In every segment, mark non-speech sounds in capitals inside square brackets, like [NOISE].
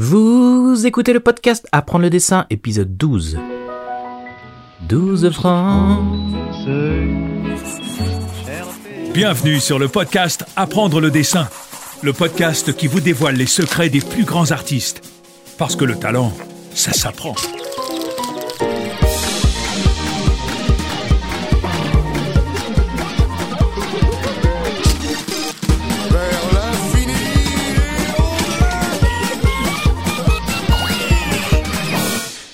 Vous écoutez le podcast Apprendre le dessin, épisode 12. 12 francs. Bienvenue sur le podcast Apprendre le dessin, le podcast qui vous dévoile les secrets des plus grands artistes. Parce que le talent, ça s'apprend.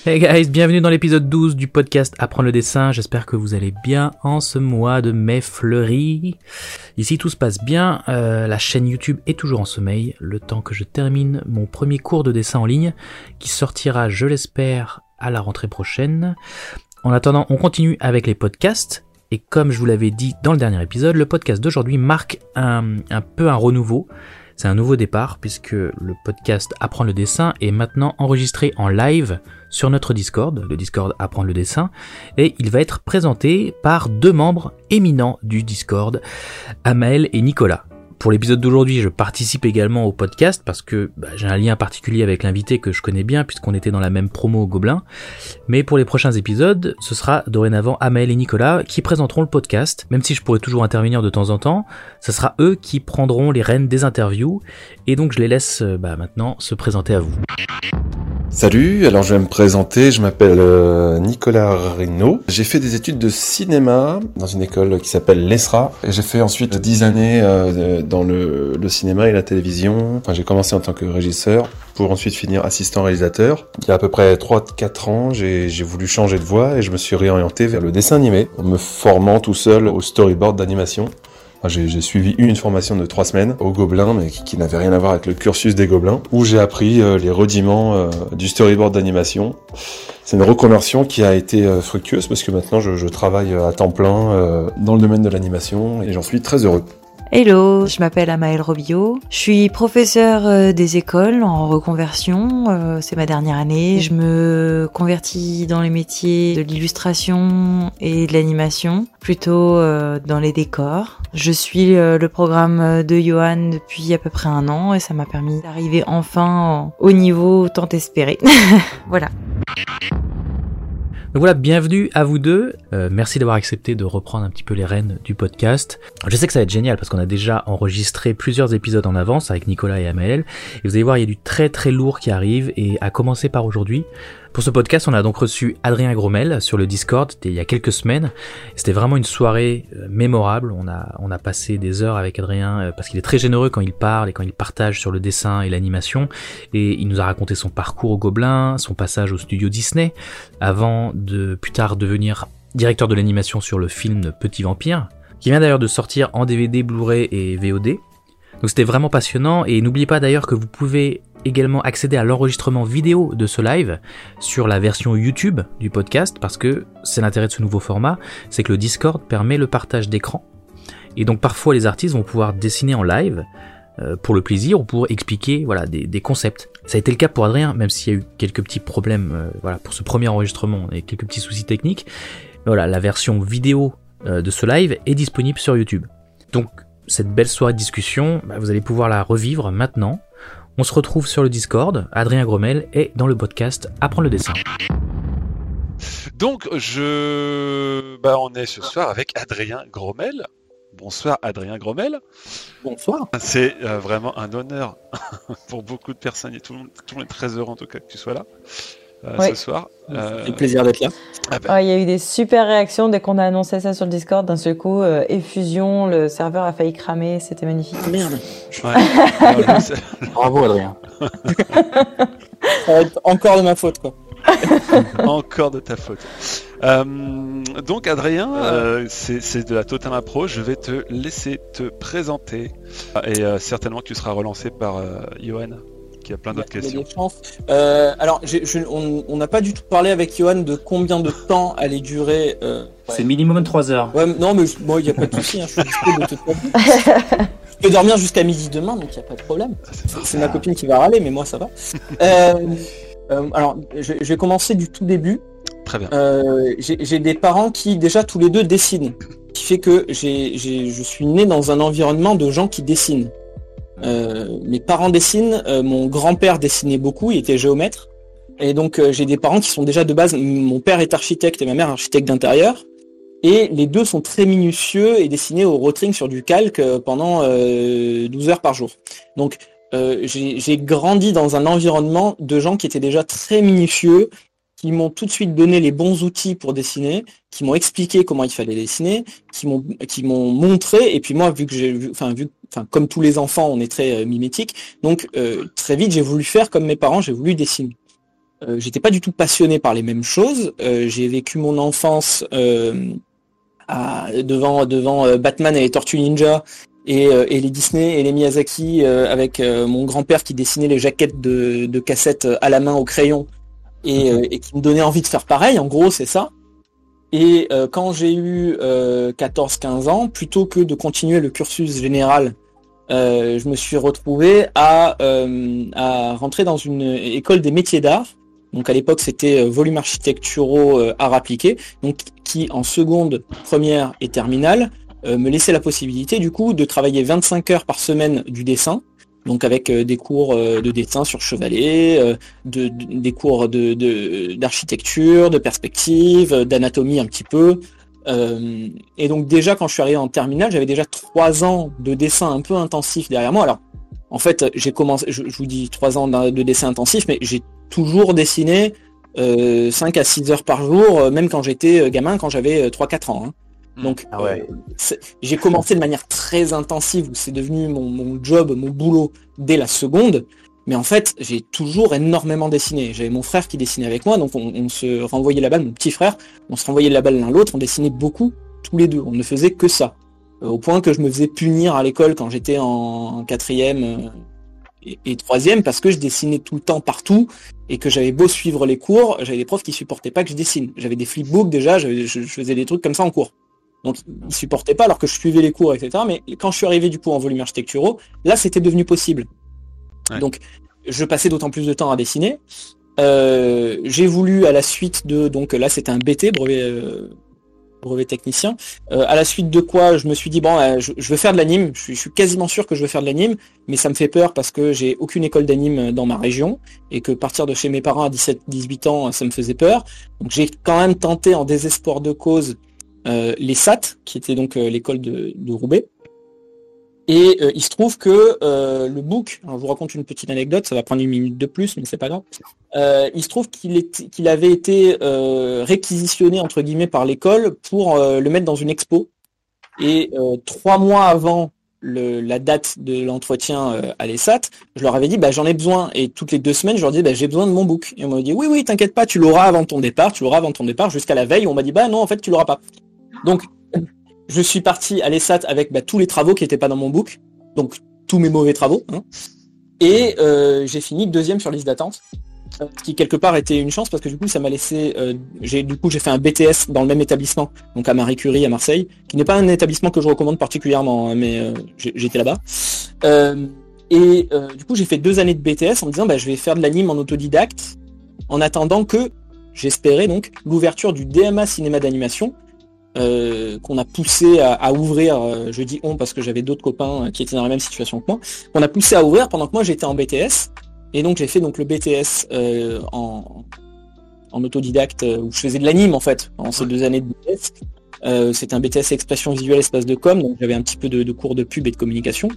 Hey guys, bienvenue dans l'épisode 12 du podcast Apprendre le dessin. J'espère que vous allez bien en ce mois de mai fleuri. Ici tout se passe bien, euh, la chaîne YouTube est toujours en sommeil, le temps que je termine mon premier cours de dessin en ligne, qui sortira, je l'espère, à la rentrée prochaine. En attendant, on continue avec les podcasts. Et comme je vous l'avais dit dans le dernier épisode, le podcast d'aujourd'hui marque un, un peu un renouveau. C'est un nouveau départ puisque le podcast Apprendre le dessin est maintenant enregistré en live sur notre Discord, le Discord Apprendre le dessin, et il va être présenté par deux membres éminents du Discord, Amael et Nicolas. Pour l'épisode d'aujourd'hui, je participe également au podcast parce que bah, j'ai un lien particulier avec l'invité que je connais bien puisqu'on était dans la même promo au Gobelin. Mais pour les prochains épisodes, ce sera dorénavant Amael et Nicolas qui présenteront le podcast. Même si je pourrais toujours intervenir de temps en temps, ce sera eux qui prendront les rênes des interviews. Et donc je les laisse euh, bah, maintenant se présenter à vous. Salut, alors je vais me présenter, je m'appelle euh, Nicolas Reynaud. J'ai fait des études de cinéma dans une école qui s'appelle l'ESRA. J'ai fait ensuite 10 années euh, dans le, le cinéma et la télévision. Enfin, j'ai commencé en tant que régisseur pour ensuite finir assistant réalisateur. Il y a à peu près 3-4 ans, j'ai voulu changer de voie et je me suis réorienté vers le dessin animé en me formant tout seul au storyboard d'animation. J'ai suivi une formation de trois semaines au Gobelin, mais qui, n'avait rien à voir avec le cursus des Gobelins, où j'ai appris euh, les rudiments euh, du storyboard d'animation. C'est une reconversion qui a été euh, fructueuse parce que maintenant je, travaille à temps plein dans le domaine de l'animation et j'en suis très heureux. Hello, je m'appelle Amaël Robillot. Je suis professeur euh, des écoles en reconversion. euh, C'est ma dernière année. Je me convertis dans les métiers de l'illustration et de l'animation, plutôt euh, dans les décors. Je suis le programme de Johan depuis à peu près un an et ça m'a permis d'arriver enfin au niveau tant espéré. [LAUGHS] voilà. Donc voilà, bienvenue à vous deux. Euh, merci d'avoir accepté de reprendre un petit peu les rênes du podcast. Je sais que ça va être génial parce qu'on a déjà enregistré plusieurs épisodes en avance avec Nicolas et Amael. Et vous allez voir, il y a du très très lourd qui arrive et à commencer par aujourd'hui. Pour ce podcast, on a donc reçu Adrien Gromel sur le Discord il y a quelques semaines. C'était vraiment une soirée euh, mémorable. On a, on a passé des heures avec Adrien euh, parce qu'il est très généreux quand il parle et quand il partage sur le dessin et l'animation. Et il nous a raconté son parcours au Gobelin, son passage au studio Disney, avant de plus tard devenir directeur de l'animation sur le film Petit Vampire, qui vient d'ailleurs de sortir en DVD, Blu-ray et VOD. Donc c'était vraiment passionnant et n'oubliez pas d'ailleurs que vous pouvez également accéder à l'enregistrement vidéo de ce live sur la version YouTube du podcast parce que c'est l'intérêt de ce nouveau format, c'est que le Discord permet le partage d'écran et donc parfois les artistes vont pouvoir dessiner en live euh, pour le plaisir ou pour expliquer voilà des, des concepts. Ça a été le cas pour Adrien, même s'il y a eu quelques petits problèmes euh, voilà pour ce premier enregistrement et quelques petits soucis techniques. Voilà, la version vidéo euh, de ce live est disponible sur YouTube. Donc cette belle soirée de discussion, bah, vous allez pouvoir la revivre maintenant. On se retrouve sur le Discord, Adrien Gromel est dans le podcast Apprendre le dessin. Donc, je, bah, on est ce soir avec Adrien Gromel. Bonsoir, Adrien Gromel. Bonsoir. C'est euh, vraiment un honneur [LAUGHS] pour beaucoup de personnes et tout le monde, tout le monde est très heureux en tout cas que tu sois là euh, Ouais. ce soir. Euh, C'est un plaisir d'être là. ah ben, Ah, Il y a eu des super réactions dès qu'on a annoncé ça sur le Discord. D'un seul coup, euh, effusion, le serveur a failli cramer, c'était magnifique. Merde. ouais. [LAUGHS] Alors, c'est- Bravo Adrien. Ça va être encore de ma faute quoi. [LAUGHS] Encore de ta faute. Euh, donc Adrien, euh, c'est de la totale approche. Je vais te laisser te présenter et euh, certainement que tu seras relancé par euh, Johan qui a plein d'autres y questions. Euh, alors, j'ai- je- on on n'a pas du tout parlé avec Johan de combien de temps allait durer. euh, C'est minimum 3 heures. Ouais, non, mais je- moi, il n'y a pas de [LAUGHS] souci. hein, je suis dispo de toute façon. Je peux dormir jusqu'à midi demain, donc il n'y a pas de problème. C'est ma copine qui va râler, mais moi ça va. Euh, euh, alors, je, je vais commencer du tout début. Très bien. Euh, j'ai des parents qui déjà tous les deux dessinent, ce qui fait que je suis né dans un environnement de gens qui dessinent. Mes parents dessinent, mon grand-père dessinait beaucoup, il était géomètre. Et donc j'ai des parents qui sont déjà de base, mon père est architecte et ma mère architecte d'intérieur. Et les deux sont très minutieux et dessinés au rotring sur du calque pendant 12 heures par jour. Donc j'ai grandi dans un environnement de gens qui étaient déjà très minutieux, qui m'ont tout de suite donné les bons outils pour dessiner, qui m'ont expliqué comment il fallait dessiner, qui m'ont qui m'ont montré. Et puis moi, vu que j'ai vu, enfin vu, enfin comme tous les enfants, on est très euh, mimétique. Donc euh, très vite, j'ai voulu faire comme mes parents, j'ai voulu dessiner. Euh, J'étais pas du tout passionné par les mêmes choses. Euh, j'ai vécu mon enfance à, devant devant Batman et les Tortues Ninja. Et, et, les Disney et les Miyazaki avec mon grand-père qui dessinait les jaquettes de, de cassettes à la main au crayon euh, et, qui me donnait envie de faire pareil, en gros c'est ça. Et euh, quand j'ai eu 14-15 euh, ans, plutôt que de continuer le cursus général, je me suis retrouvé à, à rentrer dans une école des métiers d'art. Donc à l'époque c'était volume architecturaux art appliqué, donc qui en seconde, première et terminale me laissait la possibilité du coup de travailler 25 heures par semaine du dessin donc avec euh, des cours euh, de dessin sur chevalet, euh, de, des cours de d'architecture, de, perspective, d'anatomie un petit peu. et donc déjà quand je suis arrivé en terminale, j'avais déjà trois ans de dessin un peu intensif derrière moi. Alors en fait, j'ai commencé, je, vous dis trois ans de dessin intensif, mais j'ai toujours dessiné euh, 5 à 6 heures par jour, même quand j'étais gamin, quand j'avais 3-4 ans. Hein. Mm. Donc, ah euh, j'ai commencé de manière très intensive, où c'est devenu mon, job, mon boulot dès la seconde. Mais en fait, j'ai toujours énormément dessiné. J'avais mon frère qui dessinait avec moi, donc on, se renvoyait la balle, mon petit frère, on se renvoyait la balle l'un l'autre, on dessinait beaucoup, tous les deux. On ne faisait que ça. Euh, au point que je me faisais punir à l'école quand j'étais en, quatrième euh, et, troisième, parce que je dessinais tout le temps partout, et que j'avais beau suivre les cours, j'avais des profs qui supportaient pas que je dessine. J'avais des flipbooks déjà, je faisais des trucs comme ça en cours. Donc ils supportaient pas alors que je suivais les cours, etc. Mais quand je suis arrivé du coup en volume architecturaux, là c'était devenu possible. Donc je passais d'autant plus de temps à dessiner. Euh, j'ai voulu à la suite de donc là c'était un BT brevet euh, brevet technicien. Euh, à la suite de quoi je me suis dit bon je, veux faire de l'anime. Je, suis quasiment sûr que je veux faire de l'anime, mais ça me fait peur parce que j'ai aucune école d'anime dans ma région et que partir de chez mes parents à 17-18 ans ça me faisait peur. Donc j'ai quand même tenté en désespoir de cause les SAT, qui était donc euh, l'école de, Roubaix. Et euh, il se trouve que le book, je vous raconte une petite anecdote, ça va prendre une minute de plus, mais c'est pas grave. il se trouve qu'il avait été réquisitionné entre guillemets par l'école pour le mettre dans une expo. Et trois mois avant la date de l'entretien à l'ESAT, je leur avais dit bah, j'en ai besoin et toutes les deux semaines je leur dis bah, j'ai besoin de mon book et on m'a dit oui oui t'inquiète pas tu l'auras avant ton départ tu l'auras avant ton départ jusqu'à la veille on m'a dit bah non en fait tu l'auras pas donc, je suis parti à l'ESAT avec bah, tous les travaux qui n'étaient pas dans mon book, donc tous mes mauvais travaux, hein. et euh, j'ai fini deuxième sur liste d'attente, ce qui quelque part était une chance parce que du coup ça m'a laissé, euh, j'ai du coup j'ai fait un BTS dans le même établissement, donc à Marie Curie à Marseille, qui n'est pas un établissement que je recommande particulièrement, hein, mais euh, j'étais là-bas. et du coup j'ai fait deux années de BTS en me disant bah, je vais faire de l'anime en autodidacte, en attendant que j'espérais donc l'ouverture du DMA cinéma d'animation euh, qu'on a poussé à, ouvrir, euh, je dis on parce que j'avais d'autres copains qui étaient dans la même situation que moi, qu'on a poussé à ouvrir pendant que moi j'étais en BTS. Et donc j'ai fait donc le BTS euh, en, en, autodidacte où je faisais de l'anime en fait en ces deux années de BTS. c'était un BTS expression visuelle espace de com, donc j'avais un petit peu de, cours de pub et de communication.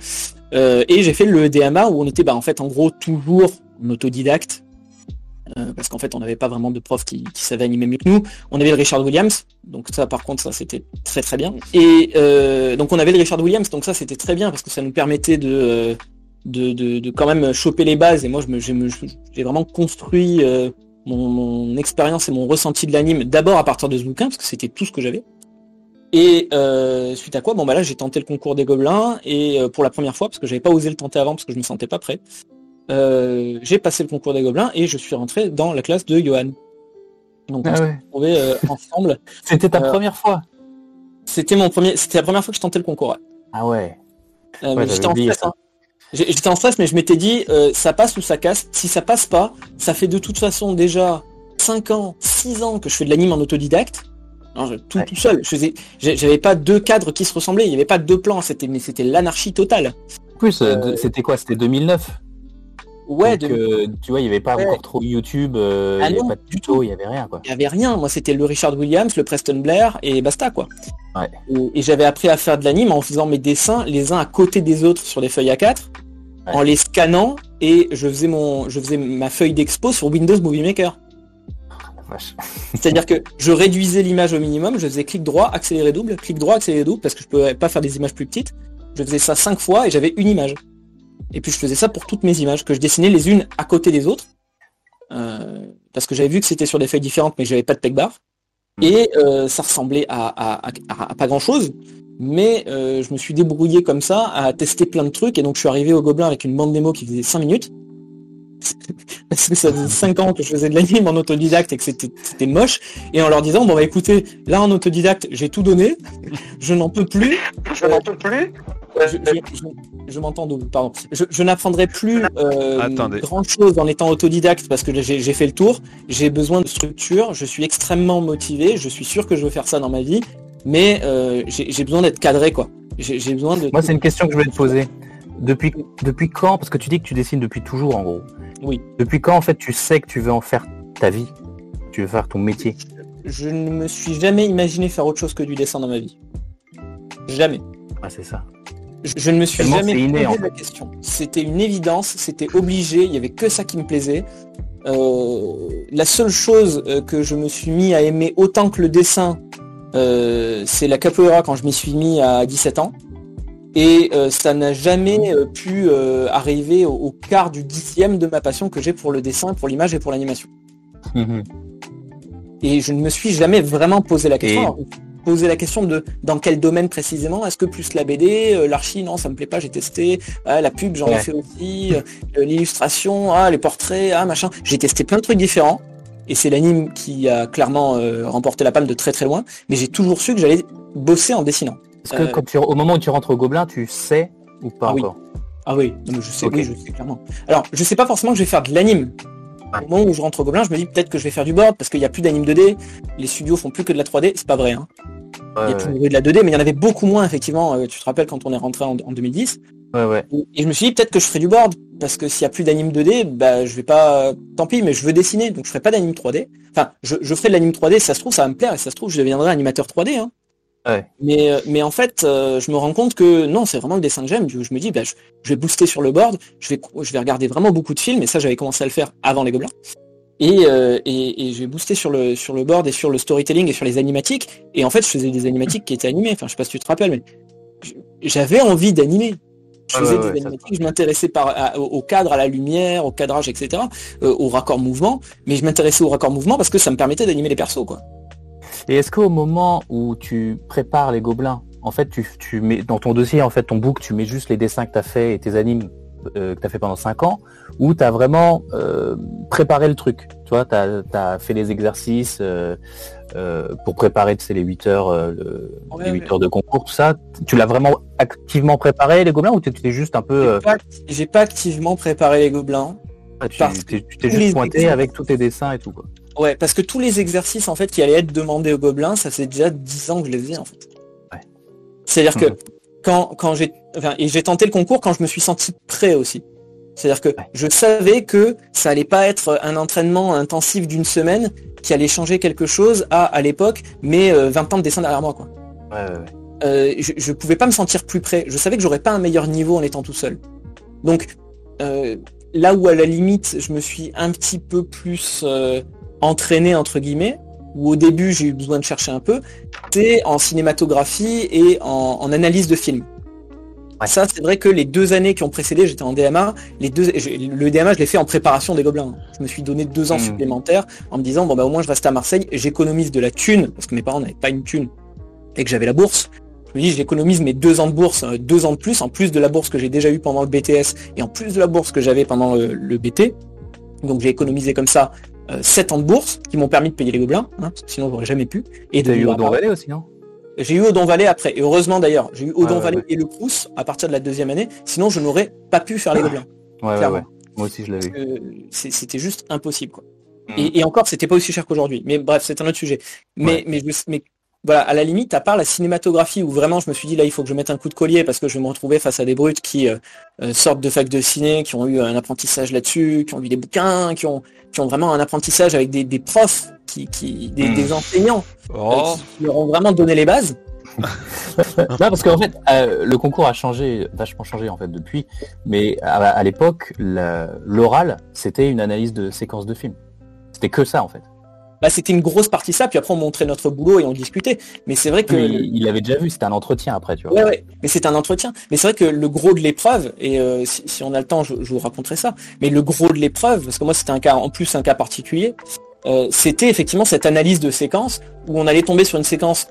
et j'ai fait le DMA où on était bah, en fait en gros toujours en autodidacte, euh, parce qu'en fait on n'avait pas vraiment de prof qui, qui savait animer mieux que nous. On avait le Richard Williams, donc ça par contre ça c'était très très bien. Et euh, donc on avait le Richard Williams, donc ça c'était très bien parce que ça nous permettait de, euh, de, quand même choper les bases. Et moi j'ai vraiment construit mon, mon, expérience et mon ressenti de l'anime d'abord à partir de ce bouquin parce que c'était tout ce que j'avais. Et suite à quoi, bon bah là j'ai tenté le concours des gobelins et pour la première fois parce que j'avais pas osé le tenter avant parce que je me sentais pas prêt. Euh, j'ai passé le concours des gobelins et je suis rentré dans la classe de Johan. Donc on ah s'est retrouvés euh, [LAUGHS] ensemble. C'était ta euh, première fois C'était mon premier, c'était la première fois que je tentais le concours. Ah ouais. j'étais en stress. Hein. J'étais en stress, mais je m'étais dit, ça passe ou ça casse. Si ça passe pas, ça fait de toute façon déjà 5 ans, 6 ans que je fais de l'anime en autodidacte. tout, tout seul. Je faisais, j'avais pas deux cadres qui se ressemblaient. Il n'y avait pas deux plans. C'était, mais c'était l'anarchie totale. En plus, euh, c'était quoi? C'était 2009 Ouais, Donc, euh, tu vois, il n'y avait pas Ouais. encore trop YouTube, euh, Ah il n'y avait pas de tuto, il n'y avait rien quoi. il y avait rien. Moi, c'était le Richard Williams, le Preston Blair et basta quoi. Ouais. Et, et j'avais appris à faire de l'anime en faisant mes dessins les uns à côté des autres sur des feuilles A4, Ouais. en les scannant et je faisais mon, je faisais ma feuille d'expo sur Windows Movie Maker. Vache. [LAUGHS] C'est-à-dire que je réduisais l'image au minimum, je faisais clic droit, accéléré double, clic droit, accéléré double, parce que je pouvais pas faire des images plus petites. Je faisais ça cinq fois et j'avais une image. Et puis je faisais ça pour toutes mes images, que je dessinais les unes à côté des autres. Euh, parce que j'avais vu que c'était sur des feuilles différentes, mais j'avais pas de peg bar. Et euh, ça ressemblait à, à- à- à pas grand chose. Mais euh, je me suis débrouillé comme ça à tester plein de trucs. Et donc je suis arrivé au Gobelin avec une bande démo qui faisait 5 minutes. [LAUGHS] Parce que ça faisait 5 ans que je faisais de l'anime en autodidacte et que c'était moche. Et en leur disant, bon bah écoutez, là en autodidacte, j'ai tout donné. Je n'en peux plus. Je n'en peux plus. Je, je- je- je m'entends double, pardon. Je, je n'apprendrai plus euh, grand chose en étant autodidacte parce que j'ai fait le tour. J'ai besoin de structure. Je suis extrêmement motivé. Je suis sûr que je veux faire ça dans ma vie. Mais euh, j'ai besoin d'être cadré quoi. J'ai j'ai besoin de. Moi, c'est une question que je voulais te poser. Depuis, depuis quand? Parce que tu dis que tu dessines depuis toujours, en gros. Oui. Depuis quand, en fait, tu sais que tu veux en faire ta vie? Tu veux faire ton métier? Je ne me suis jamais imaginé faire autre chose que du dessin dans ma vie. Jamais. Ah, c'est ça. Je, je ne me suis Tellement jamais inné, posé en la question. C'était une évidence, c'était obligé, il y avait que ça qui me plaisait. Euh, la seule chose euh, que je me suis mis à aimer autant que le dessin, euh, c'est la capoeira quand je m'y suis mis à 17 ans. Et euh, ça n'a jamais euh, pu euh, arriver au, au quart du dixième de ma passion que j'ai pour le dessin, pour l'image et pour l'animation. Mhm. Et je ne me suis jamais vraiment posé la question. Et- Alors, Poser la question de dans quel domaine précisément? Est-ce que plus la BD, l'archi, non, ça me plaît pas, j'ai testé. Ah, la pub, j'en ai fait aussi. L'illustration, ah, les portraits, ah, machin. J'ai testé plein de trucs différents. Et c'est l'anime qui a clairement euh, remporté la palme de très très loin. Mais j'ai toujours su que j'allais bosser en dessinant. Est-ce que Euh, quand tu, au moment où tu rentres au Gobelin, tu sais ou pas Ah oui. encore Ah oui, non, mais je sais, oui, je sais clairement. Alors, je sais pas forcément que je vais faire de l'anime. Au moment où je rentre au Gobelin, je me dis peut-être que je vais faire du board parce qu'il n'y a plus d'anime 2D. Les studios font plus que de la 3D. C'est pas vrai. Hein. Il y a toujours eu de la 2D, mais il y en avait beaucoup moins, effectivement. euh, tu te rappelles quand on est rentré en, en 2010. ouais, ouais. Et, et je me suis dit, peut-être que je ferai du board, parce que s'il y a plus d'anime 2D, bah, je vais pas, tant pis, mais je veux dessiner, donc je ferai pas d'anime 3D. Enfin, je, je ferai de l'anime 3D, si ça se trouve, ça va me plaire, et si ça se trouve, je deviendrai animateur 3D, hein. Ouais. Mais, euh, mais en fait, euh, je me rends compte que non, c'est vraiment le dessin que j'aime. Du coup, je me dis, bah, je, je vais booster sur le board, je vais, je vais regarder vraiment beaucoup de films, et ça, j'avais commencé à le faire avant les Gobelins. Et, euh, et, et je vais booster sur le, sur le board et sur le storytelling et sur les animatiques. Et en fait, je faisais des animatiques qui étaient animées. Enfin, je sais pas si tu te rappelles, mais j'avais envie d'animer. Je faisais ouais, des ouais, animatiques, je m'intéressais au au cadre, à la lumière, au cadrage, etc., euh, au raccord mouvement, mais je m'intéressais au raccord mouvement parce que ça me permettait d'animer les persos, quoi. Et est-ce qu'au moment où tu prépares les Gobelins, en fait, tu, tu mets dans ton dossier, en fait, ton book, tu mets juste les dessins que tu as fait et tes animes euh, que tu as fait pendant 5 ans, ou tu as vraiment euh, préparé le truc? Tu vois, tu as, fait les exercices euh, pour préparer tu sais, les 8 heures, le- Ouais, les 8 ouais. heures de concours, tout ça. Tu l'as vraiment activement préparé, les Gobelins, ou tu t'es juste un peu... J'ai pas, pas activement préparé les gobelins. t'es tu t'es juste pointé avec tous tes dessins et tout, quoi. Ouais, parce que tous les exercices en fait qui allaient être demandés aux gobelins, ça fait déjà 10 ans que je les faisais en fait. Ouais. C'est-à-dire que Mhm. quand, quand j'ai enfin, et j'ai tenté le concours quand je me suis senti prêt aussi. C'est-à-dire que Ouais. je savais que ça allait pas être un entraînement intensif d'une semaine qui allait changer quelque chose à à l'époque, mais euh, 20 ans de dessin derrière moi quoi. Ouais, ouais, ouais. Euh, je, je pouvais pas me sentir plus prêt. Je savais que j'aurais pas un meilleur niveau en étant tout seul. Donc euh, là où à la limite je me suis un petit peu plus euh, entraîné entre guillemets, où au début j'ai eu besoin de chercher un peu, c'est en cinématographie et en, en analyse de film. Ouais. Ça c'est vrai que les deux années qui ont précédé, j'étais en DMA. Les deux, le DMA je l'ai fait en préparation des Gobelins. Je me suis donné deux ans Mhm. supplémentaires en me disant bon bah au moins je reste à Marseille, j'économise de la thune parce que mes parents n'avaient pas une thune et que j'avais la bourse. Je me dis, j'économise mes deux ans de bourse, euh, deux ans de plus, en plus de la bourse que j'ai déjà eu pendant le BTS et en plus de la bourse que j'avais pendant le, le BT. Donc j'ai économisé comme ça euh, sept ans de bourse qui m'ont permis de payer les gobelins, hein, parce que sinon j'aurais jamais pu. Et de eu Odon. Vallée aussi, non? J'ai eu Odon Vallée après, et heureusement d'ailleurs, j'ai eu Odon ouais. et le Crous à partir de la deuxième année, sinon je n'aurais pas pu faire les gobelins. [LAUGHS] Ouais, ouais. Moi aussi, je l'avais. Euh, C'était juste impossible. Quoi. Mm. Et, et encore, c'était pas aussi cher qu'aujourd'hui. Mais bref, c'est un autre sujet. Mais, Ouais. mais, je- mais voilà, à la limite, à part la cinématographie, où vraiment je me suis dit là, il faut que je mette un coup de collier parce que je vais me retrouver face à des brutes qui euh, euh, sortent de fac de ciné, qui ont eu un apprentissage là-dessus, qui ont lu des bouquins, qui ont, qui ont vraiment un apprentissage avec des, des profs, qui, qui, des, Hmm. des enseignants, euh, Oh, qui leur ont vraiment donné les bases. [LAUGHS] non, parce qu'en fait, euh, le concours a changé, vachement changé en fait depuis. Mais à, à l'époque, l'oral, c'était une analyse de séquence de film. C'était que ça en fait. Bah, c'était une grosse partie ça, puis après on montrait notre boulot et on discutait. Mais c'est vrai que Mais il l'avait déjà vu, c'était un entretien après, tu vois. Ouais, ouais, mais c'est un entretien. Mais c'est vrai que le gros de l'épreuve, et euh, si, si on a le temps, je, je vous raconterai ça, mais le gros de l'épreuve, parce que moi c'était un cas, en plus un cas particulier, euh, c'était effectivement cette analyse de séquence, où on allait tomber sur une séquence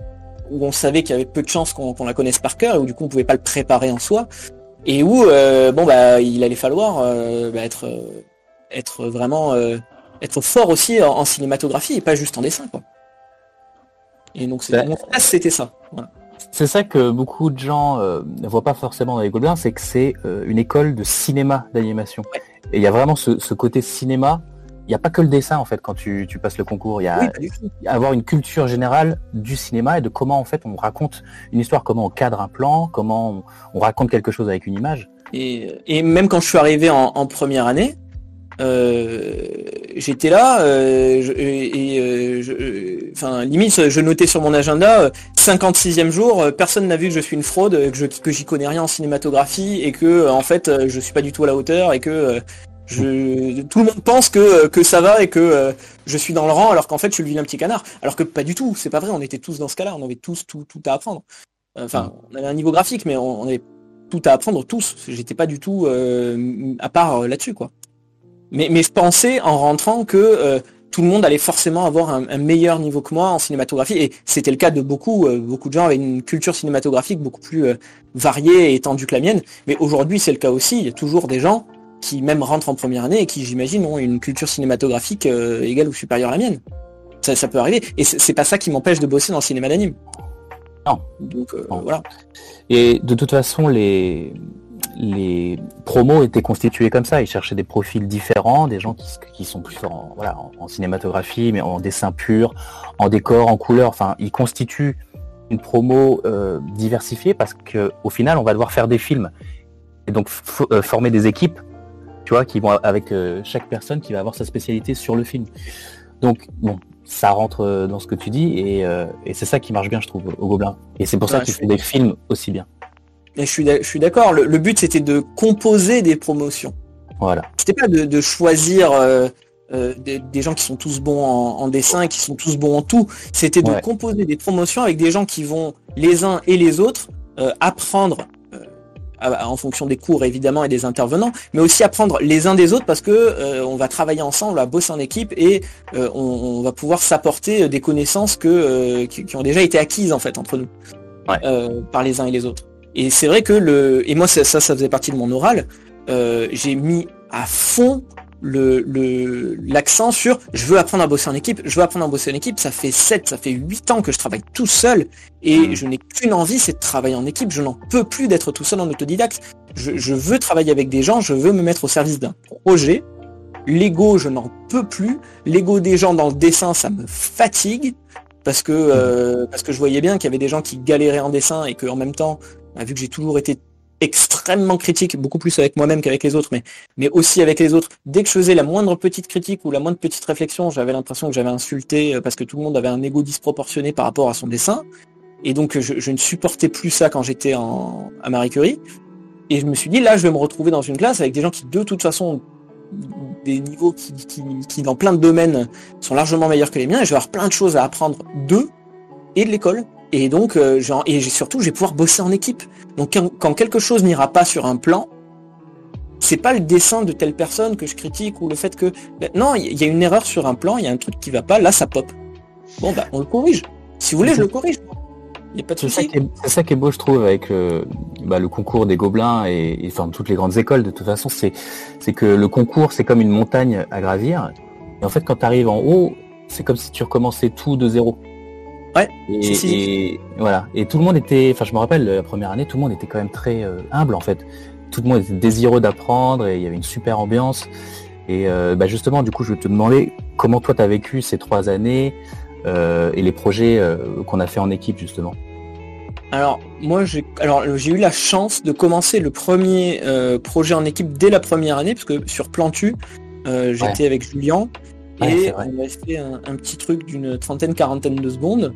où on savait qu'il y avait peu de chances qu'on la connaisse par cœur, et où du coup on pouvait pas le préparer en soi, et où, euh, bon bah, il allait falloir euh, bah, être, être vraiment, euh, être fort aussi en, en cinématographie, et pas juste en dessin, quoi. Et donc c'est- Bah, c'était ça. Voilà. C'est ça que beaucoup de gens euh, ne voient pas forcément dans les Gobelins, c'est que c'est euh, une école de cinéma d'animation. Et il y a vraiment ce, ce côté cinéma. Il n'y a pas que le dessin en fait quand tu, tu passes le concours. Il y a, Oui, y avoir une culture générale du cinéma et de comment en fait on raconte une histoire, comment on cadre un plan, comment on, on raconte quelque chose avec une image. Et, et même quand je suis arrivé en, en première année, euh, j'étais là euh, je- et euh, je- enfin limite je notais sur mon agenda euh, 56e jour, personne n'a vu que je suis une fraude, que je que j'y connais rien en cinématographie et que en fait je suis pas du tout à la hauteur et que je, tout le monde pense que, que ça va et que je suis dans le rang alors qu'en fait je suis le vilain petit canard. Alors que pas du tout, c'est pas vrai, on était tous dans ce cas-là, on avait tous tout, tout à apprendre. Enfin, on avait un niveau graphique, mais on, on avait tout à apprendre tous. J'étais pas du tout à part là-dessus, quoi. Mais, mais je pensais en rentrant que euh, tout le monde allait forcément avoir un, un meilleur niveau que moi en cinématographie, et c'était le cas de beaucoup. euh, beaucoup de gens avaient une culture cinématographique beaucoup plus euh, variée et étendue que la mienne. Mais aujourd'hui, c'est le cas aussi. Il y a toujours des gens qui même rentrent en première année et qui, j'imagine, ont une culture cinématographique égale ou supérieure à la mienne. Ça, ça peut arriver. Et c'est pas ça qui m'empêche de bosser dans le cinéma d'anime. Non. Donc Non. voilà. Et de toute façon, les, les promos étaient constitués comme ça. Ils cherchaient des profils différents, des gens qui, qui sont plus en, voilà, en, en cinématographie, mais en dessin pur, en décor, en couleur. Enfin, ils constituent une promo euh, diversifiée parce que au final, on va devoir faire des films et donc euh, former des équipes, tu vois, qui vont avec euh, chaque personne qui va avoir sa spécialité sur le film. Donc bon, ça rentre dans ce que tu dis et, et c'est ça qui marche bien, je trouve, au Gobelin. Et c'est pour ça Ouais, je fais des films aussi bien. Et je suis d'accord. Le, le but c'était de composer des promotions. Voilà. C'était pas de, de choisir euh, euh, des, des gens qui sont tous bons en, en dessin qui sont tous bons en tout. C'était de Ouais. composer des promotions avec des gens qui vont les uns et les autres euh, apprendre en fonction des cours évidemment et des intervenants, mais aussi apprendre les uns des autres parce que euh, on va travailler ensemble, on va bosser en équipe et euh, on, on va pouvoir s'apporter des connaissances que euh, qui, qui ont déjà été acquises en fait entre nous Ouais. par les uns et les autres. Et c'est vrai que le et moi ça ça, ça faisait partie de mon oral. euh, j'ai mis à fond le le l'accent sur je veux apprendre à bosser en équipe, je veux apprendre à bosser en équipe. Ça fait 7, ça fait 8 ans que je travaille tout seul et Mm. je n'ai qu'une envie, c'est de travailler en équipe. Je n'en peux plus d'être tout seul en autodidacte. Je, je veux travailler avec des gens, je veux me mettre au service d'un projet. L'ego, je n'en peux plus. L'ego des gens dans le dessin, ça me fatigue parce que euh, parce que je voyais bien qu'il y avait des gens qui galéraient en dessin et que en même temps, bah, vu que j'ai toujours été extrêmement critique, beaucoup plus avec moi-même qu'avec les autres, mais mais aussi avec les autres. Dès que je faisais la moindre petite critique ou la moindre petite réflexion, j'avais l'impression que j'avais insulté euh, parce que tout le monde avait un ego disproportionné par rapport à son dessin. Et donc je, ne supportais plus ça quand j'étais à Marie Curie. Et je me suis dit là, je vais me retrouver dans une classe avec des gens qui de toute façon des niveaux qui, qui, qui dans plein de domaines sont largement meilleurs que les miens et je vais avoir plein de choses à apprendre d'eux et de l'école. Et donc, euh, genre, et j'ai- surtout, je vais pouvoir bosser en équipe. Donc, quand, quand quelque chose n'ira pas sur un plan, c'est pas le dessin de telle personne que je critique ou le fait que ben, non, il y a une erreur sur un plan, il y a un truc qui va pas, là ça pop. Bon bah on le corrige. Si vous voulez, je le corrige. Il y a pas de ça, c'est ça qui est beau, je trouve, avec euh, bah, le concours des Gobelins et, et, enfin toutes les grandes écoles. De toute façon, c'est c'est que le concours, c'est comme une montagne à gravir. Et en fait, quand tu arrives en haut, c'est comme si tu recommençais tout de zéro. Ouais, Et, si, si. et voilà. Et tout le monde était, enfin, je me rappelle la première année, tout le monde était quand même très euh, humble en fait. Tout le monde était désireux d'apprendre et il y avait une super ambiance. Et euh, bah, justement, du coup, je vais te demander comment toi t'as vécu ces trois années. et les projets qu'on a fait en équipe justement alors moi j'ai alors j'ai eu la chance de commencer le premier projet en équipe dès la première année parce que sur Plantu j'étais avec Julien et on a fait un, petit truc d'une trentaine quarantaine de secondes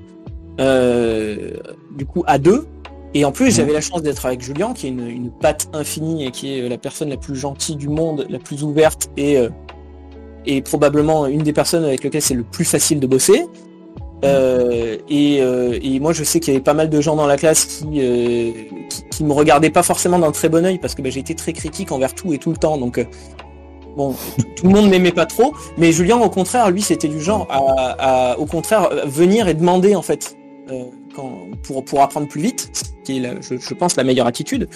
du coup à deux et en plus, mhm. j'avais la chance d'être avec Julien, qui est une, une, patte infinie et qui est la personne la plus gentille du monde, la plus ouverte et, euh, et probablement une des personnes avec lesquelles c'est le plus facile de bosser. Euh, et, euh, et, moi, je sais qu'il y avait pas mal de gens dans la classe qui, euh, qui, me regardaient pas forcément d'un très bon oeil parce que bah, j'ai été très critique envers tout et tout le temps. Donc, euh, bon, tout le monde m'aimait pas trop. Mais Julien, au contraire, lui, c'était du genre à, au contraire, venir et demander en fait pour, pour apprendre plus vite, qui est, je, pense, la meilleure attitude.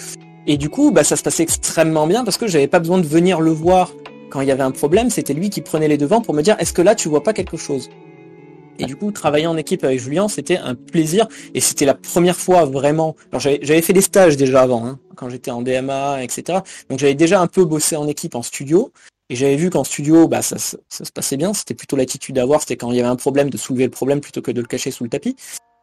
Et du coup, bah, ça se passait extrêmement bien parce que j'avais pas besoin de venir le voir quand il y avait un problème, c'était lui qui prenait les devants pour me dire est-ce que là tu vois pas quelque chose? Et du coup, travailler en équipe avec Julien, c'était un plaisir. Et c'était la première fois vraiment. Alors j'avais fait des stages déjà avant, hein, quand j'étais en DMA, etc. Donc j'avais déjà un peu bossé en équipe en studio. Et j'avais vu qu'en studio, bah, ça, ça, se passait bien. C'était plutôt l'attitude à avoir. C'était quand il y avait un problème de soulever le problème plutôt que de le cacher sous le tapis.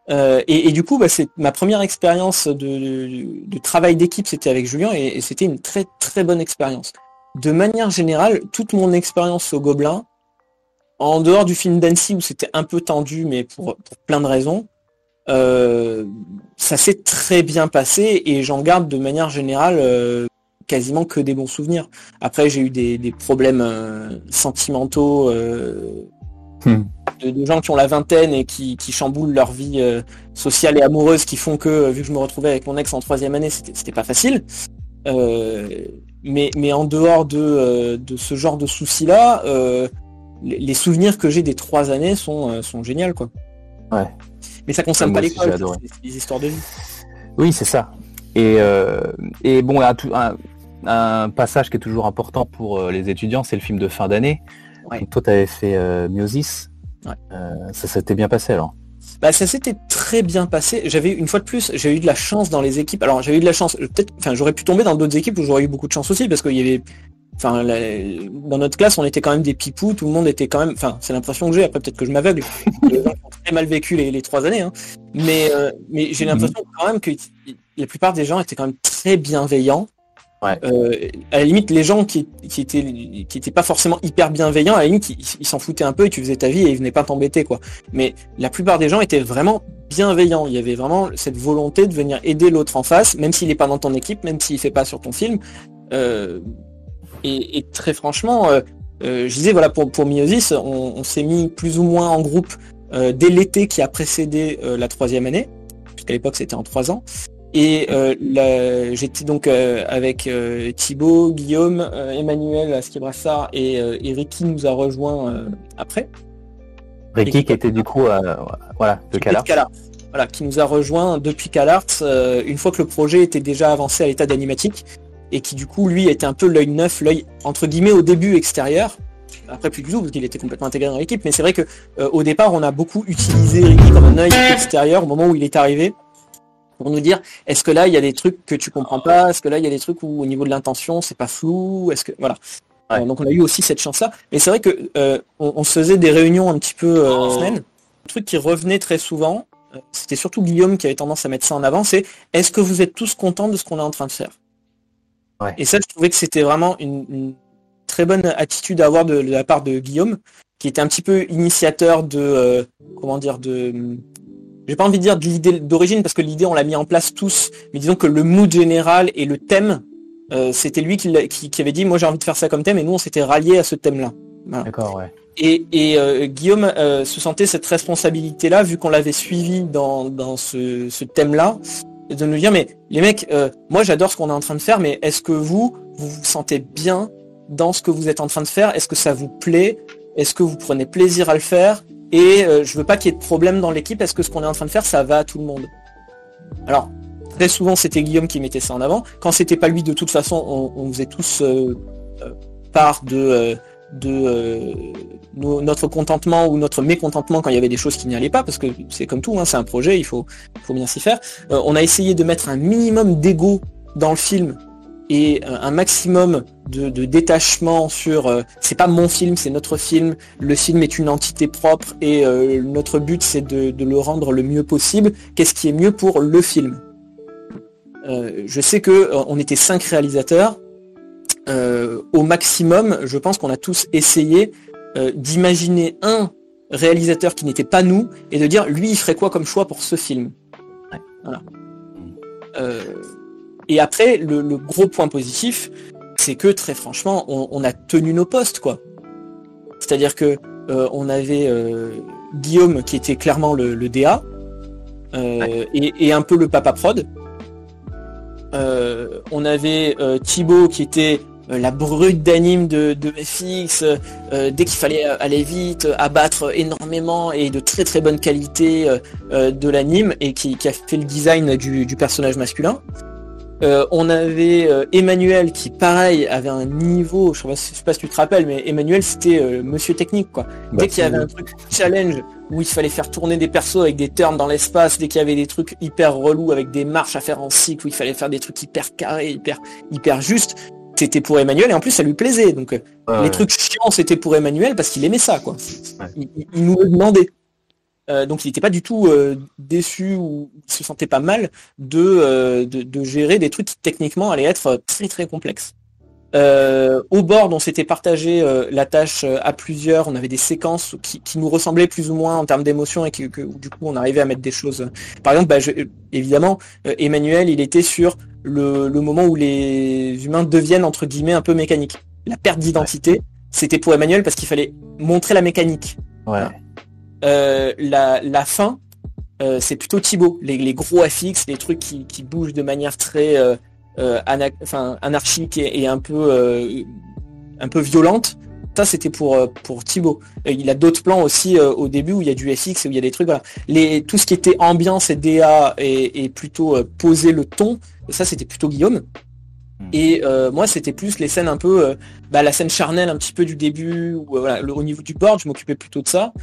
Euh, et, du coup, bah, c'est ma première expérience de, travail d'équipe, c'était avec Julien, et, c'était une très très bonne expérience. De manière générale, toute mon expérience au Gobelin, en dehors du film d'Annecy où c'était un peu tendu, mais pour, plein de raisons, euh, ça s'est très bien passé et j'en garde de manière générale euh, quasiment que des bons souvenirs. Après, j'ai eu des, problèmes sentimentaux. Hmm de, gens qui ont la vingtaine et qui, chamboulent leur vie euh, sociale et amoureuse, qui font que, euh, vu que je me retrouvais avec mon ex en troisième année, c'était pas facile. Euh, mais, mais en dehors de, ce genre de soucis-là, les, souvenirs que j'ai des trois années sont, sont géniaux, quoi. Ouais. Mais ça concerne pas l'école, c'est des histoires de vie. Oui, c'est ça. Et, et bon, un, un, passage qui est toujours important pour les étudiants, c'est le film de fin d'année. Toi, tu avais fait Miosis. Euh, ça s'était bien passé alors? Bah, ça s'était très bien passé. J'avais une fois de plus, j'ai eu de la chance dans les équipes. Alors j'ai eu de la chance. Peut-être, enfin, j'aurais pu tomber dans d'autres équipes où j'aurais eu beaucoup de chance aussi parce qu'il y avait, enfin, dans notre classe, on était quand même des pipous. Tout le monde était quand même. Enfin, c'est l'impression que j'ai. Après, peut-être que je m'aveugle. [LAUGHS] les gens ont très mal vécu les, trois années, hein. mais euh, mais j'ai l'impression quand même que la plupart des gens étaient quand même très bienveillants. Euh, à la limite, les gens qui, qui étaient qui étaient pas forcément hyper bienveillants, à la limite, ils s'en foutaient un peu et tu faisais ta vie et ils venaient pas t'embêter, quoi. Mais la plupart des gens étaient vraiment bienveillants. Il y avait vraiment cette volonté de venir aider l'autre en face, même s'il est pas dans ton équipe, même s'il fait pas sur ton film. Euh, et, et, très franchement, euh, euh je disais voilà pour pour Miosis, on, on s'est mis plus ou moins en groupe euh, dès l'été qui a précédé la troisième année, puisqu'à l'époque c'était en trois ans. Et j'étais donc avec Thibaut, Guillaume, Emmanuel Askibrassard et, et, Ricky nous a rejoint après. Ricky qui était du coup voilà, de Calart. Voilà, qui nous a rejoint depuis Calart une fois que le projet était déjà avancé à l'état d'animatique et qui du coup lui était un peu l'œil neuf, l'œil entre guillemets au début extérieur. Après plus du tout parce qu'il était complètement intégré dans l'équipe, mais c'est vrai que au départ on a beaucoup utilisé Ricky comme un œil extérieur au moment où il est arrivé pour nous dire est-ce que là il y a des trucs que tu comprends pas, est-ce que là il y a des trucs où au niveau de l'intention c'est pas flou, est-ce que voilà. Euh, donc on a eu aussi cette chance là. Mais c'est vrai que euh, on, se faisait des réunions un petit peu euh, en semaine. Un truc qui revenait très souvent, c'était surtout Guillaume qui avait tendance à mettre ça en avant, c'est est-ce que vous êtes tous contents de ce qu'on est en train de faire? Et ça je trouvais que c'était vraiment une, très bonne attitude à avoir de, de, la part de Guillaume, qui était un petit peu initiateur de comment dire de j'ai pas envie de dire de l'idée d'origine parce que l'idée on l'a mis en place tous, mais disons que le mood général et le thème, euh, c'était lui qui, qui, avait dit moi j'ai envie de faire ça comme thème et nous on s'était ralliés à ce thème-là. D'accord, ouais. Et, et euh, Guillaume euh, se sentait cette responsabilité-là vu qu'on l'avait suivi dans, dans ce, ce thème-là, de nous dire mais les mecs, moi j'adore ce qu'on est en train de faire, mais est-ce que vous vous sentez bien dans ce que vous êtes en train de faire? Est-ce que ça vous plaît? Est-ce que vous prenez plaisir à le faire? Et euh, je veux pas qu'il y ait de problème dans l'équipe parce que ce qu'on est en train de faire, ça va à tout le monde? Alors, très souvent, c'était Guillaume qui mettait ça en avant. Quand c'était pas lui, de toute façon, on, faisait tous euh, euh, part de, de notre contentement ou notre mécontentement quand il y avait des choses qui n'y allaient pas, parce que c'est comme tout, hein, c'est un projet, il faut, faut bien s'y faire. on a essayé de mettre un minimum d'ego dans le film et un maximum de, détachement sur euh, c'est pas mon film, c'est notre film, le film est une entité propre et euh, notre but c'est de, le rendre le mieux possible, qu'est-ce qui est mieux pour le film? Euh, Je sais que on était cinq réalisateurs. Au maximum, je pense qu'on a tous essayé d'imaginer un réalisateur qui n'était pas nous et de dire lui il ferait quoi comme choix pour ce film? Voilà. Et après, le, gros point positif, c'est que très franchement, on, a tenu nos postes, quoi. C'est-à-dire que euh, on avait euh, Guillaume qui était clairement le, DA euh, et, un peu le papa prod. on avait Thibaut qui était la brute d'anime de, FX, dès qu'il fallait aller vite, abattre énormément et de très très bonne qualité de l'anime et qui, a fait le design du personnage masculin. Euh, on avait euh, Emmanuel qui, pareil, avait un niveau, je sais, sais pas si tu te rappelles, mais Emmanuel c'était euh, monsieur technique quoi. Bah, dès qu'il y avait un truc challenge où il fallait faire tourner des persos avec des turns dans l'espace, dès qu'il y avait des trucs hyper relous avec des marches à faire en cycle où il fallait faire des trucs hyper carrés, hyper hyper justes, c'était pour Emmanuel et en plus ça lui plaisait. Donc les trucs chiants c'était pour Emmanuel parce qu'il aimait ça quoi. Il, il, nous le demandait. Euh, donc il n'était pas du tout euh, déçu ou il se sentait pas mal euh, de, de, gérer des trucs qui techniquement allaient être très très complexes. Au board, on s'était partagé la tâche à plusieurs, on avait des séquences qui, nous ressemblaient plus ou moins en termes d'émotion et que, du coup on arrivait à mettre des choses. Par exemple, bah, évidemment, Emmanuel, il était sur le, moment où les humains deviennent entre guillemets un peu mécaniques. La perte d'identité, c'était pour Emmanuel parce qu'il fallait montrer la mécanique. Ouais. Euh, la, fin, euh, c'est plutôt Thibaut. Les, gros FX, les trucs qui, bougent de manière très euh, anarchique et, un peu un peu violente. Ça, c'était pour, pour Thibaut. il a d'autres plans aussi au début où il y a du FX, où il y a des trucs. Voilà. Les, tout ce qui était ambiance et DA et, plutôt poser le ton, ça, c'était plutôt Guillaume. Hmm. Et moi, c'était plus les scènes un peu, bah, la scène charnelle un petit peu du début, au niveau du board, je m'occupais plutôt de ça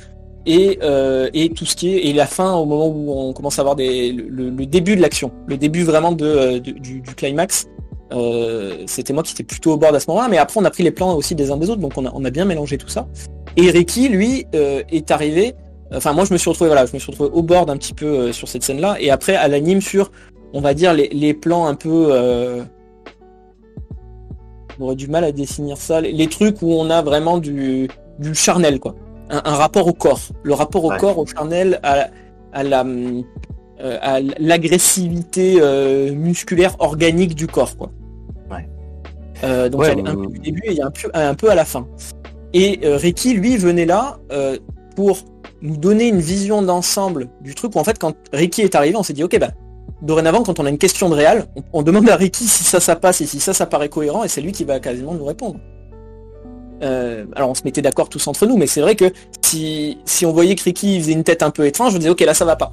et, euh, et tout ce qui est et la fin au moment où on commence à avoir des, le, début de l'action, le début vraiment de, euh, du, climax. Euh, c'était moi qui étais plutôt au bord à ce moment-là, mais après on a pris les plans aussi des uns des autres, donc on a, bien mélangé tout ça. Et Ricky, lui, est arrivé. Enfin, moi, je me suis retrouvé, voilà, je me suis retrouvé au bord un petit peu sur cette scène-là, et après à l'anime sur, on va dire les, plans un peu. on aurait du mal à définir ça, les, les trucs où on a vraiment du, du charnel, quoi un, rapport au corps. Le rapport au corps, au charnel, à, à la euh, à l'agressivité euh, musculaire organique du corps. Quoi. Euh, donc il y a un peu au début et il y a un peu, un peu à la fin. Et Ricky, lui, venait là pour nous donner une vision d'ensemble du truc où en fait quand Ricky est arrivé, on s'est dit ok bah dorénavant quand on a une question de réel, on, demande à Ricky si ça ça passe et si ça ça paraît cohérent et c'est lui qui va quasiment nous répondre. Euh, alors on se mettait d'accord tous entre nous, mais c'est vrai que si, si on voyait que Ricky faisait une tête un peu étrange, je me disais ok là ça va pas.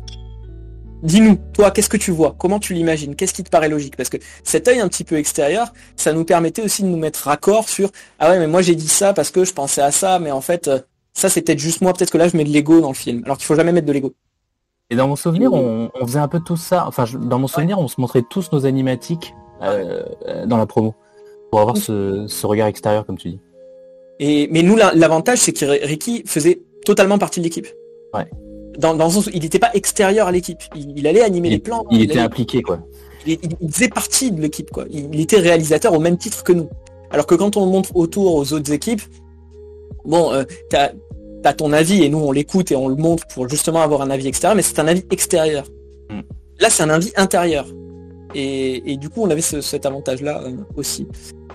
Dis-nous, toi, qu'est-ce que tu vois? Comment tu l'imagines? Qu'est-ce qui te paraît logique? Parce que cet œil un petit peu extérieur, ça nous permettait aussi de nous mettre raccord sur ah ouais mais moi j'ai dit ça parce que je pensais à ça, mais en fait euh, ça c'est peut-être juste moi, peut-être que là je mets de l'ego dans le film, alors qu'il faut jamais mettre de l'ego. Et dans mon souvenir, on, faisait un peu tout ça. Enfin, dans mon souvenir, on se montrait tous nos animatiques euh, dans la promo pour avoir ce, ce regard extérieur, comme tu dis. Et, mais nous, l'avantage, c'est que Ricky faisait totalement partie de l'équipe. Ouais. Dans, dans le sens où il n'était pas extérieur à l'équipe. Il, allait animer les plans. Il, était impliqué, quoi. Il, faisait partie de l'équipe, quoi. Il, était réalisateur au même titre que nous. Alors que quand on le montre autour aux autres équipes, bon, euh, t'as as ton avis et nous on l'écoute et on le montre pour justement avoir un avis extérieur, mais c'est un avis extérieur. Hmm. Là, c'est un avis intérieur. Et, et, du coup, on avait cet avantage-là euh, aussi.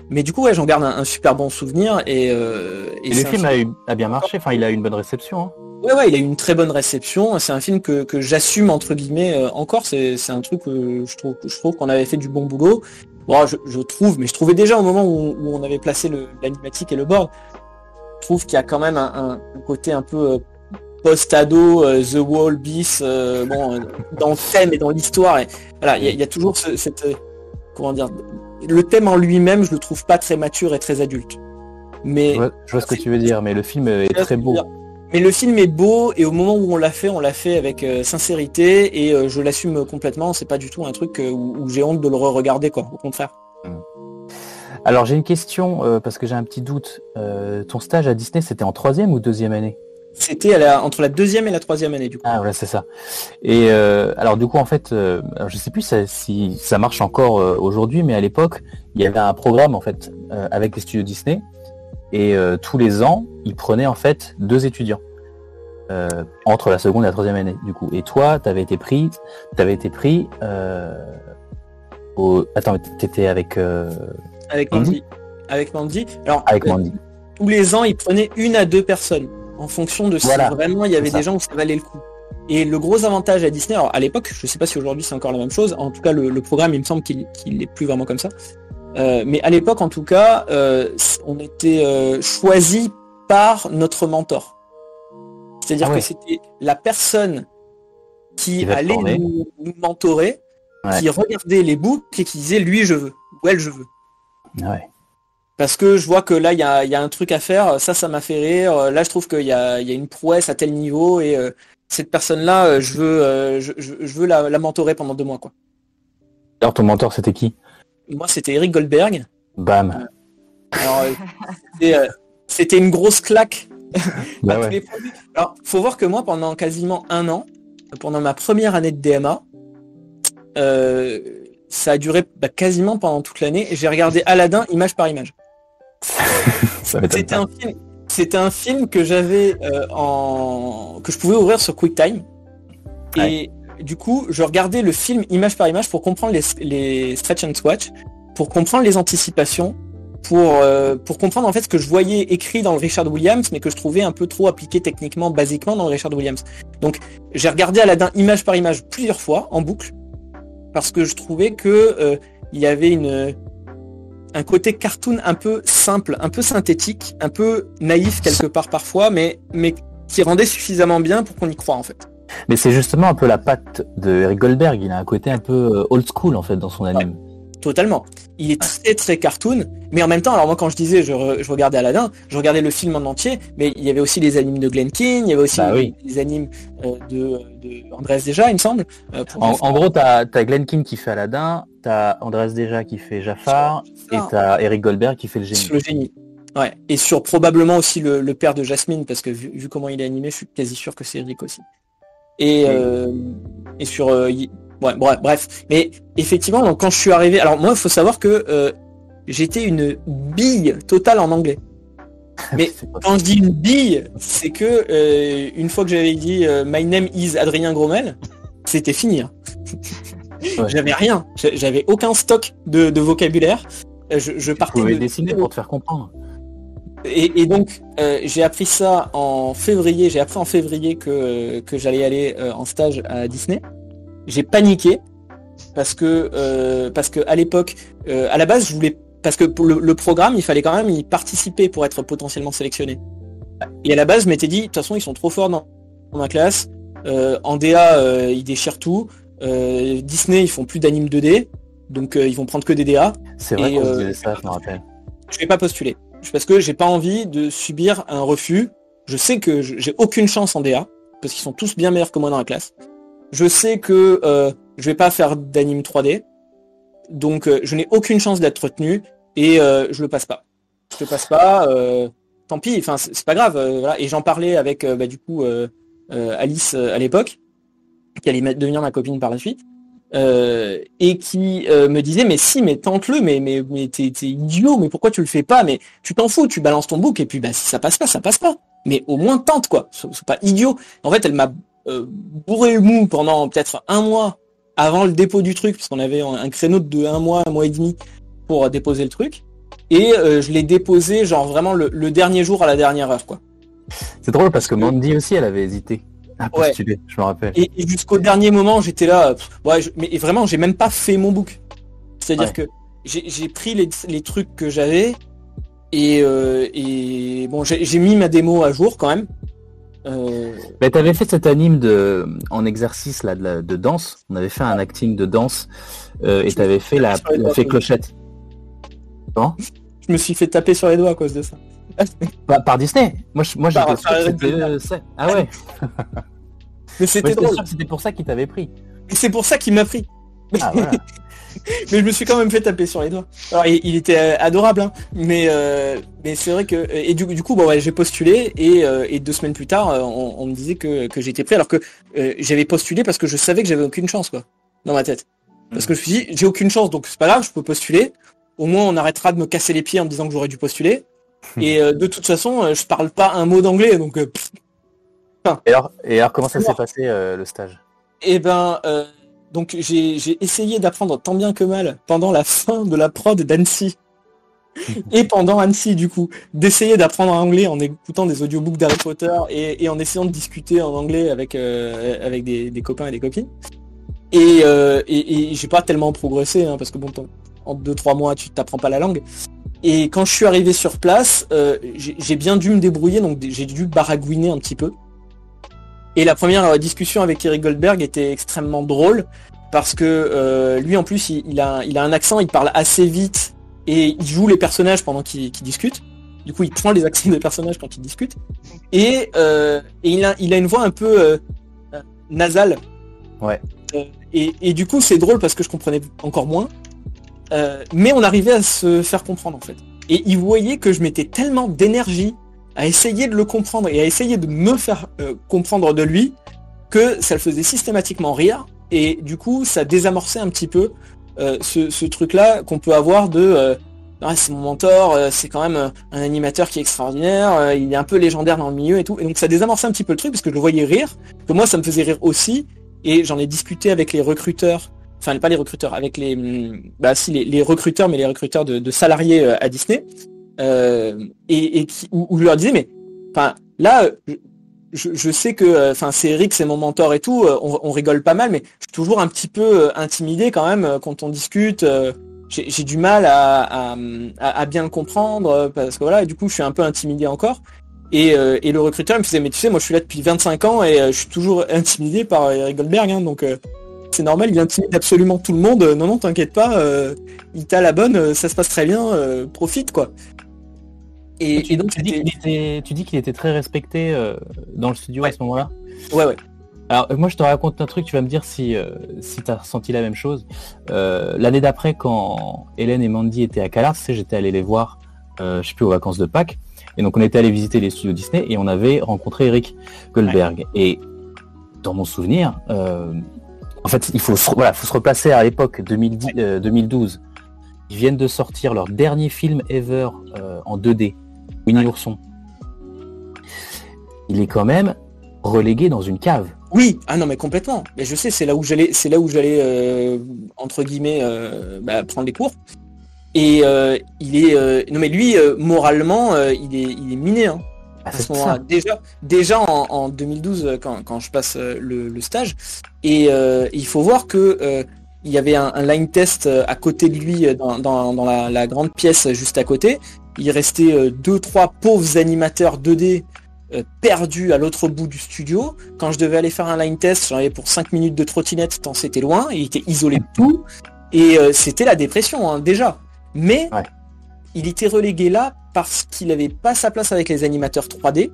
Mais du coup, ouais, j'en garde un, super bon souvenir. Et, euh, et, le film, a, bien marché, enfin, il a eu une bonne réception. Hein. Ouais, ouais, il a eu une très bonne réception. C'est un film que, j'assume, entre guillemets, euh, encore. C'est un truc que je trouve, je trouve qu'on avait fait du bon boulot. Bon, je, trouve, mais je trouvais déjà au moment où, on avait placé l'animatique et le board, je trouve qu'il y a quand même un, côté un peu euh, post-ado, The Wall, Bis, bon, dans le thème et dans l'histoire. Voilà, il y, a toujours cette, comment dire, le thème en lui-même, je le trouve pas très mature et très adulte. Mais je vois, ce que tu veux dire, mais le film est très beau. Mais le film est beau et au moment où on l'a fait, on l'a fait avec euh, sincérité et euh, je l'assume complètement. C'est pas du tout un truc euh, où, j'ai honte de le re-regarder, quoi. Au contraire. Hmm. Alors j'ai une question euh, parce que j'ai un petit doute. Euh, ton stage à Disney, c'était en troisième ou deuxième année? C'était entre la deuxième et la troisième année du coup. Ah voilà, c'est ça. Et euh, alors du coup, en fait, euh, alors, je sais plus ça- si ça marche encore euh, aujourd'hui, mais à l'époque, il y avait un programme en fait euh, avec les studios Disney et tous les ans, ils prenaient en fait deux étudiants entre la seconde et la troisième année du coup. Et toi, t'avais été pris, t'avais été pris au. Attends, mais t'étais avec Avec Mandy Mandy. Avec Mandy. Alors avec Mandy. tous les ans, ils prenaient une à deux personnes en fonction de si Voilà, vraiment il y avait des gens où ça valait le coup. Et le gros avantage à Disney, alors à l'époque, je sais pas si aujourd'hui c'est encore la même chose, en tout cas le, le programme, il me semble qu'il qu'il est plus vraiment comme ça. Euh, mais à l'époque, en tout cas, euh, on était euh, choisi par notre mentor. C'est-à-dire Ah ouais. que c'était la personne qui, allait nous, nous mentorer, Ouais. qui regardait les boucles et qui disait lui je veux, ou elle je veux. Ouais. Parce que je vois que là, il y a, il y a un truc à faire, ça, ça m'a fait rire. Là, je trouve qu'il y a, il y a une prouesse à tel niveau et euh, cette personne-là, euh, je veux, euh, je, veux la, la mentorer pendant deux mois. Quoi. Alors ton mentor, c'était qui? Moi, c'était Eric Goldberg. Bam. Alors, euh, c'était, euh, une grosse claque [LAUGHS] Bah ouais. les. Alors, faut voir que moi, pendant quasiment un an, pendant ma première année de DMA, euh, ça a duré bah, quasiment pendant toute l'année. et J'ai regardé Aladdin image par image. [LAUGHS] C'était un film. C'était un film que j'avais euh, en que je pouvais ouvrir sur QuickTime. Et du coup, je regardais le film image par image pour comprendre les, les stretch and swatch, pour comprendre les anticipations, pour euh, pour comprendre en fait ce que je voyais écrit dans le Richard Williams, mais que je trouvais un peu trop appliqué techniquement, basiquement dans le Richard Williams. Donc, j'ai regardé Aladdin image par image plusieurs fois en boucle parce que je trouvais que euh, il y avait une un côté cartoon un peu simple, un peu synthétique, un peu naïf quelque part parfois, mais, mais qui rendait suffisamment bien pour qu'on y croit en fait. Mais c'est justement un peu la patte de Eric Goldberg. Il a un côté un peu euh, old school en fait dans son anime. Totalement. Il est très très cartoon, mais en même temps, alors moi quand je disais je, re- je regardais Aladdin, je regardais le film en entier, mais il y avait aussi les animes de Glenn King, il y avait aussi Bah les, oui. les animes euh, de, de Andrés déjà, il me semble. euh, En, gros, t'as as Glenn King qui fait Aladdin, t'as Andrés Deja qui fait Jafar, et t'as Eric Goldberg qui fait le génie. Sur le génie. Ouais. Et sur probablement aussi le, le père de Jasmine, parce que vu, vu comment il est animé, je suis quasi sûr que c'est Eric aussi. Et, Et- euh, et sur... ouais, bref, bref. Mais effectivement, donc, quand je suis arrivé... Alors moi, il faut savoir que euh, j'étais une bille totale en anglais. [LAUGHS] Mais quand je dis une bille, c'est que euh, une fois que j'avais dit euh, My name is Adrien Gromel, c'était fini. hein. Ouais. J'avais rien. J'a- J'avais aucun stock de, de vocabulaire. Je, partais de dessiner pour te faire comprendre. et, et donc, euh, j'ai appris ça en février. J'ai appris en février que, que j'allais aller en stage à Disney. J'ai paniqué parce que euh, parce que à l'époque, euh, à la base, je voulais parce que pour le, le programme, il fallait quand même y participer pour être potentiellement sélectionné. Et à la base, je m'étais dit, de toute façon, ils sont trop forts dans, dans ma classe. Euh, en DA, ils déchirent tout. Disney, ils font plus d'anime 2D, donc ils vont prendre que des DA. C'est vrai Et, qu'on se disait ça, je me rappelle. je vais pas postuler. Parce que j'ai pas envie de subir un refus. Je sais que j'ai aucune chance en DA, parce qu'ils sont tous bien meilleurs que moi dans la classe. Je sais que euh, je vais pas faire d'anime 3D, donc euh, je n'ai aucune chance d'être retenu et euh, je le passe pas. Je le passe pas. euh, tant pis. Enfin, c'est pas grave. Et j'en parlais avec bah, Alice à l'époque, qui allait devenir ma copine par la suite et qui me disait mais si mais tente-le mais mais mais t'es idiot mais pourquoi tu le fais pas mais tu t'en fous tu balances ton book et puis bah si ça passe pas ça passe pas mais au moins tente quoi c'est pas idiot en fait elle m'a euh, bourré le mou pendant peut-être un mois avant le dépôt du truc puisqu'on avait un créneau de un mois un mois et demi pour euh, déposer le truc et euh, je l'ai déposé genre vraiment le, le dernier jour à la dernière heure quoi C'est drôle parce que Mandy aussi, elle avait hésité à Ouais. postuler, je me rappelle. Et, et jusqu'au dernier moment, j'étais là. pff, ouais, je- mais vraiment, j'ai même pas fait mon book. C'est-à-dire Ouais. que j'ai pris les, les trucs que j'avais et, euh, et bon, j'ai mis ma démo à jour quand même. Euh, Mais t'avais fait cet anime de en exercice là de, danse. On avait fait un acting de danse euh, et t'avais fait la, fée clochette. Non je me suis fait taper sur les doigts à cause de ça. Par, [LAUGHS] par Disney. Moi, je- moi j'étais sûr que c'était euh. Ah ouais. Mais c'était drôle. c'était pour ça qu'il t'avait pris. Et c'est pour ça qu'il m'a pris. Ah, voilà. [LAUGHS] [LAUGHS] mais je me suis quand même fait taper sur les doigts. Alors il, il était euh, adorable, hein, mais euh, mais c'est vrai que et du, du coup bon ouais, j'ai postulé et, euh, et deux semaines plus tard euh, on, on me disait que, que j'étais pris alors que euh, j'avais postulé parce que je savais que j'avais aucune chance quoi dans ma tête. Parce que je me suis dit j'ai aucune chance donc c'est pas grave je peux postuler. Au moins on arrêtera de me casser les pieds en me disant que j'aurais dû postuler. Et euh, de toute façon euh, je parle pas un mot d'anglais donc euh, pff, Et alors, et alors comment ça s'est passé euh, le stage? Eh ben, euh, donc j'ai essayé d'apprendre tant bien que mal pendant la fin de la prod d'Annecy. [LAUGHS] et pendant Annecy, du coup, d'essayer d'apprendre anglais en écoutant des audiobooks d'Harry Potter et, et en essayant de discuter en anglais avec, euh, avec des, des copains et des copines. Et, euh, et, et j'ai pas tellement progressé, hein, parce que bon, en 2-3 mois, tu t'apprends pas la langue. Et quand je suis arrivé sur place, euh, j'ai j'ai bien dû me débrouiller, donc j'ai dû baragouiner un petit peu. Et la première euh, discussion avec Eric Goldberg était extrêmement drôle parce que euh, lui en plus il, il a, il a un accent, il parle assez vite et il joue les personnages pendant qu'il qu'il discute. Du coup il prend les accents [LAUGHS] des personnages quand il discute. Et, euh, et il, a, il a une voix un peu euh, nasale. Ouais. Et, et du coup c'est drôle parce que je comprenais encore moins. Mais on arrivait à se faire comprendre en fait. Et il voyait que je mettais tellement d'énergie à essayer de le comprendre et à essayer de me faire euh, comprendre de lui que ça le faisait systématiquement rire et du coup ça désamorçait un petit peu euh, ce, truc-là qu'on peut avoir de euh, c'est mon mentor, euh, c'est quand même un animateur qui est extraordinaire, il est un peu légendaire dans le milieu et tout. Et donc ça désamorçait un petit peu le truc parce que je le voyais rire, que moi ça me faisait rire aussi et j'en ai discuté avec les recruteurs, enfin pas les recruteurs, avec les hum, bah si les, recruteurs mais les recruteurs de, salariés à Disney euh, et, qui, où, leur disais mais enfin là je, je sais que euh, enfin c'est Eric c'est mon mentor et tout euh, on, rigole pas mal mais je suis toujours un petit peu intimidé quand même quand on discute j'ai du mal à, à, bien le comprendre parce que voilà et du coup je suis un peu intimidé encore. Et, et le recruteur me faisait mais tu sais moi je suis là depuis 25 ans et je suis toujours [LAUGHS] intimidé par Eric Goldberg hein, donc c'est normal il intimide absolument tout le monde Euh, non non t'inquiète pas euh, il t'a la bonne euh, ça se passe très bien euh, profite quoi et, tu, et donc tu dis qu'il était, tu dis qu'il était très respecté euh, dans le studio à ce moment-là ouais ouais Alors moi je te raconte un truc, tu vas me dire si, si tu as ressenti la même chose. L'année d'après quand Hélène et Mandy étaient à Calars, tu sais, j'étais allé les voir, je sais plus, aux vacances de Pâques. Et donc on était allé visiter les studios Disney et on avait rencontré Eric Goldberg. Et dans mon souvenir, euh, en fait il faut, se- voilà, faut se replacer à l'époque 2010, euh, 2012. Ils viennent de sortir leur dernier film ever euh, en 2D, Winnie l'ourson. Il est quand même relégué dans une cave. Oui, ah non mais complètement. Mais je sais, c'est là où j'allais, c'est là où j'allais euh, entre guillemets bah, prendre les cours. Et il est, non mais lui moralement, il est, il est miné. Hein, Ah, à ce moment-là. ça. Déjà, déjà en, en 2012 euh, quand, quand je passe le, le stage, et euh, il faut voir que euh, il y avait un, un line test euh, à côté de lui dans, dans, dans la, la grande pièce juste à côté. Il restait deux trois pauvres animateurs 2D euh, perdus à l'autre bout du studio. Quand je devais aller faire un line test, j'en avais pour 5 minutes de trottinette tant c'était loin. Il était isolé de tout et euh, c'était la dépression hein, déjà. Mais Ouais. il était relégué là parce qu'il n'avait pas sa place avec les animateurs 3D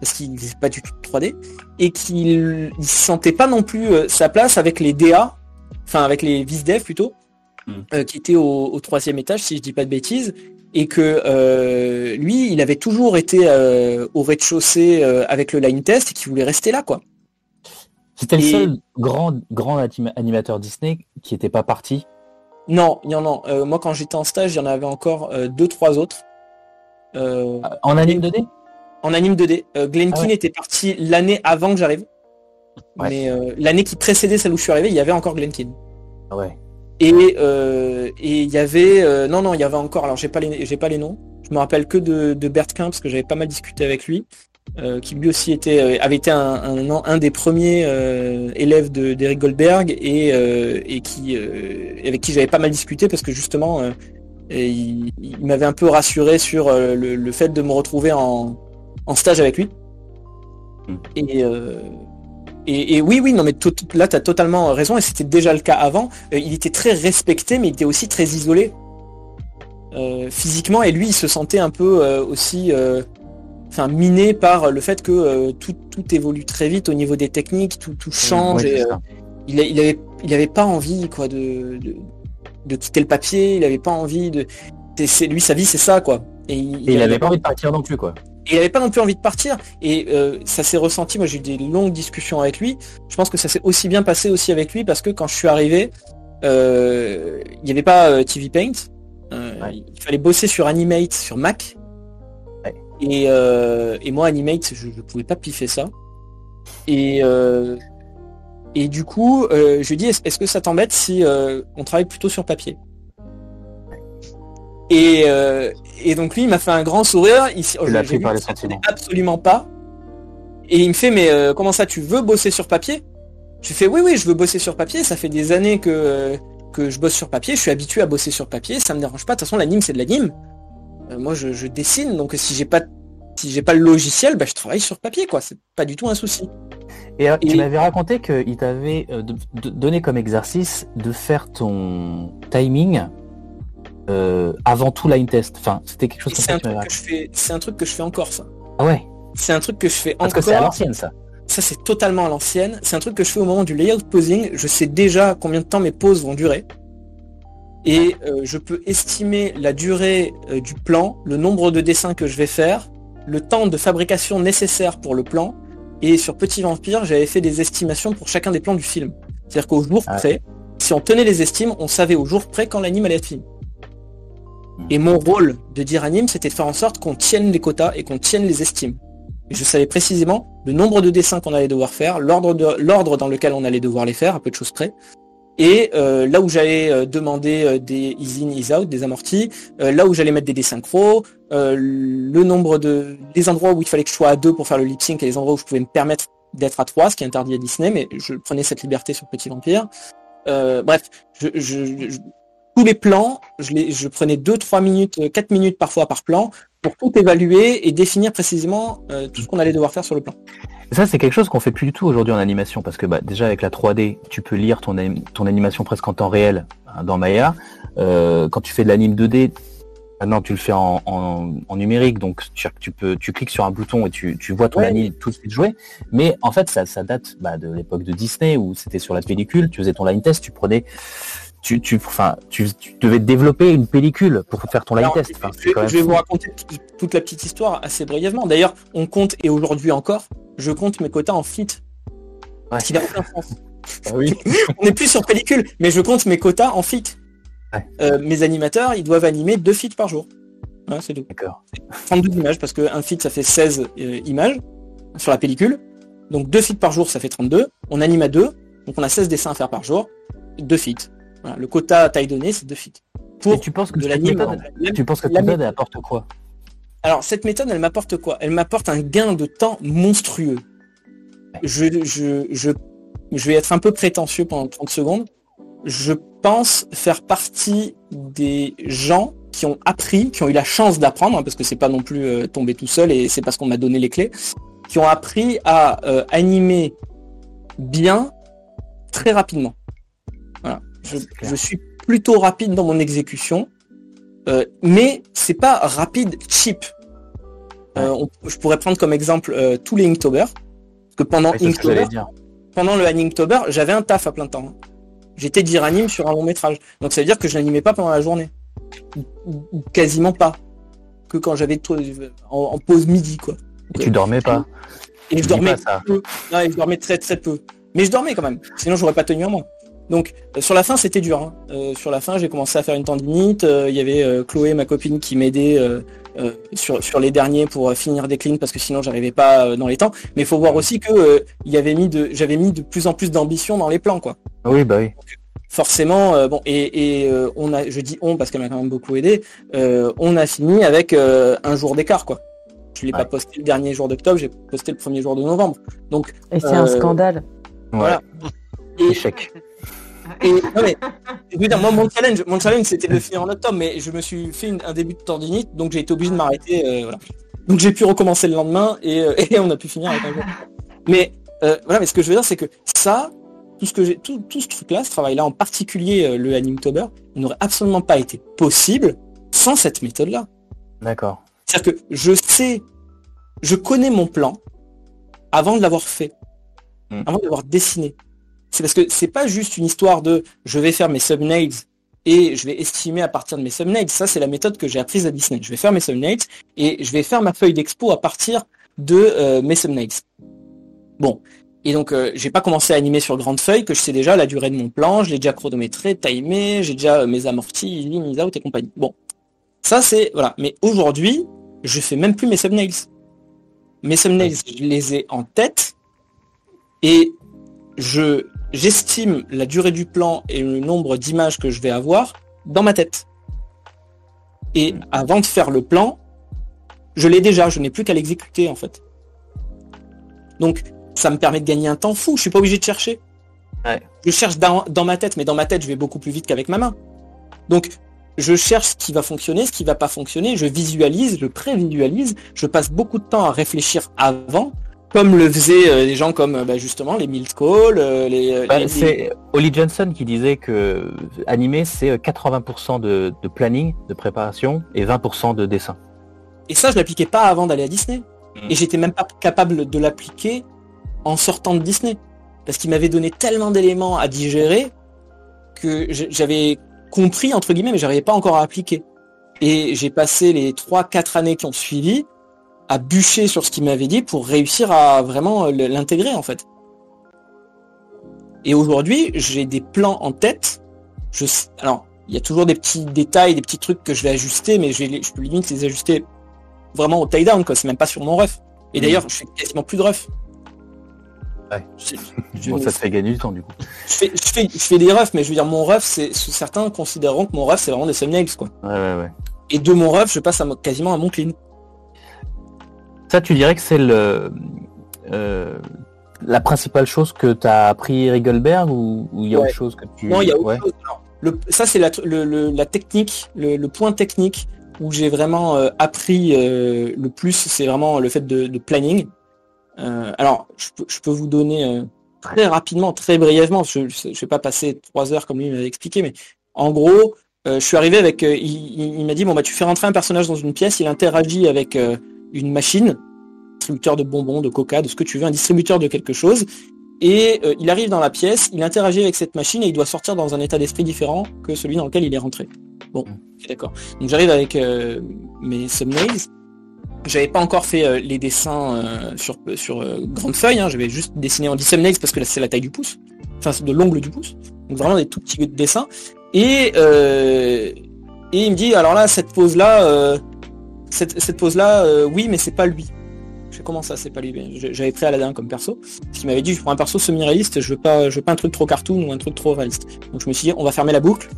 parce qu'il n'est pas du tout 3D et qu'il ne sentait pas non plus euh, sa place avec les DA, enfin avec les VisDev plutôt, Mm. euh, qui étaient au, au troisième étage si je dis pas de bêtises, et que euh, lui il avait toujours été au rez-de-chaussée avec le line test et qu'il voulait rester là quoi. C'était le seul grand, grand anima- animateur Disney qui était pas parti. Non, il y en a. moi quand j'étais en stage, il y en avait encore deux trois autres. En anime 2D en anime 2D. Euh, Glenn Ah ouais. était parti l'année avant que j'arrive. Ouais. Mais euh, l'année qui précédait celle où je suis arrivé, il y avait encore Glenn Keane. Ah Ouais. Et euh, et il y avait non non il y avait encore alors j'ai pas les j'ai pas les noms je me rappelle que de, de Bert Quin parce que j'avais pas mal discuté avec lui qui lui aussi était avait été un, un, un des premiers élèves de d'Eric Goldberg et et qui avec qui j'avais pas mal discuté parce que justement et il, il m'avait un peu rassuré sur le, le fait de me retrouver en, en stage avec lui Mm. et euh, et, et oui, oui, non, mais tout- là, tu as totalement raison, et c'était déjà le cas avant. Euh, il était très respecté, mais il était aussi très isolé euh, physiquement, et lui, il se sentait un peu aussi enfin, miné par le fait que euh, tout, tout évolue très vite au niveau des techniques, tout, tout change, Ouais, et, euh, il, il avait, il avait pas envie quoi de, de, de quitter le papier. Il avait pas envie de. C'est lui sa vie, c'est ça quoi. Et il, il avait pas envie de partir non plus quoi. Et il avait pas non plus envie de partir. Et euh, ça s'est ressenti. Moi, j'ai eu des longues discussions avec lui. Je pense que ça s'est aussi bien passé aussi avec lui parce que quand je suis arrivé, euh, il n'y avait pas euh, TV Paint. Il fallait bosser sur Animate sur Mac. Et, et, moi, Animate, je ne pouvais pas piffer ça. Et, et du coup, je lui dis, est-ce que ça t'embête si on travaille plutôt sur papier? Et, euh, et donc lui, il m'a fait un grand sourire. Il, oh, pris par les sentiments. Absolument pas. Et il me fait, mais euh, comment ça, tu veux bosser sur papier? Je fais, oui, oui, je veux bosser sur papier. Ça fait des années que, que je bosse sur papier. Je suis habitué à bosser sur papier. Ça me dérange pas. De toute façon, l'anime, c'est de l'anime. Euh, moi, je, je, dessine. Donc si j'ai pas si j'ai pas le logiciel, bah, je travaille sur papier, quoi. C'est pas du tout un souci. Et, euh, tu m'avais raconté qu'il t'avait donné comme exercice de faire ton timing euh, avant tout line test. Enfin, c'était quelque chose comme ça. C'est un truc que je fais encore, ça. Ah ouais. C'est un truc que je fais Parce que c'est à l'ancienne, ça. Ça, c'est totalement à l'ancienne. C'est un truc que je fais au moment du layout posing. Je sais déjà combien de temps mes poses vont durer. Et euh, je peux estimer la durée euh, du plan, le nombre de dessins que je vais faire, le temps de fabrication nécessaire pour le plan. Et sur Petit Vampire, j'avais fait des estimations pour chacun des plans du film. C'est-à-dire qu'au jour ah près, si on tenait les estimes, on savait au jour près quand l'anime allait être fini. Et mon rôle de dire c'était de faire en sorte qu'on tienne les quotas et qu'on tienne les estimes. Et je savais précisément le nombre de dessins qu'on allait devoir faire, l'ordre dans lequel on allait devoir les faire, à peu de choses près. Et euh, là où j'allais euh, demander euh, des ease in, ease out, des amortis, là où j'allais mettre des dessins synchro, le nombre de les endroits où il fallait que je sois à deux pour faire le lip sync et les endroits où je pouvais me permettre d'être à trois, ce qui est interdit à Disney, mais je prenais cette liberté sur Petit Vampire. bref, je, je, tous les plans, je, les, je prenais 2-3 minutes, 4 euh, minutes parfois par plan, pour tout évaluer et définir précisément euh, tout ce qu'on allait devoir faire sur le plan. Ça, c'est quelque chose qu'on fait plus du tout aujourd'hui en animation, parce que bah, déjà avec la 3D, tu peux lire ton, ton animation presque en temps réel hein, dans Maya. Euh, quand tu fais de l'anime 2D, maintenant tu le fais en, en, numérique, donc tu, tu, peux, tu cliques sur un bouton et tu, tu vois ton anime tout de suite jouer. Mais en fait, ça, ça date bah, de l'époque de Disney où c'était sur la pellicule, tu faisais ton line test, tu prenais tu, tu, enfin, tu, devais développer une pellicule pour faire ton live test. je, vais vous raconter toute la petite histoire assez brièvement. D'ailleurs, on compte, et aujourd'hui encore, je compte mes quotas en fit. Ouais. Qu'il a aucun sens. Ah oui. [LAUGHS] on n'est plus sur pellicule, mais je compte mes quotas en fit. Euh, mes animateurs, ils doivent animer deux feats par jour. c'est tout. D'accord. 32 images, parce qu'un feat, ça fait 16 euh, images sur la pellicule. Donc deux feats par jour, ça fait 32. On anime à deux, donc on a 16 dessins à faire par jour. Deux le quota taille donnée, c'est deux feet. Pour tu penses que de cette méthode, tu penses que cette méthode apporte quoi? Alors cette méthode, elle m'apporte quoi? Elle m'apporte un gain de temps monstrueux. Je, je, je, je vais être un peu prétentieux pendant 30 secondes. Je pense faire partie des gens qui ont appris, qui ont eu la chance d'apprendre, hein, parce que c'est pas non plus euh, tomber tout seul et c'est parce qu'on m'a donné les clés, qui ont appris à euh, animer bien très rapidement. Je, suis plutôt rapide dans mon exécution, euh, mais c'est pas rapide cheap. Euh, je pourrais prendre comme exemple euh, tous les Inktober, parce que pendant Inktober, pendant le Inktober, j'avais un taf à plein temps. J'étais d'Iranim sur un long métrage, donc ça veut dire que je n'animais pas pendant la journée, ou, quasiment pas, que quand j'avais en, en, pause midi quoi. Et tu dormais pas Et je dormais peu. Non, je dormais très très peu. Mais je dormais quand même, sinon j'aurais pas tenu à moi. Donc euh, sur la fin c'était dur. Hein. Euh, sur la fin j'ai commencé à faire une tendinite. Euh, il y avait Chloé, ma copine, qui m'aidait sur, sur les derniers pour finir des cleans parce que sinon j'arrivais pas dans les temps. Mais il faut voir aussi que il y avait mis de, j'avais mis de plus en plus d'ambition dans les plans quoi. Oui bah oui. forcément bon et, et on a, je dis on parce qu'elle m'a quand même beaucoup aidé. on a fini avec un jour d'écart quoi. Je l'ai pas posté le dernier jour d'octobre, j'ai posté le premier jour de novembre. Donc et c'est un scandale. Voilà. Échec. Et, [LAUGHS] moi, mon challenge, mon challenge, c'était de le finir en octobre, mais je me suis fait un début de tendinite, donc j'ai été obligé de m'arrêter. Euh, donc j'ai pu recommencer le lendemain euh, [LAUGHS] et, on a pu finir avec un jour. Mais euh, voilà, mais ce que je veux dire, c'est que ça, tout ce que j'ai, tout, tout, ce truc-là, ce travail-là, en particulier le Animetober, n'aurait absolument pas été possible sans cette méthode-là. D'accord. C'est-à-dire que je sais, je connais mon plan avant de l'avoir fait, hmm. avant de l'avoir dessiné. C'est parce que c'est pas juste une histoire de je vais faire mes thumbnails et je vais estimer à partir de mes thumbnails. Ça, c'est la méthode que j'ai apprise à Disney. Je vais faire mes thumbnails et je vais faire ma feuille d'expo à partir de euh, mes thumbnails. Bon. Et donc, euh, j'ai pas commencé à animer sur grande feuille, que je sais déjà la durée de mon plan, je l'ai déjà chronométré, timé, j'ai déjà euh, mes amortis, in, in, out et compagnie. Bon. Ça, c'est, voilà. Mais aujourd'hui, je fais même plus mes thumbnails. Mes thumbnails, je les ai en tête et je j'estime la durée du plan et le nombre d'images que je vais avoir dans ma tête. Et avant de faire le plan, je l'ai déjà, je n'ai plus qu'à l'exécuter en fait. Donc ça me permet de gagner un temps fou, je suis pas obligé de chercher. Je cherche dans, dans, ma tête, mais dans ma tête je vais beaucoup plus vite qu'avec ma main. Donc je cherche ce qui va fonctionner, ce qui va pas fonctionner, je visualise, je prévisualise, je passe beaucoup de temps à réfléchir avant comme le faisaient euh, des gens comme euh, bah, justement les Milt Cole, euh, les, bah, C'est Holly Johnson qui disait que animer c'est 80% de, de, planning, de préparation et 20% de dessin. Et ça, je l'appliquais pas avant d'aller à Disney. Mm. Et j'étais même pas capable de l'appliquer en sortant de Disney. Parce qu'il m'avait donné tellement d'éléments à digérer que j'avais compris, entre guillemets, mais j'arrivais pas encore à appliquer. Et j'ai passé les 3-4 années qui ont suivi à bûcher sur ce qu'il m'avait dit pour réussir à vraiment l'intégrer en fait. Et aujourd'hui, j'ai des plans en tête. Je, alors, il y a toujours des petits détails, des petits trucs que je vais ajuster, mais je, je peux limite les ajuster vraiment au tie down, quoi. C'est même pas sur mon ref. Et mmh. d'ailleurs, je fais quasiment plus de ref. Ouais. [LAUGHS] bon, ça te fait gagner du temps du coup. Je fais, je fais, je fais des refs, mais je veux dire, mon ref, c'est certains considéreront que mon ref, c'est vraiment des thumbnails, quoi. Ouais, ouais, ouais. Et de mon ref, je passe à, quasiment à mon clean. Ça, tu dirais que c'est le euh, la principale chose que tu as appris Rigelberg ou il y a autre chose que tu... Non, il y a autre chose. Le, ça, c'est la, le, la technique, le, point technique où j'ai vraiment euh, appris euh, le plus, c'est vraiment le fait de, de planning. alors, je peux, je peux, vous donner très rapidement, très brièvement, je ne vais pas passer trois heures comme lui m'avait expliqué, mais en gros, je suis arrivé avec, il, il m'a dit, bon, bah, tu fais rentrer un personnage dans une pièce, il interagit avec une machine, distributeur de bonbons, de coca, de ce que tu veux, un distributeur de quelque chose. Et euh, il arrive dans la pièce, il interagit avec cette machine et il doit sortir dans un état d'esprit différent que celui dans lequel il est rentré. Bon, mm. d'accord. Donc j'arrive avec euh, mes thumbnails. J'avais pas encore fait euh, les dessins sur, sur grande feuille, hein. j'avais juste dessiné en 10 thumbnails parce que là c'est la taille du pouce, enfin c'est de l'ongle du pouce. Donc vraiment des tout petits dessins. Et, et il me dit, alors là, cette pose-là, cette, pose-là, euh, oui, mais c'est pas lui. Je comment ça, c'est pas lui. J'avais pris Aladdin comme perso. Ce qui m'avait dit, je prends un perso semi-réaliste, je veux pas, je veux pas un truc trop cartoon ou un truc trop réaliste. Donc je me suis dit, on va fermer la boucle.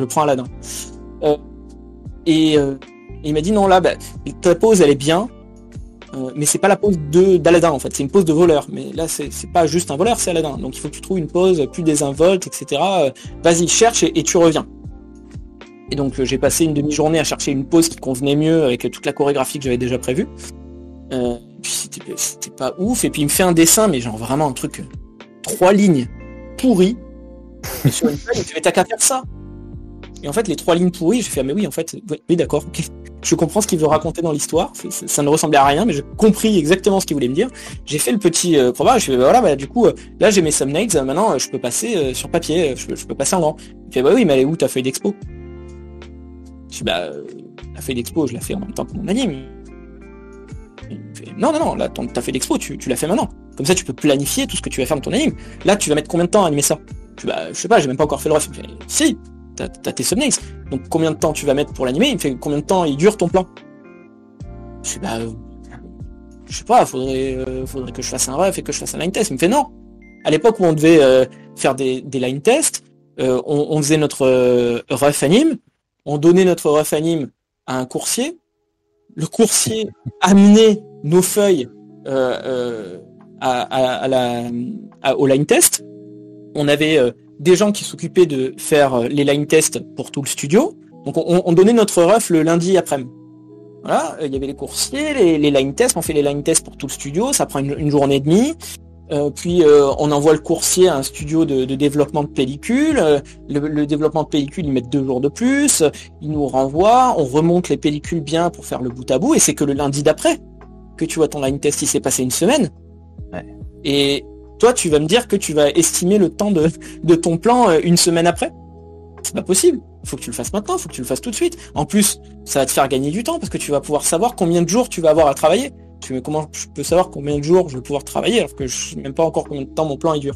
Je prends Aladdin. Euh, et, euh, il m'a dit non là, bah, ta pose elle est bien, mais c'est pas la pose d'Aladin en fait, c'est une pose de voleur. Mais là c'est pas juste un voleur, c'est Aladdin. Donc il faut que tu trouves une pose plus désinvolte, etc. Vas-y, cherche et tu reviens. Et donc euh, j'ai passé une demi-journée à chercher une pause qui convenait mieux avec toute la chorégraphie que j'avais déjà prévue. Euh, c'était pas ouf. Et puis il me fait un dessin, mais genre vraiment un truc, euh, trois lignes pourries. Et [LAUGHS] sur une page, il me t'as qu'à faire ça. Et en fait, les trois lignes pourries, j'ai fait, ah, mais oui, en fait, oui, d'accord, je comprends ce qu'il veut raconter dans l'histoire. Ça, ne ressemblait à rien, mais j'ai compris exactement ce qu'il voulait me dire. J'ai fait le petit euh, je fais, bah, voilà, bah, du coup, là, j'ai mes thumbnails, maintenant, je peux passer sur papier, je peux, passer en grand. Il fait, bah oui, mais elle est où ta feuille d'expo? Je dis, bah, la feuille d'expo, je la fais en même temps que mon anime. non, non, non, là, ta feuille d'expo, tu, tu la fais maintenant. Comme ça, tu peux planifier tout ce que tu vas faire dans ton anime. Là, tu vas mettre combien de temps à animer ça? Je, bah, je sais pas, j'ai même pas encore fait le ref. si, t'as as tes thumbnails. Donc, combien de temps tu vas mettre pour l'animer? Il me fait combien de temps il dure ton plan? Je sais bah, je sais pas, faudrait, euh, faudrait que je fasse un ref et que je fasse un line test. Il me fait non. À l'époque où on devait euh, faire des, line tests, euh, on, on, faisait notre ref anime, on donnait notre ref anime à un coursier. Le coursier [LAUGHS] amenait nos feuilles euh, euh, au line test. On avait euh, des gens qui s'occupaient de faire les line tests pour tout le studio. Donc on, donnait notre ref le lundi après-midi. Il y avait les coursiers, les, line tests, on fait les line tests pour tout le studio, ça prend une journée et demie. Euh, puis euh, on envoie le coursier à un studio de, développement de pellicule. Euh, le, développement de pellicule, ils mettent deux jours de plus. Ils nous renvoient. On remonte les pellicules bien pour faire le bout à bout. Et c'est que le lundi d'après que tu vois ton line test, il s'est passé une semaine. Et toi, tu vas me dire que tu vas estimer le temps de, de ton plan une semaine après C'est pas possible. Il faut que tu le fasses maintenant, il faut que tu le fasses tout de suite. En plus, ça va te faire gagner du temps parce que tu vas pouvoir savoir combien de jours tu vas avoir à travailler. Tu comment je peux savoir combien de jours je vais pouvoir travailler alors que je sais même pas encore combien de temps mon plan est dure.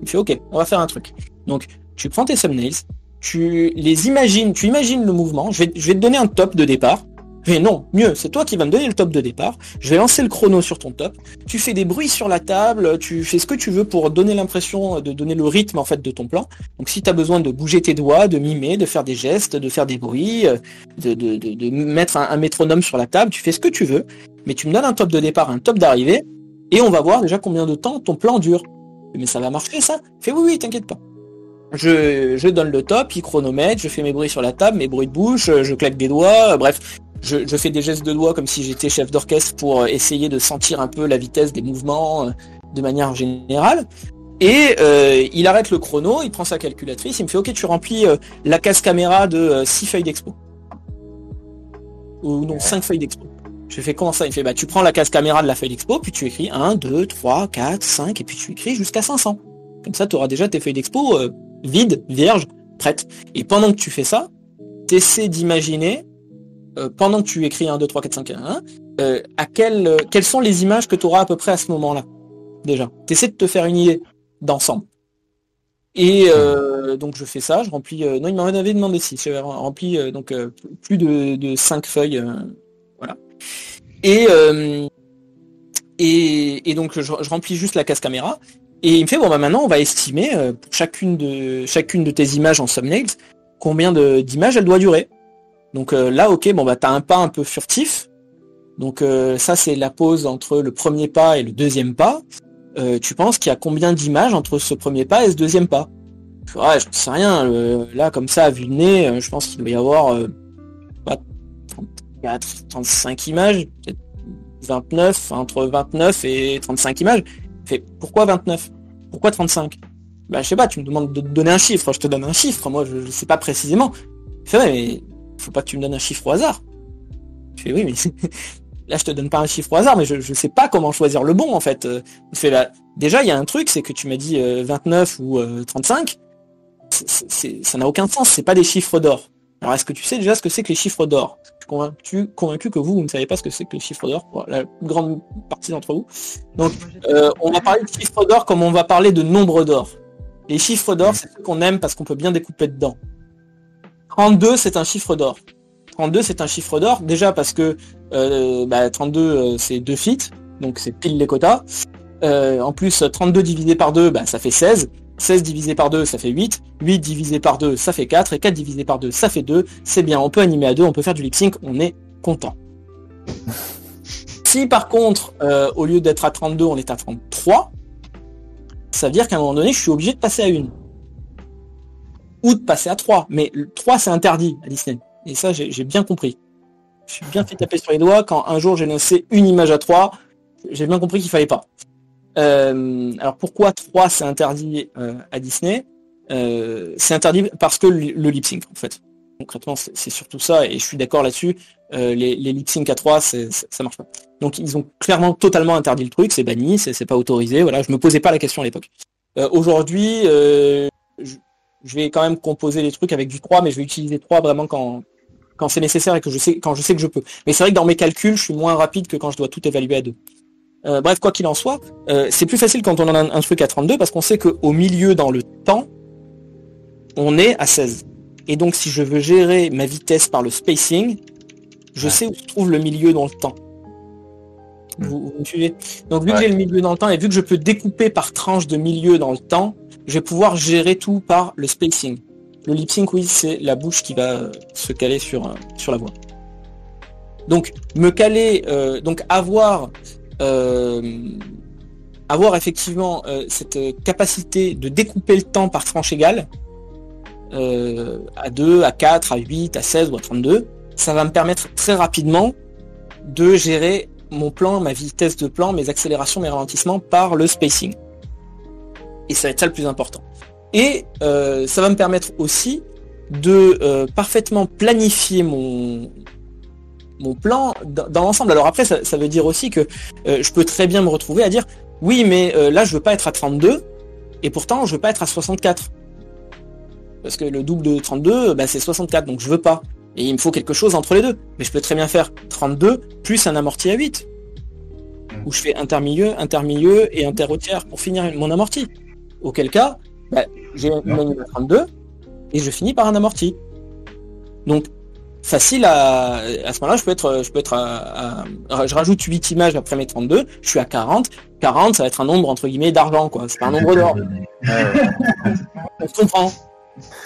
Il fait ok, on va faire un truc. Donc tu prends tes thumbnails, tu les imagines, tu imagines le mouvement. Je vais te donner un top de départ. Mais non, mieux, c'est toi qui vas me donner le top de départ. Je vais lancer le chrono sur ton top. Tu fais des bruits sur la table, tu fais ce que tu veux pour donner l'impression de donner le rythme en fait de ton plan. Donc si tu as besoin de bouger tes doigts, de mimer, de faire des gestes, de faire des bruits, euh, de, mettre un, métronome sur la table, tu fais ce que tu veux. Mais tu me donnes un top de départ, un top d'arrivée, et on va voir déjà combien de temps ton plan dure. Mais ça va marcher ça Fais oui oui, t'inquiète pas. Je, je, donne le top, il chronomètre, je fais mes bruits sur la table, mes bruits de bouche, je claque des doigts, bref, je, fais des gestes de doigts comme si j'étais chef d'orchestre pour euh, essayer de sentir un peu la vitesse des mouvements euh, de manière générale. Et euh, il arrête le chrono, il prend sa calculatrice, il me fait ok tu remplis la case caméra de 6 feuilles d'expo. Ou non, 5 feuilles d'expo. Je fais comment ça? Il me fait bah tu prends la case caméra de la feuille d'expo, puis tu écris 1, 2, 3, 4, 5, et puis tu écris jusqu'à 500. Comme ça tu auras déjà tes feuilles d'expo vides, vierges, prêtes. Et pendant que tu fais ça, tu essaies d'imaginer euh, pendant que tu écris 1, 2, 3, 4, 5, 1, à quel, euh, quelles sont les images que tu auras à peu près à ce moment-là Déjà? Tu essaies de te faire une idée d'ensemble. Et euh, donc je fais ça, je remplis. non, il m'en avait demandé si. Je remplis donc plus de, de 5 feuilles. voilà. Et, et, donc je, je, remplis juste la case caméra. Et il me fait bon bah maintenant on va estimer pour chacune de chacune de tes images en thumbnails combien d'images elle doit durer. Donc euh, là, ok, bon bah t'as un pas un peu furtif. Donc euh, ça c'est la pause entre le premier pas et le deuxième pas. Euh, tu penses qu'il y a combien d'images entre ce premier pas et ce deuxième pas? Ouais, je ne sais rien. là, comme ça, à vue de nez, je pense qu'il doit y avoir 34, 35 images, peut-être 29, entre 29 et 35 images. Fait, pourquoi 29 Pourquoi 35 Bah je sais pas, tu me demandes de donner un chiffre, je te donne un chiffre, moi je ne sais pas précisément. Fait, mais faut pas que tu me donnes un chiffre au hasard. Je fais oui, mais [LAUGHS] là je te donne pas un chiffre au hasard, mais je, ne sais pas comment choisir le bon en fait. Euh, fait, là, déjà il y a un truc, c'est que tu m'as dit 29 euh, ou 35, euh, ça n'a aucun sens, c'est pas des chiffres d'or. Alors est-ce que tu sais déjà ce que c'est que les chiffres d'or? Je suis convaincu, convaincu que vous, vous ne savez pas ce que c'est que les chiffres d'or, la grande partie d'entre vous. Donc on va parler de chiffres d'or comme on va parler de nombre d'or. Les chiffres d'or, c'est ce qu'on aime parce qu'on peut bien découper dedans. 32, c'est un chiffre d'or. 32, c'est un chiffre d'or, déjà parce que euh, bah, 32, euh, c'est 2 feet, donc c'est pile les quotas. Euh, en plus, 32 divisé par 2, bah, ça fait 16. 16 divisé par 2, ça fait 8. 8 divisé par 2, ça fait 4. Et 4 divisé par 2, ça fait 2. C'est bien, on peut animer à 2, on peut faire du lip sync, on est content. si par contre, au lieu d'être à 32, on est à 33, ça veut dire qu'à un moment donné, je suis obligé de passer à 1 ou de passer à 3. Mais 3, c'est interdit à Disney. Et ça, j'ai bien compris. Je suis bien fait taper sur les doigts quand un jour j'ai lancé une image à 3. J'ai bien compris qu'il fallait pas. Euh, alors pourquoi 3 c'est interdit euh, à Disney? Euh, C'est interdit parce que le, lip sync en fait. Concrètement c'est surtout ça et je suis d'accord là-dessus. les, les lip sync à 3 ça marche pas. Donc ils ont clairement totalement interdit le truc, c'est banni, c'est pas autorisé. Voilà, je me posais pas la question à l'époque. Aujourd'hui, je vais quand même composer les trucs avec du 3, mais je vais utiliser 3 vraiment quand, quand c'est nécessaire et que je sais, quand je sais que je peux. Mais c'est vrai que dans mes calculs, je suis moins rapide que quand je dois tout évaluer à 2. Euh, bref, quoi qu'il en soit, euh, c'est plus facile quand on a un, truc à 32 parce qu'on sait qu'au milieu dans le temps, on est à 16. Et donc si je veux gérer ma vitesse par le spacing, je sais où se trouve le milieu dans le temps. Vous, me suivez Donc vu que j'ai le milieu dans le temps et vu que je peux découper par tranche de milieu dans le temps, je vais pouvoir gérer tout par le spacing. Le lip sync, oui, c'est la bouche qui va se caler sur, euh, sur la voix. Donc, me caler, euh, donc avoir, euh, avoir effectivement cette capacité de découper le temps par tranche égale, à 2, à 4, à 8, à 16 ou à 32, ça va me permettre très rapidement de gérer mon plan, ma vitesse de plan, mes accélérations, mes ralentissements par le spacing. Et ça va être ça le plus important. Et euh, ça va me permettre aussi de euh, parfaitement planifier mon, mon plan dans, l'ensemble. Alors après, ça, veut dire aussi que euh, je peux très bien me retrouver à dire, oui, mais là, je veux pas être à 32, et pourtant, je veux pas être à 64. Parce que le double de 32, bah, c'est 64, donc je veux pas. Et il me faut quelque chose entre les deux. Mais je peux très bien faire 32 plus un amorti à 8. Où je fais intermilieu, intermilieu et interrotière pour finir mon amorti. Auquel cas, bah, j'ai mon anime à 32 et je finis par un amorti. Donc, facile à, à ce moment-là, je peux être, je peux être à, à- je rajoute 8 images après mes 32, je suis à 40. 40, ça va être un nombre entre guillemets d'argent, quoi. C'est pas un nombre d'or. [LAUGHS] On se comprend.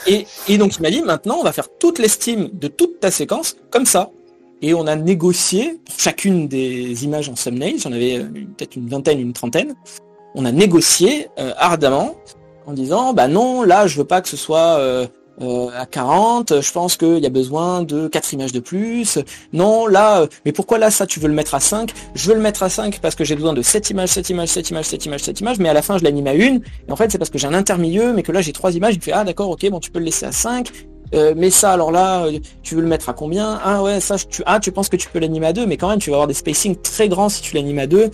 Et, donc il m'a dit maintenant on va faire toute l'estime de toute ta séquence comme ça. Et on a négocié pour chacune des images en thumbnail, j'en avais euh, peut-être une vingtaine, une trentaine. On a négocié euh, ardemment en disant bah non là je veux pas que ce soit euh, euh, à 40, je pense qu'il y a besoin de 4 images de plus. Non là, euh, mais pourquoi là ça tu veux le mettre à 5 Je veux le mettre à 5 parce que j'ai besoin de 7 images, 7 images, 7 images, 7 images, 7 images, mais à la fin je l'anime à une. Et en fait c'est parce que j'ai un intermilieu, mais que là j'ai trois images, il fait ah d'accord ok bon tu peux le laisser à 5. Euh, mais ça alors là euh, tu veux le mettre à combien? Ah ouais ça tu ah tu penses que tu peux l'animer à deux mais quand même tu vas avoir des spacings très grands si tu l'animes à deux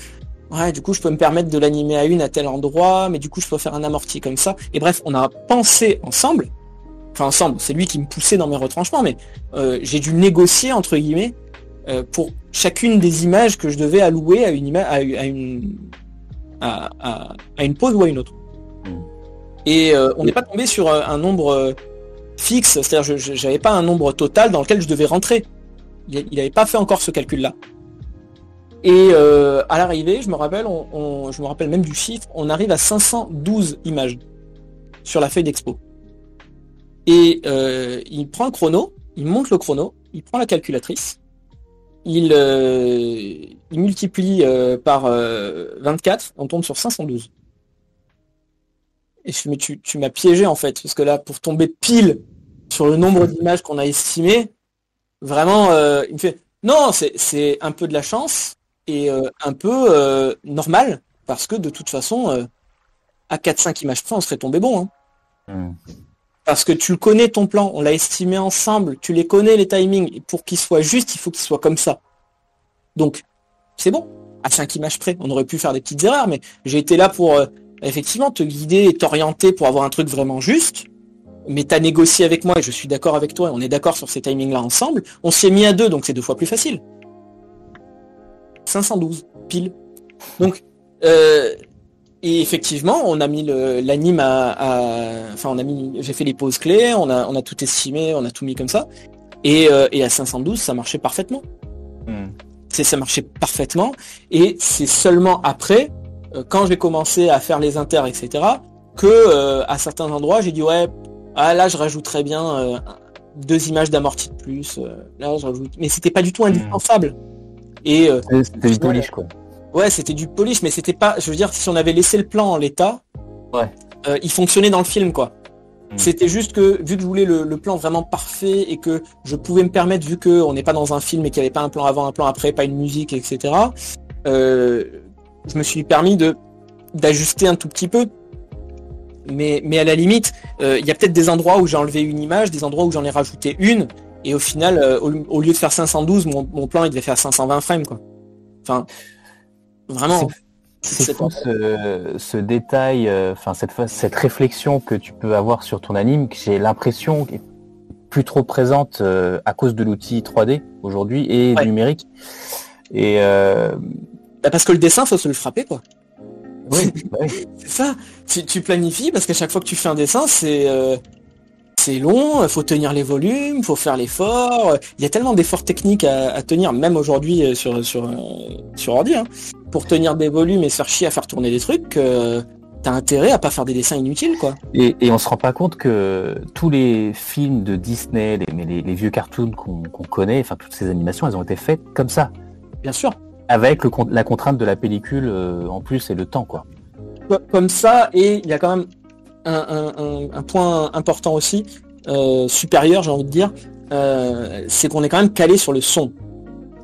ouais du coup je peux me permettre de l'animer à une à tel endroit mais du coup je peux faire un amorti comme ça et bref on a pensé ensemble enfin ensemble c'est lui qui me poussait dans mes retranchements mais euh, j'ai dû négocier entre guillemets euh, pour chacune des images que je devais allouer à une image à, à une à, à- à une pause ou à une autre et euh, on n'est pas tombé sur un nombre fixe, c'est-à-dire je je- j'avais pas un nombre total dans lequel je devais rentrer. Il n'avait pas fait encore ce calcul-là. Et euh, à l'arrivée, je me rappelle, on, on- je me rappelle même du chiffre, on arrive à 512 images sur la feuille d'expo. Et euh, il prend le chrono, il monte le chrono, il prend la calculatrice, il, euh, multiplie euh, par euh, 24, on tombe sur 512. Et je mais tu, tu m'as piégé en fait, parce que là, pour tomber pile sur le nombre d'images qu'on a estimé, vraiment, il me fait, non, c'est un peu de la chance et un peu normal, parce que de toute façon, à 4-5 images près, on serait tombé bon. hein. Hmm. Parce que tu connais ton plan, on l'a estimé ensemble, tu les connais les timings, et pour qu'il soit juste, il faut qu'il soit comme ça. Donc, c'est bon. À 5 images près, on aurait pu faire des petites erreurs, mais j'ai été là pour euh, effectivement te guider et t'orienter pour avoir un truc vraiment juste. Mais t'as négocié avec moi et je suis d'accord avec toi et on est d'accord sur ces timings-là ensemble. On s'est mis à deux, donc c'est deux fois plus facile. 512, pile. Donc, euh, et effectivement, on a mis le- l'anime à, à- enfin, on a mis, j'ai fait les pauses clés, on a, on a tout estimé, on a tout mis comme ça. Et, euh, et à 512, ça marchait parfaitement. Hmm. C'est, ça marchait parfaitement. Et c'est seulement après, euh, quand j'ai commencé à faire les inters, etc., que euh, à certains endroits, j'ai dit ouais, ah là, je rajouterais bien euh, deux images d'amorti de plus. euh, là, je rajoute. Mais c'était pas du tout indispensable. Et euh, C'était du polish, quoi. Ouais, c'était du polish, mais c'était pas. Je veux dire, si on avait laissé le plan en l'état, Ouais. euh, il fonctionnait dans le film, quoi. Mm. C'était juste que, vu que je voulais le, le plan vraiment parfait et que je pouvais me permettre, vu que on n'est pas dans un film et qu'il n'y avait pas un plan avant, un plan après, pas une musique, etc. euh, je me suis permis de d'ajuster un tout petit peu. Mais, mais à la limite, euh, il y a peut-être des endroits où j'ai enlevé une image, des endroits où j'en ai rajouté une, et au final, au, au lieu de faire 512, mon, mon plan il devait faire 520 frames, quoi. Enfin, vraiment. C'est fou ce, ce détail, euh, enfin cette, cette réflexion que tu peux avoir sur ton anime, que j'ai l'impression est plus trop présente euh, à cause de l'outil 3D aujourd'hui et Ouais. numérique. Et euh, Bah, parce que le dessin, faut se le frapper, quoi. oui, [LAUGHS] bah oui. C'est ça. Tu, tu planifies parce qu'à chaque fois que tu fais un dessin, c'est c'est long. Faut tenir les volumes, faut faire l'effort. Il y a tellement d'efforts techniques à, à tenir, même aujourd'hui euh, sur sur euh, sur ordi, hein, pour tenir des volumes et se faire chier à faire tourner des trucs. que T'as intérêt à pas faire des dessins inutiles, quoi. Et, et on se rend pas compte que tous les films de Disney, les, mais les, les vieux cartoons qu'on connaît, enfin toutes ces animations, elles ont été faites comme ça, Bien sûr. avec le, la contrainte de la pellicule euh, en plus et le temps, quoi. Co- Comme ça, et il y a quand même un, un- un- un point important aussi, euh, supérieur, j'ai envie de dire, euh, c'est qu'on est quand même calé sur le son.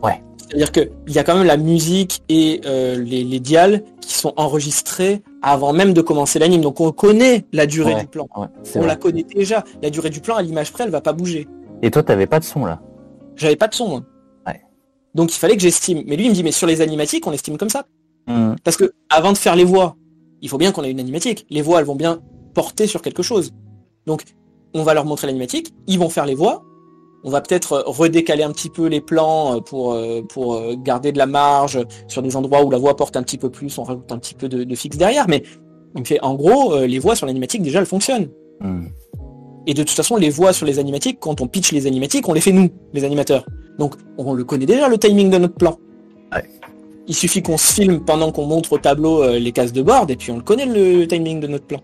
Ouais. C'est-à-dire qu'il y a quand même la musique et euh, les, les dials qui sont enregistrés avant même de commencer l'anime. Donc on connaît la durée Ouais, du plan. Ouais, On vrai. la connaît déjà. La durée du plan, à l'image près, elle va pas bouger. Et toi, t'avais pas de son là? J'avais pas de son, moi. Ouais. Donc il fallait que j'estime. Mais lui, il me dit, mais sur les animatiques, on estime comme ça. Mmh. Parce que avant de faire les voix, il faut bien qu'on ait une animatique. Les voix, elles vont bien porter sur quelque chose. Donc, on va leur montrer l'animatique, ils vont faire les voix. On va peut-être redécaler un petit peu les plans pour, pour garder de la marge sur des endroits où la voix porte un petit peu plus, on rajoute un petit peu de, fixe derrière. Mais en gros, les voix sur l'animatique, déjà, elles fonctionnent. Mmh. Et de toute façon, les voix sur les animatiques, quand on pitch les animatiques, on les fait nous, les animateurs. Donc, on le connaît déjà, le timing de notre plan. Il suffit qu'on se filme pendant qu'on montre au tableau euh, les cases de board, et puis on le connaît le timing de notre plan.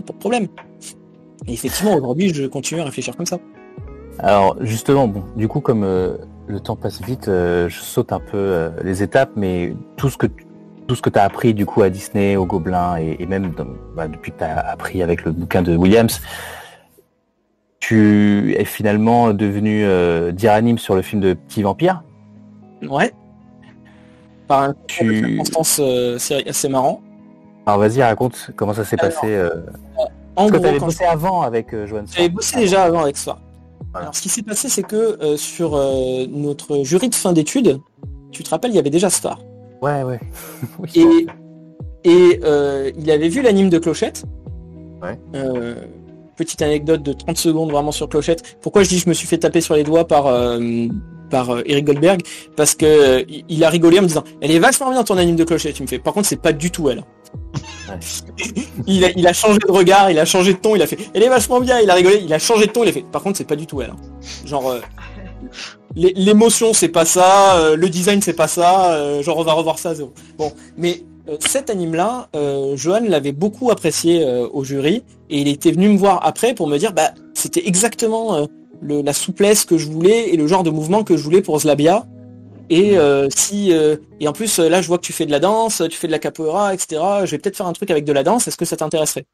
A pas de problème. Et effectivement, aujourd'hui, je continue à réfléchir comme ça. Alors, justement, bon, du coup, comme euh, le temps passe vite, euh, je saute un peu les étapes, mais tout ce que tout ce que tu as appris du coup à Disney, au Gobelin, et, même bah, depuis que tu as appris avec le bouquin de Williams, tu es finalement devenu euh, dire sur le film de Petit Vampire. Ouais. Par un tu... Euh, c'est assez marrant. Alors vas-y, raconte comment ça s'est passé. Euh... En gros, avais bossé avant avec euh, Joanne J'avais bossé déjà avant avec ça. Alors ce qui s'est passé, c'est que euh, sur notre jury de fin d'études, tu te rappelles, il y avait déjà Star. Ouais, ouais. [LAUGHS] et et il avait vu l'anime de Clochette. Ouais petite anecdote de 30 secondes vraiment sur Clochette. Pourquoi je dis je me suis fait taper sur les doigts par euh, par euh, Eric Goldberg? Parce que euh, il a rigolé en me disant Elle est vachement bien ton anime de Clochette. Tu me fais Par contre, c'est pas du tout elle. Il, a, changé de regard, il a changé de ton, il a fait Elle est vachement bien, il a rigolé, il a changé de ton, il a fait Par contre, c'est pas du tout elle. Genre. L'émotion c'est pas ça, le design c'est pas ça, genre on va revoir ça zéro. Bon, mais euh, cet anime-là, euh, Johan l'avait beaucoup apprécié euh, au jury et il était venu me voir après pour me dire bah c'était exactement la souplesse que je voulais et le genre de mouvement que je voulais pour Zlabia. Et si et en plus là je vois que tu fais de la danse, tu fais de la capoeira, etc. Je vais peut-être faire un truc avec de la danse. Est-ce que ça t'intéresserait?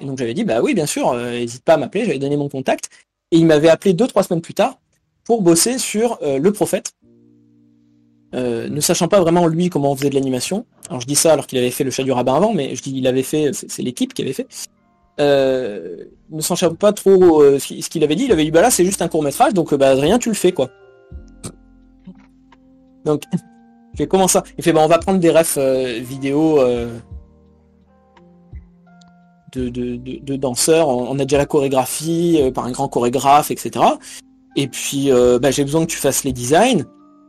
Et donc j'avais dit bah oui bien sûr, n'hésite pas à m'appeler. J'avais donné mon contact et il m'avait appelé deux trois semaines plus tard pour bosser sur le prophète euh, ne sachant pas vraiment lui comment on faisait de l'animation. Alors je dis ça alors qu'il avait fait le chat du rabbin avant, mais je dis il avait fait, c'est l'équipe qui avait fait. Euh, ne sachant pas trop euh, ce qu'il avait dit, il avait dit bah là c'est juste un court métrage, donc bah rien tu le fais quoi. Donc je fais comment ça? Il fait bah on va prendre des refs vidéo de, de, danseurs, on, a déjà la chorégraphie par un grand chorégraphe, etc. Et puis bah, j'ai besoin que tu fasses les designs.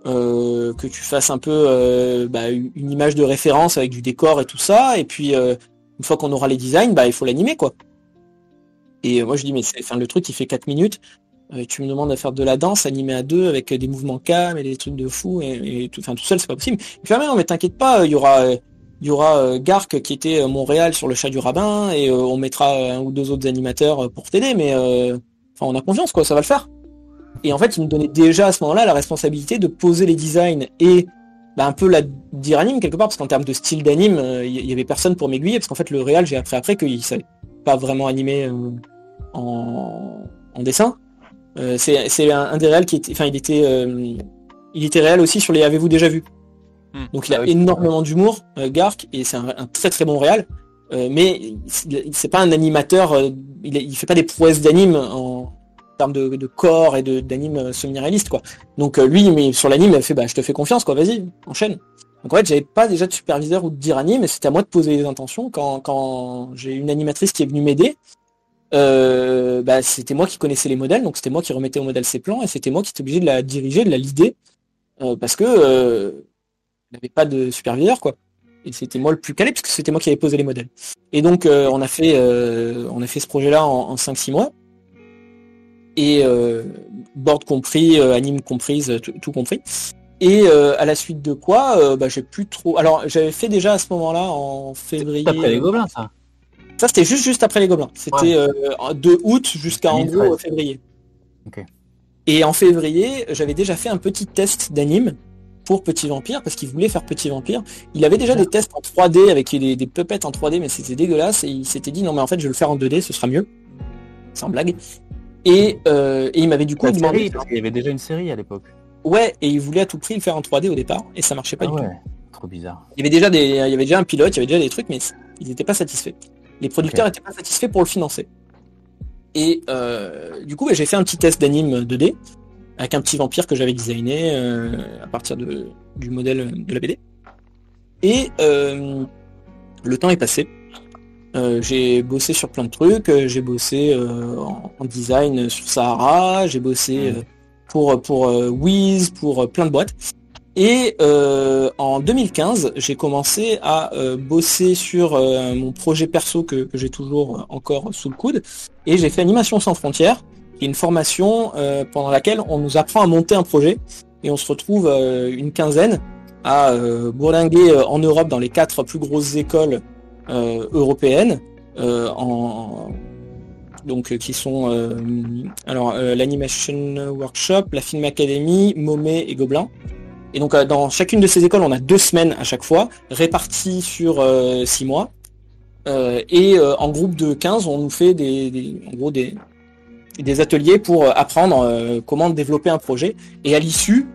Euh, que tu fasses un peu euh, bah, une image de référence avec du décor et tout ça, et puis euh, une fois qu'on aura les designs, bah il faut l'animer quoi. Et moi je dis mais c'est, le truc il fait 4 minutes, tu me demandes à faire de la danse animée à deux avec des mouvements calmes et des trucs de fou et, tout, enfin tout seul c'est pas possible. Et puis ah, non mais t'inquiète pas, il y aura y aura Garc qui était Montréal sur le chat du rabbin et on mettra un ou deux autres animateurs pour t'aider, mais enfin on a confiance quoi, ça va le faire. Et en fait, il me donnait déjà à ce moment-là la responsabilité de poser les designs et bah, un peu la dire anime quelque part, parce qu'en termes de style d'anime, euh, il y, avait personne pour m'aiguiller, parce qu'en fait, le réel, j'ai appris après qu'il savait pas vraiment animer euh, en, dessin. Euh, c'est un, des réels qui était, enfin, il était, il était réel aussi sur les Avez-vous déjà vu hmm. Donc il a ah énormément d'humour, Gark, et c'est un, très très bon réel. mais c'est pas un animateur, il, il fait pas des prouesses d'anime en, de, corps et d'anime euh, semi-réaliste quoi. Donc euh, lui mais sur l'anime il fait bah je te fais confiance quoi, vas-y, enchaîne. Donc en fait j'avais pas déjà de superviseur ou de dire anime, mais c'était à moi de poser les intentions quand, quand j'ai une animatrice qui est venue m'aider. Euh, bah, c'était moi qui connaissais les modèles, donc c'était moi qui remettais au modèle ses plans et c'était moi qui était obligé de la diriger, de la leader, parce que euh, n'avait pas de superviseur quoi. Et c'était moi le plus calé parce que c'était moi qui avais posé les modèles. Et donc on a fait on a fait ce projet là en, en 5-6 mois et euh, board compris, euh, anime comprise, tout, compris. Et euh, à la suite de quoi, bah, j'ai plus trop. Alors j'avais fait déjà à ce moment-là en février. Après les gobelins, ça. Ça c'était juste juste après les gobelins. C'était de août jusqu'à en gros février. Et en février, j'avais déjà fait un petit test d'anime pour Petit Vampire parce qu'il voulait faire Petit Vampire. Il avait déjà des tests en 3D avec des, des puppets en 3D, mais c'était dégueulasse et il s'était dit non mais en fait je vais le faire en 2D, ce sera mieux. Sans blague. Euh, et, il m'avait du coup demandé. parce qu'il y avait déjà une série à l'époque. Ouais, et il voulait à tout prix le faire en 3D au départ, et ça marchait pas ah du tout. Trop bizarre. Il y avait déjà des, il y avait déjà un pilote, il y avait déjà des trucs, mais ils n'étaient pas satisfaits. Les producteurs n'étaient pas satisfaits pour le financer. Et euh, du coup, j'ai fait un petit test d'anime 2D avec un petit vampire que j'avais designé euh, à partir de, du modèle de la BD. Et le temps est passé. j'ai bossé sur plein de trucs, j'ai bossé en, en, design sur Sahara, j'ai bossé pour, pour Wiz, pour plein de boîtes. Et euh, en 2015, j'ai commencé à euh, bosser sur euh, mon projet perso que, j'ai toujours encore sous le coude. Et j'ai fait Animation sans frontières, qui est une formation pendant laquelle on nous apprend à monter un projet. Et on se retrouve une quinzaine à bourlinguer en Europe dans les quatre plus grosses écoles européennes. en, donc qui sont alors l'Animation Workshop, la Film Academy, Momé et Gobelin. Et donc euh, dans chacune de ces écoles, on a deux semaines à chaque fois, réparties sur euh, six mois. Euh, et en groupe de 15, on nous fait des, en gros des, des ateliers pour apprendre comment développer un projet. Et à l'issue,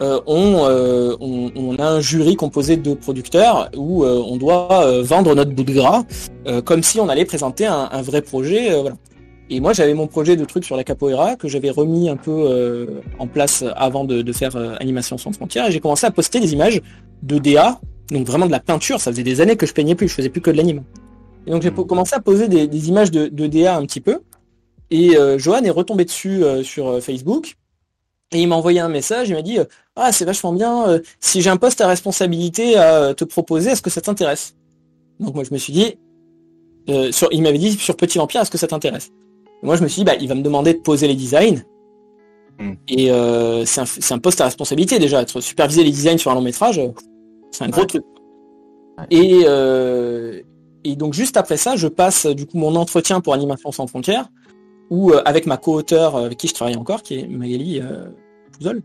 on, on, a un jury composé de producteurs où on doit vendre notre bout de gras comme si on allait présenter un, vrai projet. Et moi, j'avais mon projet de truc sur la capoeira que j'avais remis un peu euh, en place avant de, faire euh, Animation sans frontières. Et j'ai commencé à poster des images de DA, donc vraiment de la peinture. Ça faisait des années que je peignais plus, je faisais plus que de l'anime. Et donc j'ai commencé à poser des, images de, DA un petit peu. Et euh, Johan est retombé dessus sur Facebook. Et il m'a envoyé un message, il m'a dit Ah, c'est vachement bien, si j'ai un poste à responsabilité à te proposer, est-ce que ça t'intéresse? Donc moi je me suis dit, il m'avait dit sur Petit Vampire, est-ce que ça t'intéresse? Moi, je me suis dit, bah, il va me demander de poser les designs. Hmm. Et euh, c'est un, poste à responsabilité déjà. Être superviser les designs sur un long métrage, c'est un gros truc. Et, euh, et donc juste après ça, je passe du coup mon entretien pour Animation sans frontières, où euh, avec ma co-auteur avec qui je travaille encore, qui est Magali Pouzol,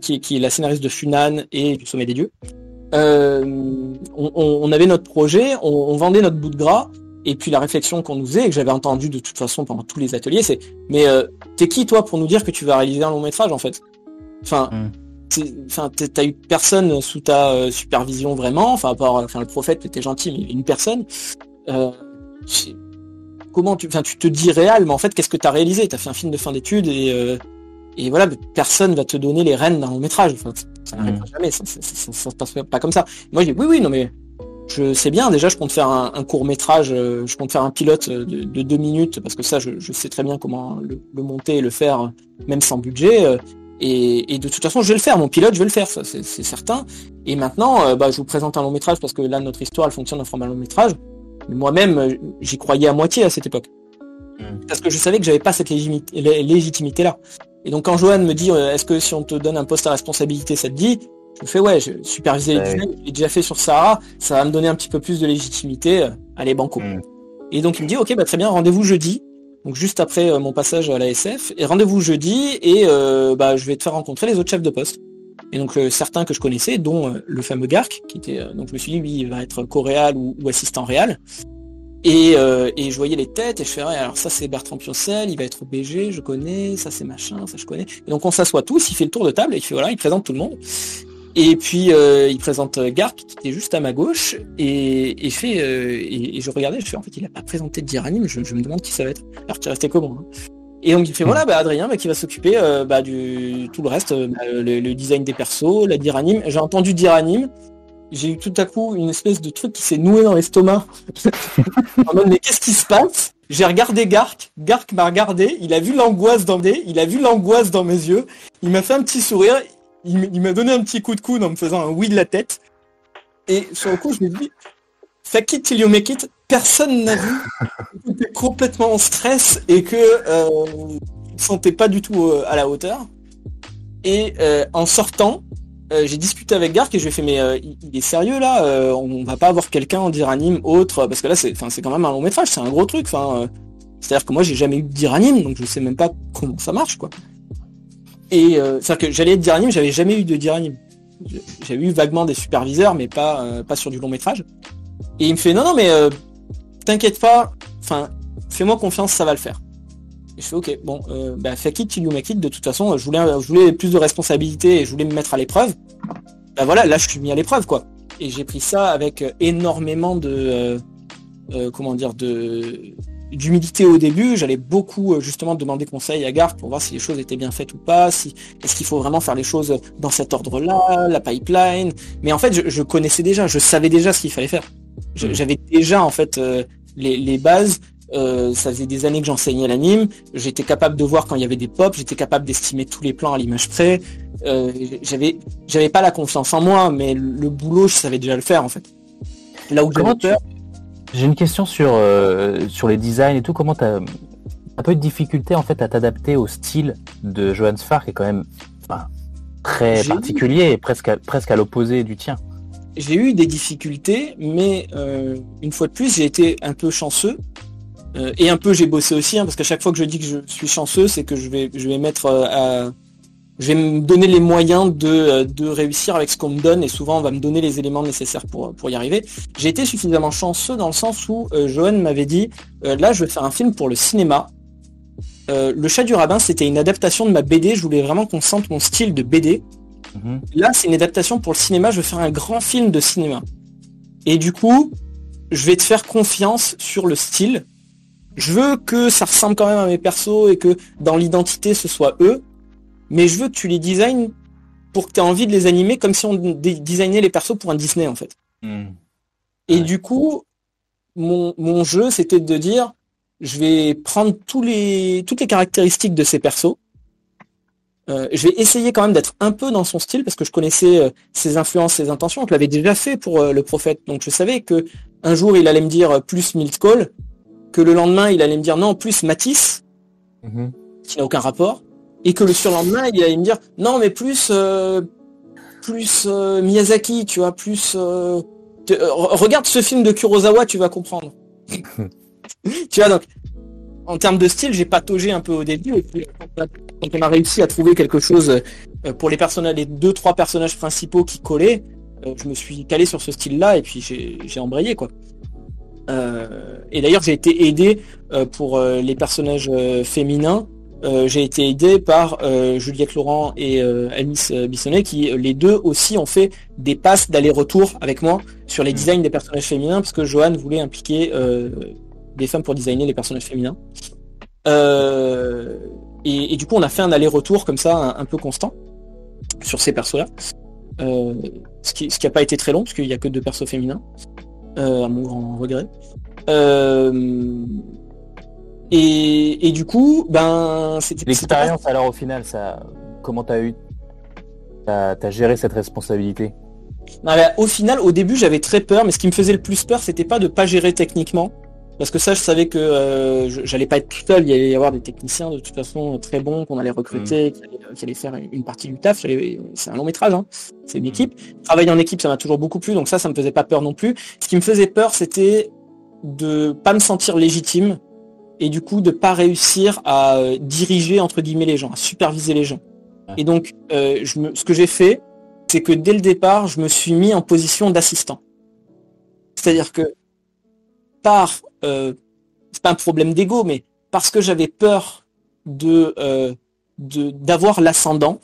qui, qui, est la scénariste de Funan et du Sommet des Dieux. On, avait notre projet, on vendait notre bout de gras, et puis la réflexion qu'on nous faisait, et que j'avais entendu de toute façon pendant tous les ateliers, c'est mais euh, t'es qui toi pour nous dire que tu vas réaliser un long métrage en fait? Enfin, hmm. t'as eu personne sous ta euh, supervision vraiment. Enfin, à part, enfin le prophète était gentil, mais une personne. Euh, comment tu, enfin, tu te dis réel, mais en fait, qu'est-ce que t'as réalisé? T'as fait un film de fin d'études et et voilà, personne va te donner les rênes d'un long métrage. Enfin, ça n'arrivera hmm. jamais, ça, ça, ça, ça, se passe pas comme ça. Moi, j'ai oui, oui, non mais je sais bien, déjà je compte faire un, court métrage, euh, je compte faire un pilote de, deux minutes, parce que ça je, sais très bien comment le, monter et le faire, même sans budget. Euh, et, de toute façon je vais le faire, mon pilote je vais le faire, ça c'est certain. Et maintenant, euh, bah, je vous présente un long métrage parce que là notre histoire elle fonctionne en format long métrage. Mais moi-même j'y croyais à moitié à cette époque. Hmm. Parce que je savais que j'avais pas cette légitimité là. Et donc quand Johan me dit est-ce que si on te donne un poste à responsabilité ça te dit? Je fais ouais, je superviser les je l'ai déjà fait sur Sarah, ça va me donner un petit peu plus de légitimité. Euh, allez, banco. Mm. Et donc il me dit ok bah très bien, rendez-vous jeudi. Donc juste après euh, mon passage à la SF, et rendez-vous jeudi et euh, bah je vais te faire rencontrer les autres chefs de poste. Et donc certains que je connaissais, dont le fameux Gark, qui était donc je me suis dit lui il va être co-réal ou, assistant réal. Et, et je voyais les têtes et je fais alors ça c'est Bertrand Piocel, il va être au BG, je connais, ça c'est machin, ça je connais. Et donc on s'assoit tous, il fait le tour de table et il fait voilà, il présente tout le monde. Et puis euh, il présente euh, Gark qui était juste à ma gauche et, et fait euh, et, je regardais, je fais en fait il a pas présenté de Diranim, je, je me demande qui ça va être. Alors tu restais comment hein? Et donc il fait voilà bah Adrien bah, qui va s'occuper bah, du tout le reste, bah, le, design des persos, la Diranim. J'ai entendu Diranim, j'ai eu tout à coup une espèce de truc qui s'est noué dans l'estomac. [LAUGHS] en mode mais qu'est-ce qui se passe? J'ai regardé Gark, Gark m'a regardé, il a vu l'angoisse dans mes, il a vu l'angoisse dans mes yeux, il m'a fait un petit sourire, il, m'a donné un petit coup de coude en me faisant un oui de la tête. Et sur le coup, je me dis, fake it till you make it, personne n'a vu. J'étais complètement en stress et que euh, je sentais pas du tout euh, à la hauteur. Et euh, en sortant, euh, j'ai discuté avec Gark et je lui ai fait mais il est sérieux là On va pas avoir quelqu'un en diranime autre parce que là c'est quand même un long métrage, c'est un gros truc. C'est-à-dire que moi j'ai jamais eu de diranime donc je sais même pas comment ça marche quoi. Et euh, c'est-à-dire que j'allais être diranime, j'avais jamais eu de diranime. J'avais eu vaguement des superviseurs, mais pas, euh, pas sur du long métrage. Et il me fait non non mais euh, t'inquiète pas, enfin fais-moi confiance, ça va le faire. Et je fais ok bon bah fake it till you make. De toute façon, je voulais je voulais plus de responsabilités et je voulais me mettre à l'épreuve. Bah voilà, là je suis mis à l'épreuve quoi. Et j'ai pris ça avec énormément de comment dire de d'humilité au début. J'allais beaucoup justement demander conseil à Garth pour voir si les choses étaient bien faites ou pas, si est-ce qu'il faut vraiment faire les choses dans cet ordre-là, la pipeline. Mais en fait, je, je connaissais déjà, je savais déjà ce qu'il fallait faire. Mm. J'avais déjà en fait les, les bases. Euh, ça faisait des années que j'enseignais l'anime. J'étais capable de voir quand il y avait des pops. J'étais capable d'estimer tous les plans à l'image près. Euh, j'avais, j'avais pas la confiance en moi, mais le boulot, je savais déjà le faire en fait. Là où j'avais tu- peur, J'ai une question sur, euh, sur les designs et tout. Comment t'as un peu de difficulté en fait à t'adapter au style de Johannes Farr qui est quand même enfin, très particulier et presque à, presque à l'opposé du tien? j'ai eu des difficultés, mais euh, une fois de plus, j'ai été un peu chanceux. Euh, et un peu j'ai bossé aussi, hein, parce qu'à chaque fois que je dis que je suis chanceux, c'est que je vais, je vais mettre à... Je vais me donner les moyens de, euh, de réussir avec ce qu'on me donne, et souvent on va me donner les éléments nécessaires pour, pour y arriver. J'ai été suffisamment chanceux dans le sens où euh, Johan m'avait dit, euh, là je vais faire un film pour le cinéma. Euh, le chat du rabbin, c'était une adaptation de ma BD, je voulais vraiment qu'on sente mon style de BD. Mhm. Là, c'est une adaptation pour le cinéma. Je veux faire un grand film de cinéma. Et du coup, je vais te faire confiance sur le style. Je veux que ça ressemble quand même à mes persos et que dans l'identité, ce soit eux. Mais je veux que tu les designes pour que tu aies envie de les animer comme si on designait les persos pour un Disney, en fait. Et Ouais. du coup, mon, mon jeu, c'était de dire, je vais prendre tous les, toutes les caractéristiques de ces persos. Euh, je vais essayer quand même d'être un peu dans son style parce que je connaissais euh, ses influences, ses intentions. Je l'avais déjà fait pour euh, le prophète, donc je savais que un jour il allait me dire plus Milt Cole, que le lendemain il allait me dire non plus Matisse, Mhm. qui n'a aucun rapport, et que le surlendemain il allait me dire non mais plus euh, plus euh, Miyazaki, tu vois, plus euh, te- euh, re- regarde ce film de Kurosawa, tu vas comprendre. [LAUGHS] tu vois donc en termes de style, j'ai pataugé un peu au début et puis quand on a réussi à trouver quelque chose euh, pour les personnages, les deux trois personnages principaux qui collaient, je me suis calé sur ce style-là et puis j'ai j'ai embrayé quoi. Euh, et d'ailleurs, j'ai été aidé euh, pour euh, les personnages euh, féminins. Euh, j'ai été aidé par euh, Juliette Laurent et euh, Alice Bissonnet qui les deux aussi ont fait des passes d'aller-retour avec moi sur les designs des personnages féminins parce que Johan voulait impliquer des femmes pour designer les personnages féminins. Et, et du coup, on a fait un aller-retour comme ça, un, un peu constant sur ces persos-là. Ce qui ce qui pas été très long parce qu'il y a que deux persos féminins, à mon grand regret. Euh, et, et du coup, ben, c'était L'expérience alors au final, ça, comment t'as eu, t'as as géré cette responsabilité? Non, mais au final, au début, j'avais très peur, mais ce qui me faisait le plus peur, c'était pas de pas gérer techniquement, parce que ça, je savais que euh, je- j'allais pas être tout seul, il allait y avoir des techniciens de toute façon très bons qu'on allait recruter, qui, allaient, qui allaient faire une partie du taf. C'est un long métrage, hein. c'est une équipe. Travailler en équipe, ça m'a toujours beaucoup plu, donc ça, ça me faisait pas peur non plus. Ce qui me faisait peur, c'était de pas me sentir légitime et du coup de pas réussir à euh, diriger entre guillemets les gens, à superviser les gens. Et donc, euh, je me, ce que j'ai fait, c'est que dès le départ, je me suis mis en position d'assistant. C'est-à-dire que par, euh, c'est pas un problème d'ego, mais parce que j'avais peur de euh, d'avoir l'ascendant,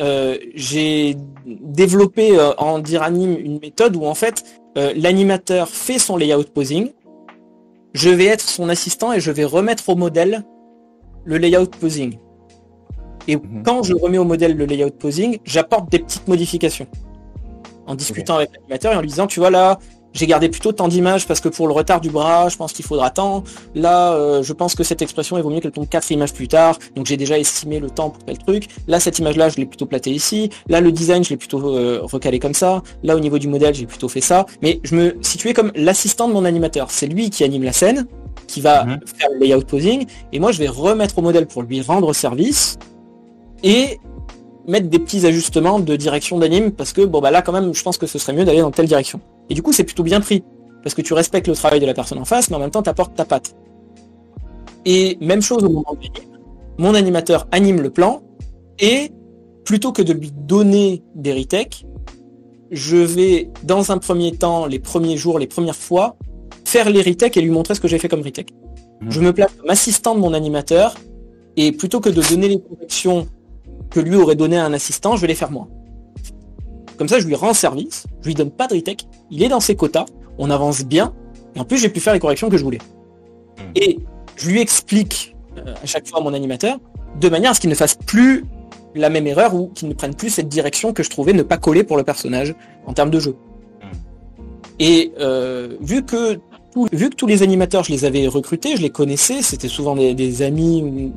euh, j'ai développé euh, en Diranime une méthode où en fait euh, l'animateur fait son layout posing, je vais être son assistant et je vais remettre au modèle le layout posing. Et Mhm. quand je remets au modèle le layout posing, j'apporte des petites modifications. En discutant avec l'animateur et en lui disant, tu vois là, j'ai gardé plutôt tant d'images parce que pour le retard du bras, je pense qu'il faudra tant. Là, euh, je pense que cette expression, il vaut mieux qu'elle tombe quatre images plus tard. Donc j'ai déjà estimé le temps pour tel truc. Là, cette image-là, je l'ai plutôt platée ici. Là, le design, je l'ai plutôt euh, recalé comme ça. Là, au niveau du modèle, j'ai plutôt fait ça. Mais je me situais comme l'assistant de mon animateur. C'est lui qui anime la scène, qui va Mhm. faire le layout posing. Et moi, je vais remettre au modèle pour lui rendre service et mettre des petits ajustements de direction d'anime parce que bon bah là quand même je pense que ce serait mieux d'aller dans telle direction. Et du coup c'est plutôt bien pris parce que tu respectes le travail de la personne en face mais en même temps tu apportes ta patte. Et même chose au moment de l'anime, mon animateur anime le plan et plutôt que de lui donner des retakes, je vais dans un premier temps, les premiers jours, les premières fois, faire les retakes et lui montrer ce que j'ai fait comme retake. Mhm. Je me place comme assistant de mon animateur et plutôt que de donner les corrections que lui aurait donné à un assistant, je vais les faire moi. Comme ça, je lui rends service, je lui donne pas de retake, il est dans ses quotas, on avance bien, et en plus j'ai pu faire les corrections que je voulais. Et je lui explique euh, à chaque fois à mon animateur, de manière à ce qu'il ne fasse plus la même erreur ou qu'il ne prenne plus cette direction que je trouvais ne pas coller pour le personnage en termes de jeu. Et euh, vu que vu que tous les animateurs, je les avais recrutés, je les connaissais, c'était souvent des, amis ou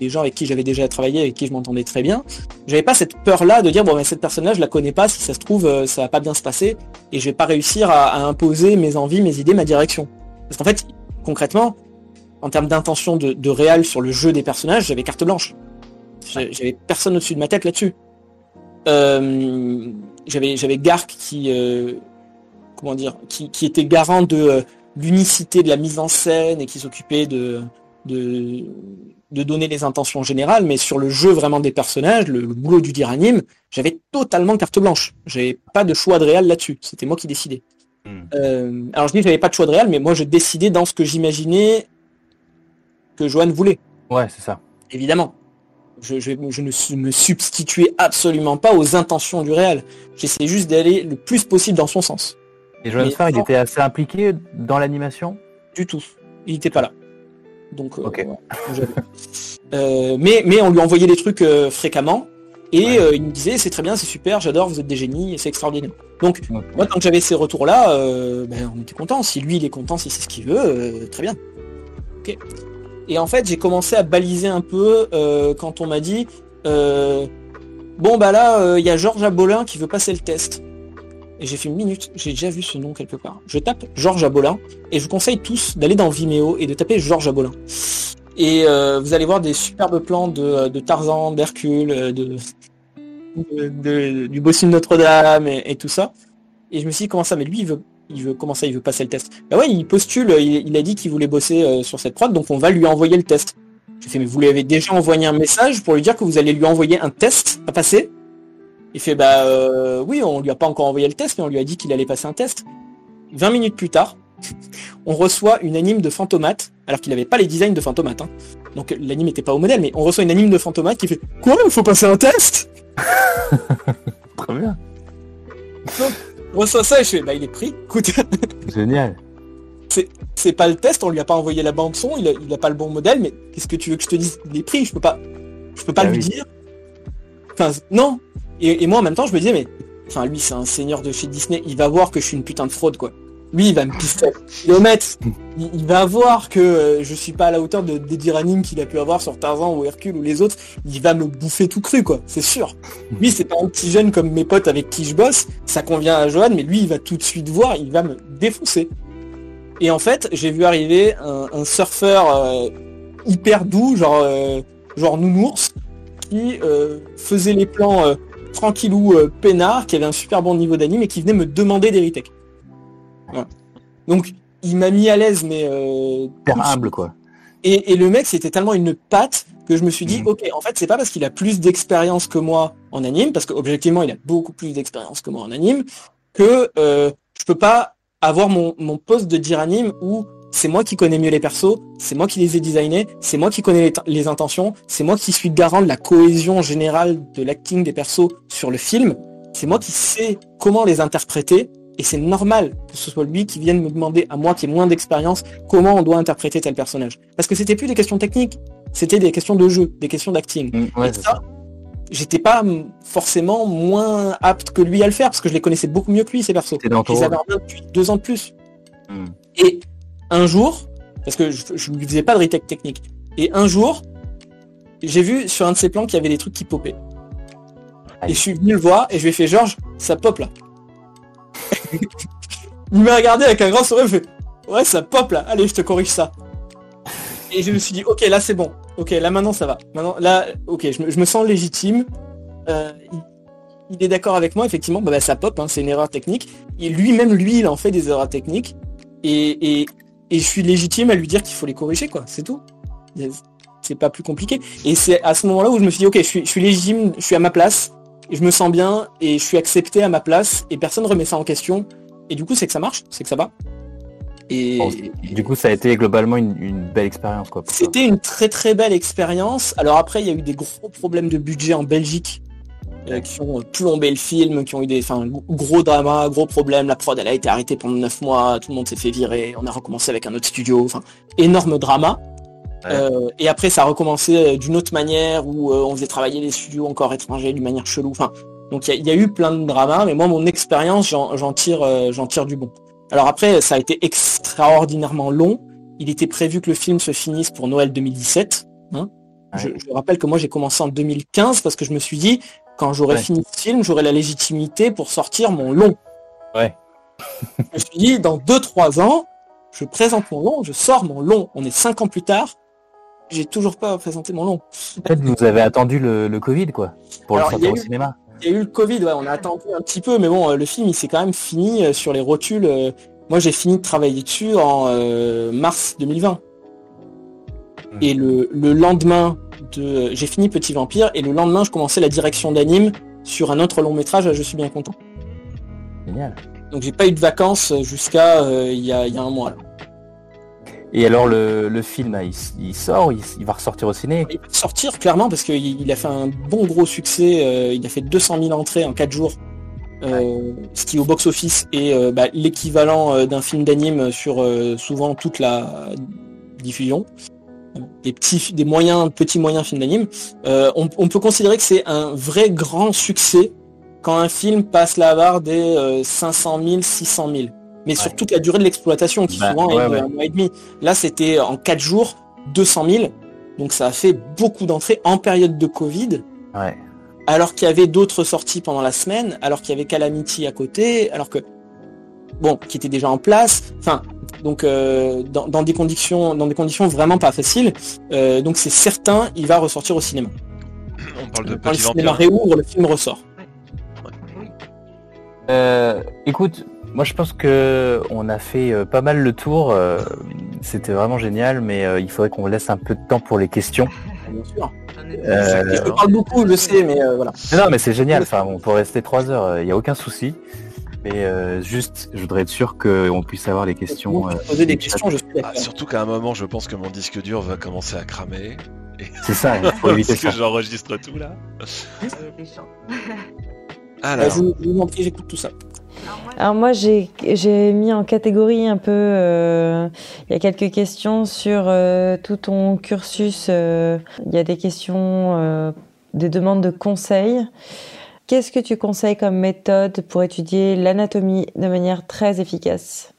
des gens avec qui j'avais déjà travaillé, avec qui je m'entendais très bien. J'avais pas cette peur-là de dire bon ben cette personnage je la connais pas, si ça se trouve euh, ça va pas bien se passer et je vais pas réussir à, imposer mes envies, mes idées, ma direction. Parce qu'en fait, concrètement, en termes d'intention de, de réel sur le jeu des personnages, j'avais carte blanche. J'avais personne au-dessus de ma tête là-dessus. Euh, j'avais j'avais Gark qui euh, comment dire qui, qui était garant de euh, l'unicité de la mise en scène et qui s'occupait de, de, de donner les intentions générales, mais sur le jeu vraiment des personnages, le, boulot du diranime, j'avais totalement carte blanche. J'avais pas de choix de réel là-dessus. C'était moi qui décidais. Hmm. Euh, alors je dis que j'avais pas de choix de réel, mais moi je décidais dans ce que j'imaginais que Joanne voulait. Ouais, c'est ça. Évidemment. Je, je, je, ne me substituais absolument pas aux intentions du réel. J'essayais juste d'aller le plus possible dans son sens. Et Joanne il était assez impliqué dans l'animation? Du tout. Il n'était pas là. Donc, euh, euh, mais, mais on lui envoyait des trucs euh, fréquemment. Et il me disait c'est très bien, c'est super, j'adore, vous êtes des génies, c'est extraordinaire. Donc moi quand j'avais ces retours-là, ben, on était content. Si lui il est content, si c'est ce qu'il veut, très bien. Et en fait j'ai commencé à baliser un peu quand on m'a dit bon bah là il y a Georges Abolin qui veut passer le test et j'ai fait une minute, j'ai déjà vu ce nom quelque part. Je tape Georges Abolin et je vous conseille tous d'aller dans Vimeo et de taper Georges Abolin. Et euh, vous allez voir des superbes plans de, de Tarzan, d'Hercule, de, de, du Bossu de Notre-Dame et, tout ça. Et je me suis dit comment ça, mais lui il veut, il veut comment ça, il veut passer le test? Bah ouais, il postule, il, a dit qu'il voulait bosser euh, sur cette prod, donc on va lui envoyer le test. J'ai fait mais vous lui avez déjà envoyé un message pour lui dire que vous allez lui envoyer un test à passer? Il fait bah euh, oui, on lui a pas encore envoyé le test, mais on lui a dit qu'il allait passer un test. 20 minutes plus tard, [LAUGHS] on reçoit une anime de Fantomate, alors qu'il n'avait pas les designs de Fantomate. Hein. Donc l'anime n'était pas au modèle, mais on reçoit une anime de Fantomate qui fait Quoi Il faut passer un test? [LAUGHS] Très bien. on reçoit ça et je fais Bah il est pris, écoute. [LAUGHS] Génial. C'est pas le test, on lui a pas envoyé la bande son, il a, il a pas le bon modèle, mais qu'est-ce que tu veux que je te dise? Il est pris, je peux pas. Je peux pas ah lui dire. Enfin, non, et, moi, en même temps, je me disais, mais, enfin, lui, c'est un seigneur de chez Disney, il va voir que je suis une putain de fraude, quoi. Lui, il va me pister. kilomètres. Il, il va voir que euh, je suis pas à la hauteur de, des diranim qu'il a pu avoir sur Tarzan ou Hercule ou les autres. Il va me bouffer tout cru, quoi. C'est sûr. Lui, c'est pas un petit jeune comme mes potes avec qui je bosse. Ça convient à Johan, mais lui, il va tout de suite voir, il va me défoncer. Et en fait, j'ai vu arriver un, surfeur euh, hyper doux, genre, euh, genre nounours, qui faisait les plans tranquillou euh, peinard qui avait un super bon niveau d'anime et qui venait me demander des retakes. Donc il m'a mis à l'aise mais euh, humble quoi. Et, le mec c'était tellement une patte que je me suis dit mhm. ok en fait c'est pas parce qu'il a plus d'expérience que moi en anime parce qu'objectivement il a beaucoup plus d'expérience que moi en anime que euh, je peux pas avoir mon, mon poste de dire anime où c'est moi qui connais mieux les persos, c'est moi qui les ai designés, c'est moi qui connais les, intentions, c'est moi qui suis garant de la cohésion générale de l'acting des persos sur le film, c'est moi qui sais comment les interpréter, et c'est normal que ce soit lui qui vienne me demander à moi qui ai moins d'expérience comment on doit interpréter tel personnage. Parce que c'était plus des questions techniques, c'était des questions de jeu, des questions d'acting. Mm, et ça, j'étais pas forcément moins apte que lui à le faire, parce que je les connaissais beaucoup mieux que lui, ces persos. Les avais depuis deux ans de plus. Mm. Et un jour, parce que je ne faisais pas de retake technique, et un jour, j'ai vu sur un de ses plans qu'il y avait des trucs qui popaient. Et je suis venu le voir et je lui ai fait Georges, ça pop là. [LAUGHS] il m'a regardé avec un grand sourire, il fait Ouais ça pop là, allez je te corrige ça. Et je me suis dit ok là c'est bon, ok là maintenant ça va. Maintenant là ok je me, sens légitime. Euh, il, est d'accord avec moi effectivement, bah, bah ça pop, hein, c'est une erreur technique. Et lui-même lui il en fait des erreurs techniques. Et, et je suis légitime à lui dire qu'il faut les corriger, quoi. C'est tout. C'est pas plus compliqué. Et c'est à ce moment-là où je me suis dit, ok, je suis, je suis légitime, je suis à ma place, je me sens bien, et je suis accepté à ma place, et personne remet ça en question. Et du coup, c'est que ça marche, c'est que ça va. Et du coup, ça a été globalement une, belle expérience, quoi. C'était une très très belle expérience. Alors après, il y a eu des gros problèmes de budget en Belgique qui ont plombé le film, qui ont eu des gros dramas, gros problèmes. La prod, elle a été arrêtée pendant 9 mois, tout le monde s'est fait virer, on a recommencé avec un autre studio. Enfin, énorme drama. et après, ça a recommencé d'une autre manière où on faisait travailler les studios encore étrangers d'une manière chelou. Enfin, donc il y, a eu plein de dramas, mais moi, mon expérience, j'en tire, j'en tire du bon. Alors après, ça a été extraordinairement long. Il était prévu que le film se finisse pour Noël 2017. Hein. Je, rappelle que moi j'ai commencé en 2015 parce que je me suis dit, quand j'aurai fini ce film, j'aurai la légitimité pour sortir mon long. Ouais. [LAUGHS] je me suis dit, dans 2-3 ans, je présente mon long, je sors mon long. On est 5 ans plus tard, j'ai toujours pas présenté mon long. Peut-être vous avez attendu le, Covid, quoi, pour le sortir au cinéma. Il y a eu le Covid, ouais, on a attendu un petit peu, mais bon, euh, le film, il s'est quand même fini euh, sur les rotules. Euh, moi, j'ai fini de travailler dessus en mars 2020. Hmm. Et le, lendemain de, j'ai fini Petit Vampire, et le lendemain, je commençais la direction d'anime sur un autre long métrage. Je suis bien content. Génial. Donc, j'ai pas eu de vacances jusqu'à il y, a, un mois. Et alors le, film, il, sort, il, va ressortir au ciné? Il va sortir clairement parce qu'il a fait un bon gros succès. Euh, il a fait 200 000 entrées en 4 jours, euh, ce qui au box-office est euh, bah, l'équivalent d'un film d'anime sur souvent toute la diffusion. Des petits, des moyens, petits moyens films d'anime. On, on, peut considérer que c'est un vrai grand succès quand un film passe la barre des 500 000, 600 000 mais sur toute la durée de l'exploitation, qui bah, souvent est de un mois et demi. Là, c'était en 4 jours, 200 000. Donc ça a fait beaucoup d'entrées en période de Covid. Alors qu'il y avait d'autres sorties pendant la semaine, alors qu'il y avait Calamity à côté, alors que bon, qui était déjà en place. Enfin, donc euh, dans, des conditions, dans des conditions vraiment pas faciles. Euh, donc c'est certain, il va ressortir au cinéma. On parle de Quand le cinéma réouvre, le film ressort. Euh, écoute, moi, je pense que on a fait euh, pas mal le tour. Euh, c'était vraiment génial, mais euh, il faudrait qu'on laisse un peu de temps pour les questions. Bien sûr. je parle beaucoup, je sais, mais voilà. non, mais c'est génial. Enfin, on peut rester trois heures. Il n'y a aucun souci. Mais juste, je voudrais être sûr qu'on puisse avoir les questions. poser des questions, je suis ah, surtout qu'à un moment, je pense que mon disque dur va commencer à cramer. [LAUGHS] C'est ça, il faut [LAUGHS] éviter que j'enregistre tout là. [LAUGHS] Alors, je vous, j'écoute tout ça. Alors moi, j'ai mis en catégorie un peu, euh, il y a quelques questions sur euh, tout ton cursus. Euh, il y a des questions, des demandes de conseils. Qu'est-ce que tu conseilles comme méthode pour étudier l'anatomie de manière très efficace?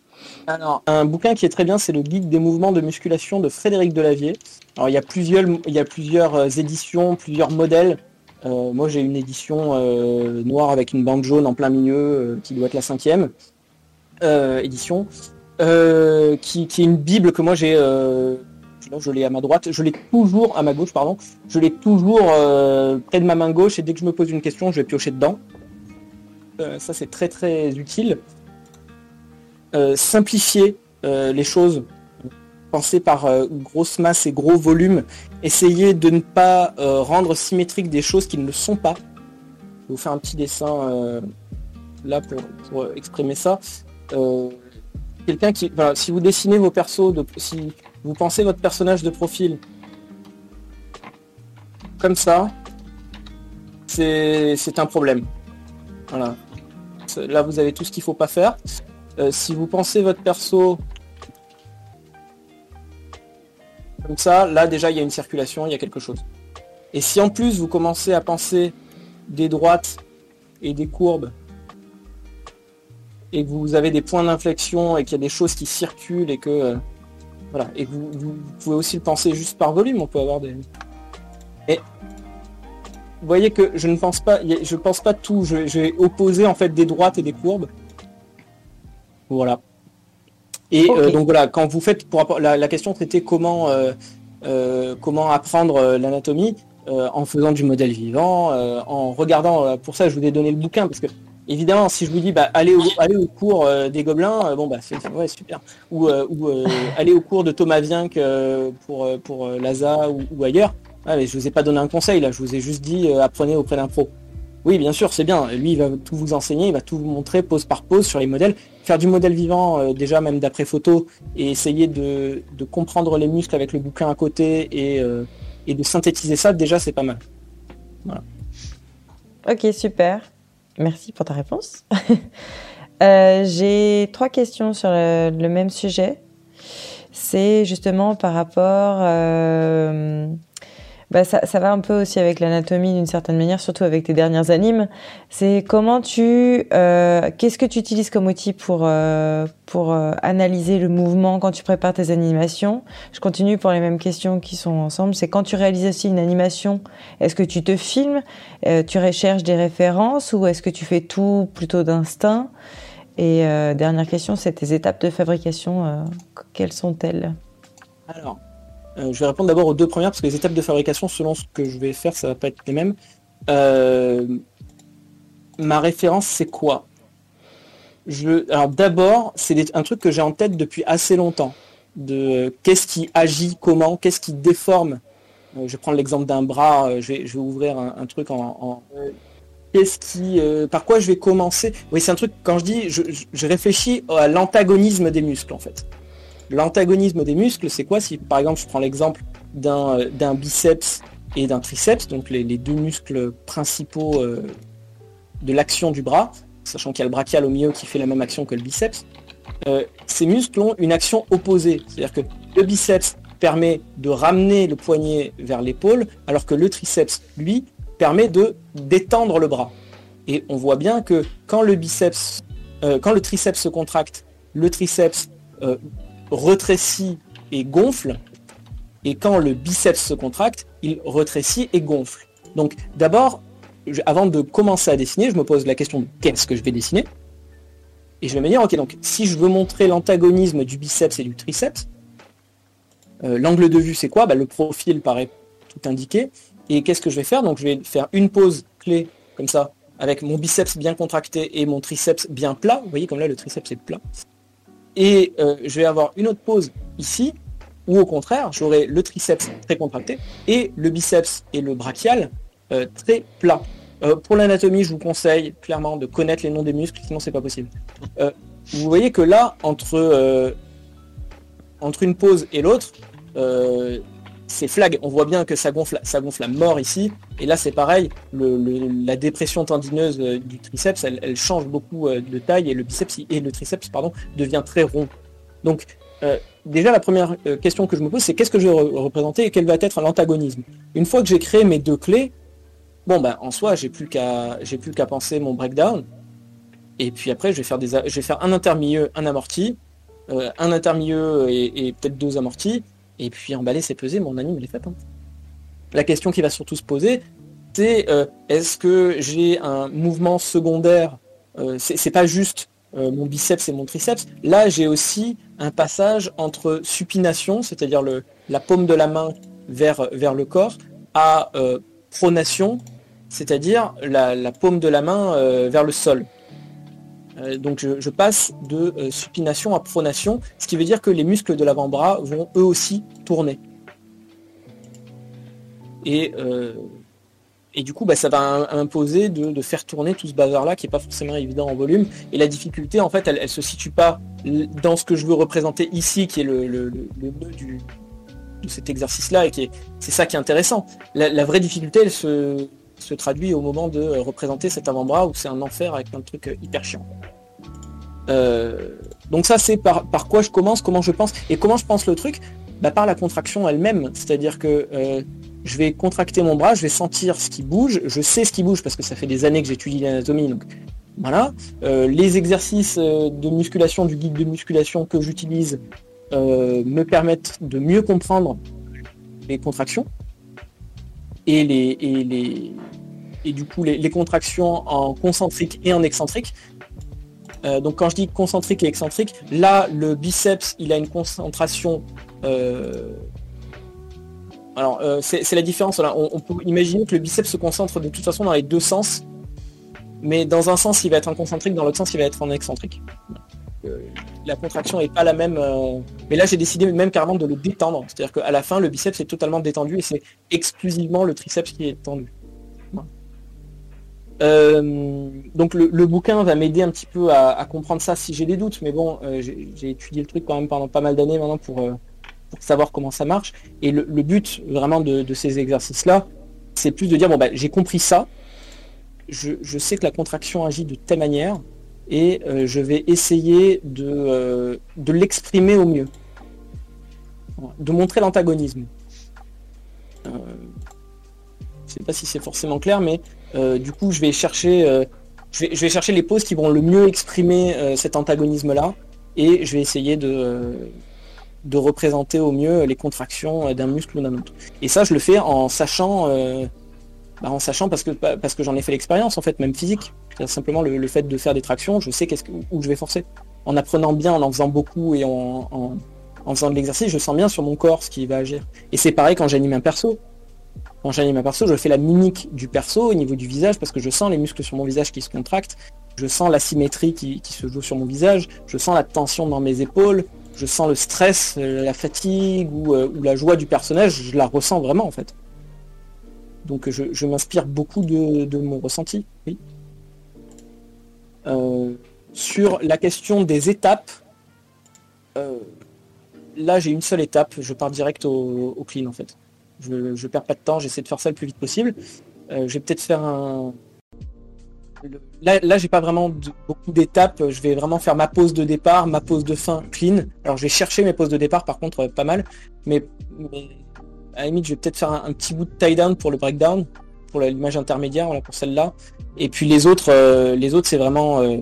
Alors, un bouquin qui est très bien, c'est le guide des mouvements de musculation de Frédéric Delavier. Alors, il y a plusieurs, il y a plusieurs éditions, plusieurs modèles. Euh, moi, j'ai une édition euh, noire avec une bande jaune en plein milieu, euh, qui doit être la cinquième édition, qui, est une bible que moi j'ai je l'ai à ma droite, je l'ai toujours à ma gauche, pardon, je l'ai toujours près de ma main gauche et dès que je me pose une question, je vais piocher dedans. ça c'est très très utile. simplifier les choses penser par euh, grosse masse et gros volume, essayer de ne pas euh, rendre symétrique des choses qui ne le sont pas. Je vais vous faire un petit dessin euh, là pour, exprimer ça. Quelqu'un qui, si vous dessinez vos persos, de, vous pensez votre personnage de profil comme ça, c'est un problème. Voilà. Là, vous avez tout ce qu'il faut pas faire. si vous pensez votre perso Comme ça, là déjà il y a une circulation, il y a quelque chose. Et si en plus vous commencez à penser des droites et des courbes, et que vous avez des points d'inflexion et qu'il y a des choses qui circulent et que euh, voilà, et vous, pouvez aussi le penser juste par volume, on peut avoir des. Et vous voyez que je ne pense pas, je pense pas tout. J'ai opposé en fait des droites et des courbes. Voilà. Et euh, donc voilà, quand vous faites, pour la, question c'était comment euh, euh, comment apprendre l'anatomie en faisant du modèle vivant, en regardant. pour ça, je vous ai donné le bouquin parce que évidemment, si je vous dis bah, allez au, aller au cours des gobelins, bon bah c'est ouais, super. Ou, ou [LAUGHS] aller au cours de Thomas Vienck pour pour Laza ou, ailleurs. Ah, mais je vous ai pas donné un conseil là, je vous ai juste dit apprenez auprès d'un pro. Oui, bien sûr, c'est bien. Lui, il va tout vous enseigner, il va tout vous montrer pose par pose sur les modèles. Faire du modèle vivant, euh, déjà même d'après photo, et essayer de, comprendre les muscles avec le bouquin à côté et, euh, de synthétiser ça, déjà, c'est pas mal. Ok, super. Merci pour ta réponse. [LAUGHS] Euh, j'ai trois questions sur le, même sujet. C'est justement par rapport euh, bah ça, ça, va un peu aussi avec l'anatomie d'une certaine manière, surtout avec tes dernières animes. C'est comment tu, euh, qu'est-ce que tu utilises comme outil pour euh, pour euh, analyser le mouvement quand tu prépares tes animations? Je continue pour les mêmes questions qui sont ensemble. C'est quand tu réalises aussi une animation, est-ce que tu te filmes, tu recherches des références ou est-ce que tu fais tout plutôt d'instinct? Et dernière question, c'est tes étapes de fabrication. quelles sont-elles? Alors. Euh, je vais répondre d'abord aux deux premières parce que les étapes de fabrication, selon ce que je vais faire, ça va pas être les mêmes. Euh, ma référence, c'est quoi? Je... Alors d'abord, c'est un truc que j'ai en tête depuis assez longtemps. De qu'est-ce qui agit comment, qu'est-ce qui déforme. Euh, je vais prendre l'exemple d'un bras. Je vais, ouvrir un, truc en. Qu'est-ce qui, euh, par quoi je vais commencer? Oui, c'est un truc. Quand je dis, je réfléchis à l'antagonisme des muscles en fait. L'antagonisme des muscles, c'est quoi Si par exemple je prends l'exemple d'un biceps et d'un triceps, donc les, deux muscles principaux euh, de l'action du bras, sachant qu'il y a le brachial au milieu qui fait la même action que le biceps, euh, ces muscles ont une action opposée. C'est-à-dire que le biceps permet de ramener le poignet vers l'épaule, alors que le triceps, lui, permet de détendre le bras. Et on voit bien que quand le biceps, euh, quand le triceps se contracte, le triceps retrécit et gonfle, et quand le biceps se contracte, il retrécit et gonfle. Donc d'abord, avant de commencer à dessiner, je me pose la question qu'est-ce que je vais dessiner? Et je vais me dire, ok, donc si je veux montrer l'antagonisme du biceps et du triceps, euh, l'angle de vue c'est quoi? Bah, Le profil paraît tout indiqué. Et qu'est-ce que je vais faire? Donc je vais faire une pause clé comme ça, avec mon biceps bien contracté et mon triceps bien plat. Vous voyez comme là le triceps est plat et euh, je vais avoir une autre pause ici, ou au contraire, j'aurai le triceps très contracté et le biceps et le brachial euh, très plat. Euh, pour l'anatomie, je vous conseille clairement de connaître les noms des muscles, sinon c'est pas possible. Vous voyez que là, entre, entre une pause et l'autre, c'est flag. On voit bien que ça gonfle, ça à mort ici. Et là, c'est pareil. La dépression tendineuse du triceps, elle, change beaucoup de taille et le biceps et le triceps, pardon, devient très rond. Donc, euh, déjà, la première question que je me pose, c'est qu'est-ce que je vais re représenter et quel va être l'antagonisme? Une fois que j'ai créé mes deux clés, bon, ben, en soi, j'ai plus qu'à, plus qu'à penser mon breakdown. Et puis après, je vais faire un intermilieu, un amorti, euh, un intermilieu et peut-être deux amortis. Et puis emballer, c'est pesé, mon anime, il est fait. Hein. La question qui va surtout se poser, c'est euh, est-ce que j'ai un mouvement secondaire euh, C'est pas juste euh, mon biceps et mon triceps. Là, j'ai aussi un passage entre supination, c'est-à-dire la paume de la main vers, vers le corps, à euh, pronation, c'est-à-dire la, paume de la main vers le sol. Donc je, passe de supination à pronation, ce qui veut dire que les muscles de l'avant-bras vont eux aussi tourner. Et, et du coup, bah, ça va imposer de, faire tourner tout ce bazar-là qui n'est pas forcément évident en volume. Et la difficulté, en fait, elle ne se situe pas dans ce que je veux représenter ici, qui est le, le, nœud de cet exercice-là, et qui est, c'est ça qui est intéressant. La vraie difficulté, elle se, se, traduit au moment de représenter cet avant-bras, où c'est un enfer avec plein de trucs hyper chiants. Euh, donc ça, c'est par, par quoi je commence, comment je pense, et comment je pense le truc? Bah, Par la contraction elle-même, c'est-à-dire que... Euh, je vais contracter mon bras, je vais sentir ce qui bouge, je sais ce qui bouge parce que ça fait des années que j'étudie l'anatomie, donc voilà. Euh, les exercices de musculation, du guide de musculation que j'utilise euh, me permettent de mieux comprendre les contractions et les et les et du coup les, contractions en concentrique et en excentrique. Euh, donc quand je dis concentrique et excentrique, là le biceps il a une concentration euh, alors, euh, c'est la différence. Là. On, peut imaginer que le biceps se concentre de toute façon dans les deux sens, mais dans un sens, il va être en concentrique, dans l'autre sens, il va être en excentrique. La contraction n'est pas la même. Euh... Mais là, j'ai décidé même carrément de le détendre. C'est-à-dire qu'à la fin, le biceps est totalement détendu et c'est exclusivement le triceps qui est tendu. Euh, donc le, bouquin va m'aider un petit peu à, comprendre ça si j'ai des doutes, mais bon, euh, j'ai étudié le truc quand même pendant pas mal d'années maintenant pour savoir comment ça marche. Et le, but vraiment de, de ces exercices-là, c'est plus de dire, bon, bah, j'ai compris ça, je, sais que la contraction agit de telle manière et euh, je vais essayer de, euh, de l'exprimer au mieux. De montrer l'antagonisme. je ne sais pas si c'est forcément clair, mais du coup, je vais chercher, je vais, chercher les poses qui vont le mieux exprimer cet antagonisme-là, et je vais essayer de, de représenter au mieux les contractions d'un muscle ou d'un autre. Et ça, je le fais en sachant bah, en sachant parce que, parce que j'en ai fait l'expérience, en fait, même physique. Simplement le, fait de faire des tractions, je sais qu'est-ce où je vais forcer. En apprenant bien, en en faisant beaucoup et en, en, faisant de l'exercice, je sens bien sur mon corps ce qui va agir. Et c'est pareil quand j'anime un perso. Quand j'anime un perso, je fais la mimique du perso au niveau du visage parce que je sens les muscles sur mon visage qui se contractent, je sens la symétrie qui, se joue sur mon visage, je sens la tension dans mes épaules, je sens le stress, euh, la fatigue euh, ou la joie du personnage, je la ressens vraiment en fait. Donc je, m'inspire beaucoup de, mon ressenti. Euh, sur la question des étapes, euh, là j'ai une seule étape, je pars direct au, clean en fait. Je ne perds pas de temps, j'essaie de faire ça le plus vite possible. Euh, je vais peut-être faire un. Là, j'ai pas vraiment beaucoup d'étapes, je vais vraiment faire ma pause de départ, ma pause de fin clean. Alors je vais chercher mes pauses de départ par contre pas mal, mais à la limite, je vais peut-être faire un, petit bout de tie down pour le breakdown, pour l'image intermédiaire, pour celle-là. Et puis les autres, euh, les autres, c'est vraiment, euh,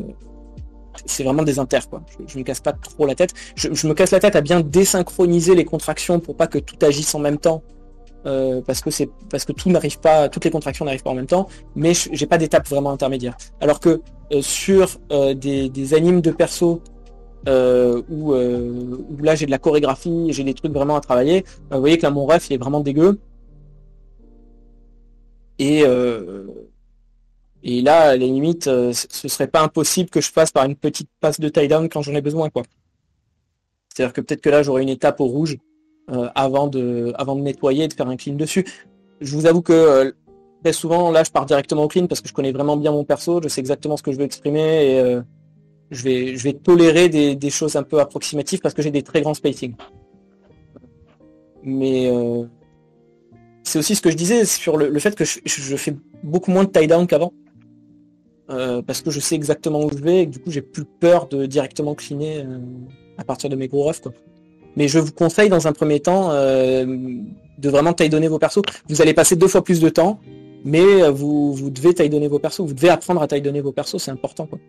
c'est vraiment des inters, quoi. Je, ne me casse pas trop la tête. Je, me casse la tête à bien désynchroniser les contractions pour pas que tout agisse en même temps. Euh, parce que c'est parce que tout n'arrive pas, toutes les contractions n'arrivent pas en même temps, mais j'ai pas d'étape vraiment intermédiaire. Alors que sur des animes de perso euh, euh, où, là j'ai de la chorégraphie, j'ai des trucs vraiment à travailler. Euh, vous voyez que là mon ref il est vraiment dégueu. Et, et là, à la limite, ce serait pas impossible que je passe par une petite passe de tie down quand j'en ai besoin. quoi. C'est-à-dire que peut-être que là j'aurai une étape au rouge avant, de, avant de nettoyer et de faire un clean dessus. Je vous avoue que très souvent là je pars directement au clean parce que je connais vraiment bien mon perso, je sais exactement ce que je veux exprimer et je vais, tolérer des, choses un peu approximatives parce que j'ai des très grands spacing. Mais euh, c'est aussi ce que je disais sur le, fait que je, fais beaucoup moins de tie down qu'avant. Euh, parce que je sais exactement où je vais et du coup j'ai plus peur de directement cleaner euh, à partir de mes gros refs. Mais je vous conseille dans un premier temps de vraiment taille donner vos persos. Vous allez passer deux fois plus de temps, mais vous, vous devez taille donner vos persos. Vous devez apprendre à taille donner vos persos, c'est important. Quoi.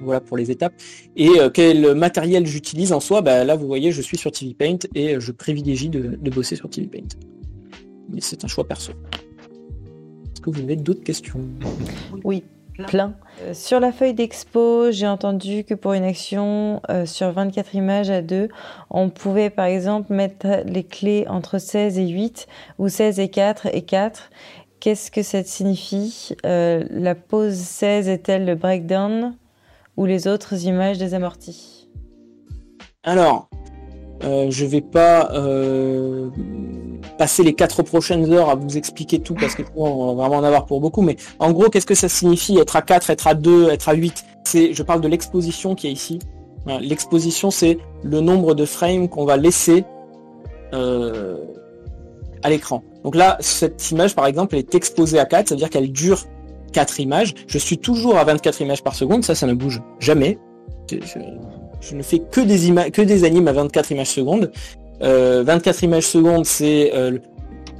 Voilà pour les étapes. Et euh, quel matériel j'utilise en soi? Bah, Là, vous voyez, je suis sur TV Paint et je privilégie de, bosser sur TV Paint. Mais c'est un choix perso. Est-ce que vous avez d'autres questions? Oui, plein. Euh, sur la feuille d'expo, j'ai entendu que pour une action euh, sur 24 images à 2, on pouvait par exemple mettre les clés entre 16 et 8 ou 16 et 4 et 4. Qu'est-ce que ça signifie? La pose 16 est-elle le breakdown? Ou les autres images des amortis Alors, euh, je vais pas euh, passer les quatre prochaines heures à vous expliquer tout parce que on va vraiment en avoir pour beaucoup. Mais en gros, qu'est-ce que ça signifie être à 4, être à 2, être à 8 C'est, je parle de l'exposition qui est ici. l'exposition, c'est le nombre de frames qu'on va laisser euh, à l'écran. Donc là, cette image, par exemple, elle est exposée à 4, ça veut dire qu'elle dure 4 images. Je suis toujours à 24 images par seconde, ça, ça ne bouge jamais. Je, ne fais que des images, que des animes à 24 images secondes. 24 euh, images secondes, c'est euh,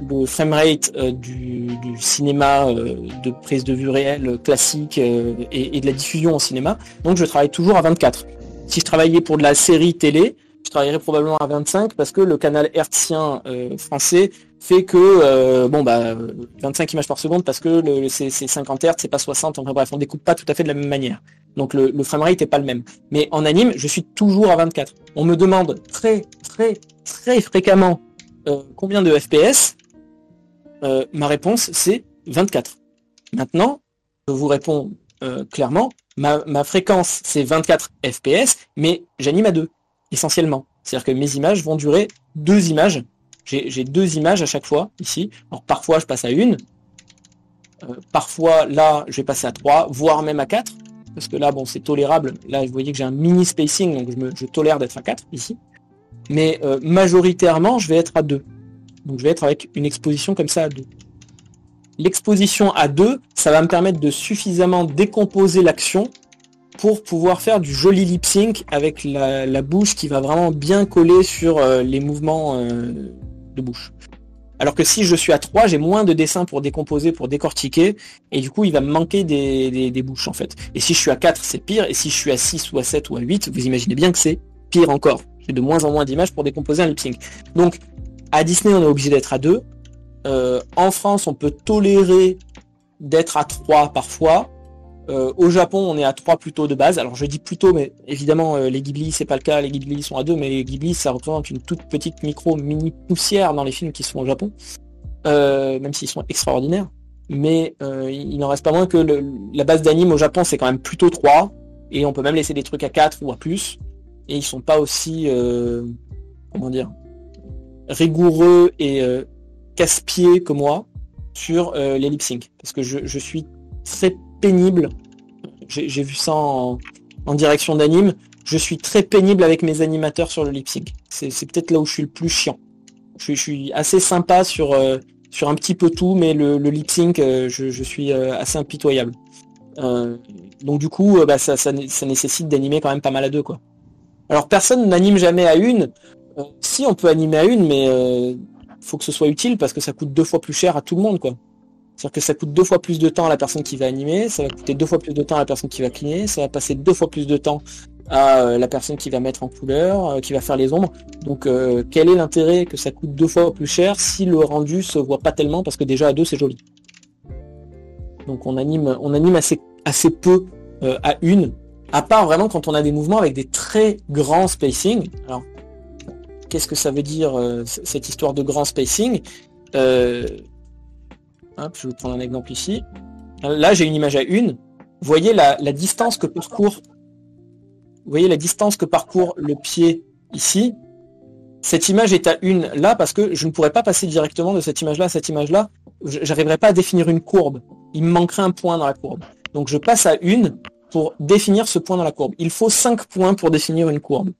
le framerate euh, du, cinéma de prise de vue réelle classique et, de la diffusion au cinéma. Donc je travaille toujours à 24. Si je travaillais pour de la série télé, je travaillerais probablement à 25 parce que le canal hertzien français fait que euh, bon bah 25 images par seconde parce que le, c'est 50 Hz, c'est pas 60, enfin bref, on découpe pas tout à fait de la même manière. Donc le, le framerate est pas le même. Mais en anime, je suis toujours à 24. On me demande très très très fréquemment euh, combien de FPS. Euh, ma réponse c'est 24. Maintenant, je vous réponds clairement, ma, ma fréquence c'est 24 FPS, mais j'anime à deux essentiellement. C'est-à-dire que mes images vont durer deux images j'ai deux images à chaque fois, ici. Alors parfois, je passe à une. Euh, parfois, là, je vais passer à trois, voire même à quatre. Parce que là, bon, c'est tolérable. Là, vous voyez que j'ai un mini spacing, donc je, tolère d'être à 4 ici. Mais euh, majoritairement, je vais être à 2. Donc je vais être avec une exposition comme ça à 2. l'exposition à deux, ça va me permettre de suffisamment décomposer l'action pour pouvoir faire du joli lip sync avec la, bouche qui va vraiment bien coller sur euh, les mouvements bouche. Alors que si je suis à 3, j'ai moins de dessins pour décomposer, pour décortiquer, et du coup il va me manquer des, des bouches en fait. Et si je suis à 4, c'est pire, et si je suis à 6 ou à 7 ou à 8, vous imaginez bien que c'est pire encore. J'ai de moins en moins d'images pour décomposer un lip sync. Donc à Disney on est obligé d'être à 2. Euh, en France on peut tolérer d'être à 3 parfois. Euh, au Japon, on est à 3 plutôt de base. Alors je dis plutôt, mais évidemment euh, les Ghibli c'est pas le cas. Les Ghibli sont à 2, mais les Ghibli ça représente une toute petite micro mini poussière dans les films qui sont au Japon, euh, même s'ils sont extraordinaires. Mais il n'en reste pas moins que la base d'anime au Japon c'est quand même plutôt 3 et on peut même laisser des trucs à 4 ou à plus et ils sont pas aussi comment dire rigoureux et casse-pieds que moi sur les lip sync parce que je, je suis très pénible. J'ai vu ça en, direction d'anime. Je suis très pénible avec mes animateurs sur le lip sync. C'est peut-être là où je suis le plus chiant. Je, suis assez sympa sur, euh, sur un petit peu tout, mais le, lip sync, euh, je, suis euh, assez impitoyable. donc du coup, bah, ça, ça, nécessite d'animer quand même pas mal à deux. quoi. Alors personne n'anime jamais à une. si on peut animer à une, mais faut que ce soit utile parce que ça coûte deux fois plus cher à tout le monde. quoi. C'est-à-dire que ça coûte deux fois plus de temps à la personne qui va animer, ça va coûter deux fois plus de temps à la personne qui va cligner, ça va passer deux fois plus de temps à euh, la personne qui va mettre en couleur, euh, qui va faire les ombres. Donc euh, quel est l'intérêt que ça coûte deux fois plus cher si le rendu se voit pas tellement parce que déjà à deux c'est joli. Donc on anime, on anime assez, assez peu à une, à part vraiment quand on a des mouvements avec des très grands spacing. Alors qu'est-ce que ça veut dire cette histoire de grand spacing? Je vais vous prendre un exemple ici. Là, j'ai une image à une. Vous voyez la, distance que parcourt. Voyez la distance que parcourt le pied ici. Cette image est à une là parce que je ne pourrais pas passer directement de cette image-là à cette image-là. J'arriverai pas à définir une courbe. Il me manquerait un point dans la courbe. Donc je passe à une pour définir ce point dans la courbe. Il faut 5 points pour définir une courbe.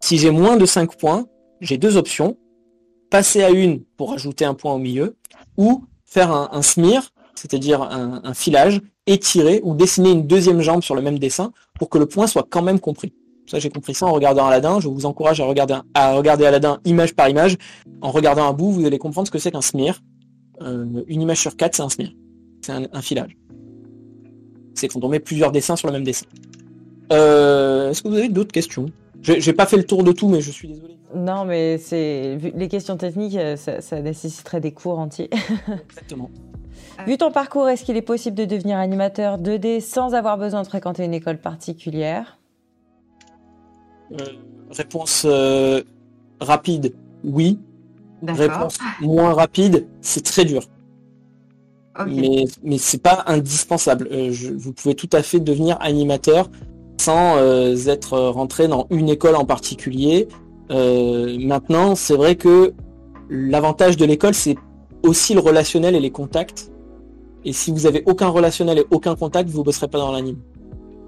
Si j'ai moins de 5 points, j'ai deux options. Passer à une pour ajouter un point au milieu, ou faire un, smear, c'est-à-dire un, filage, étirer ou dessiner une deuxième jambe sur le même dessin pour que le point soit quand même compris. Ça, j'ai compris ça en regardant Aladdin. Je vous encourage à regarder, à regarder Aladdin image par image. En regardant un bout, vous allez comprendre ce que c'est qu'un smear. Euh, une image sur quatre, c'est un smear. C'est un, filage. C'est quand on met plusieurs dessins sur le même dessin. Euh, est-ce que vous avez d'autres questions? J'ai pas fait le tour de tout, mais je suis désolé. Non, mais c'est les questions techniques, euh, ça, nécessiterait des cours entiers. [LAUGHS] Exactement. Vu ton parcours, est-ce qu'il est possible de devenir animateur 2D sans avoir besoin de fréquenter une école particulière? Euh, Réponse euh, rapide, oui. Réponse moins rapide, c'est très dur. Mais, mais c'est pas indispensable. vous pouvez tout à fait devenir animateur sans être rentré dans une école en particulier euh, maintenant, c'est vrai que l'avantage de l'école, c'est aussi le relationnel et les contacts. Et si vous avez aucun relationnel et aucun contact, vous ne bosserez pas dans l'anime.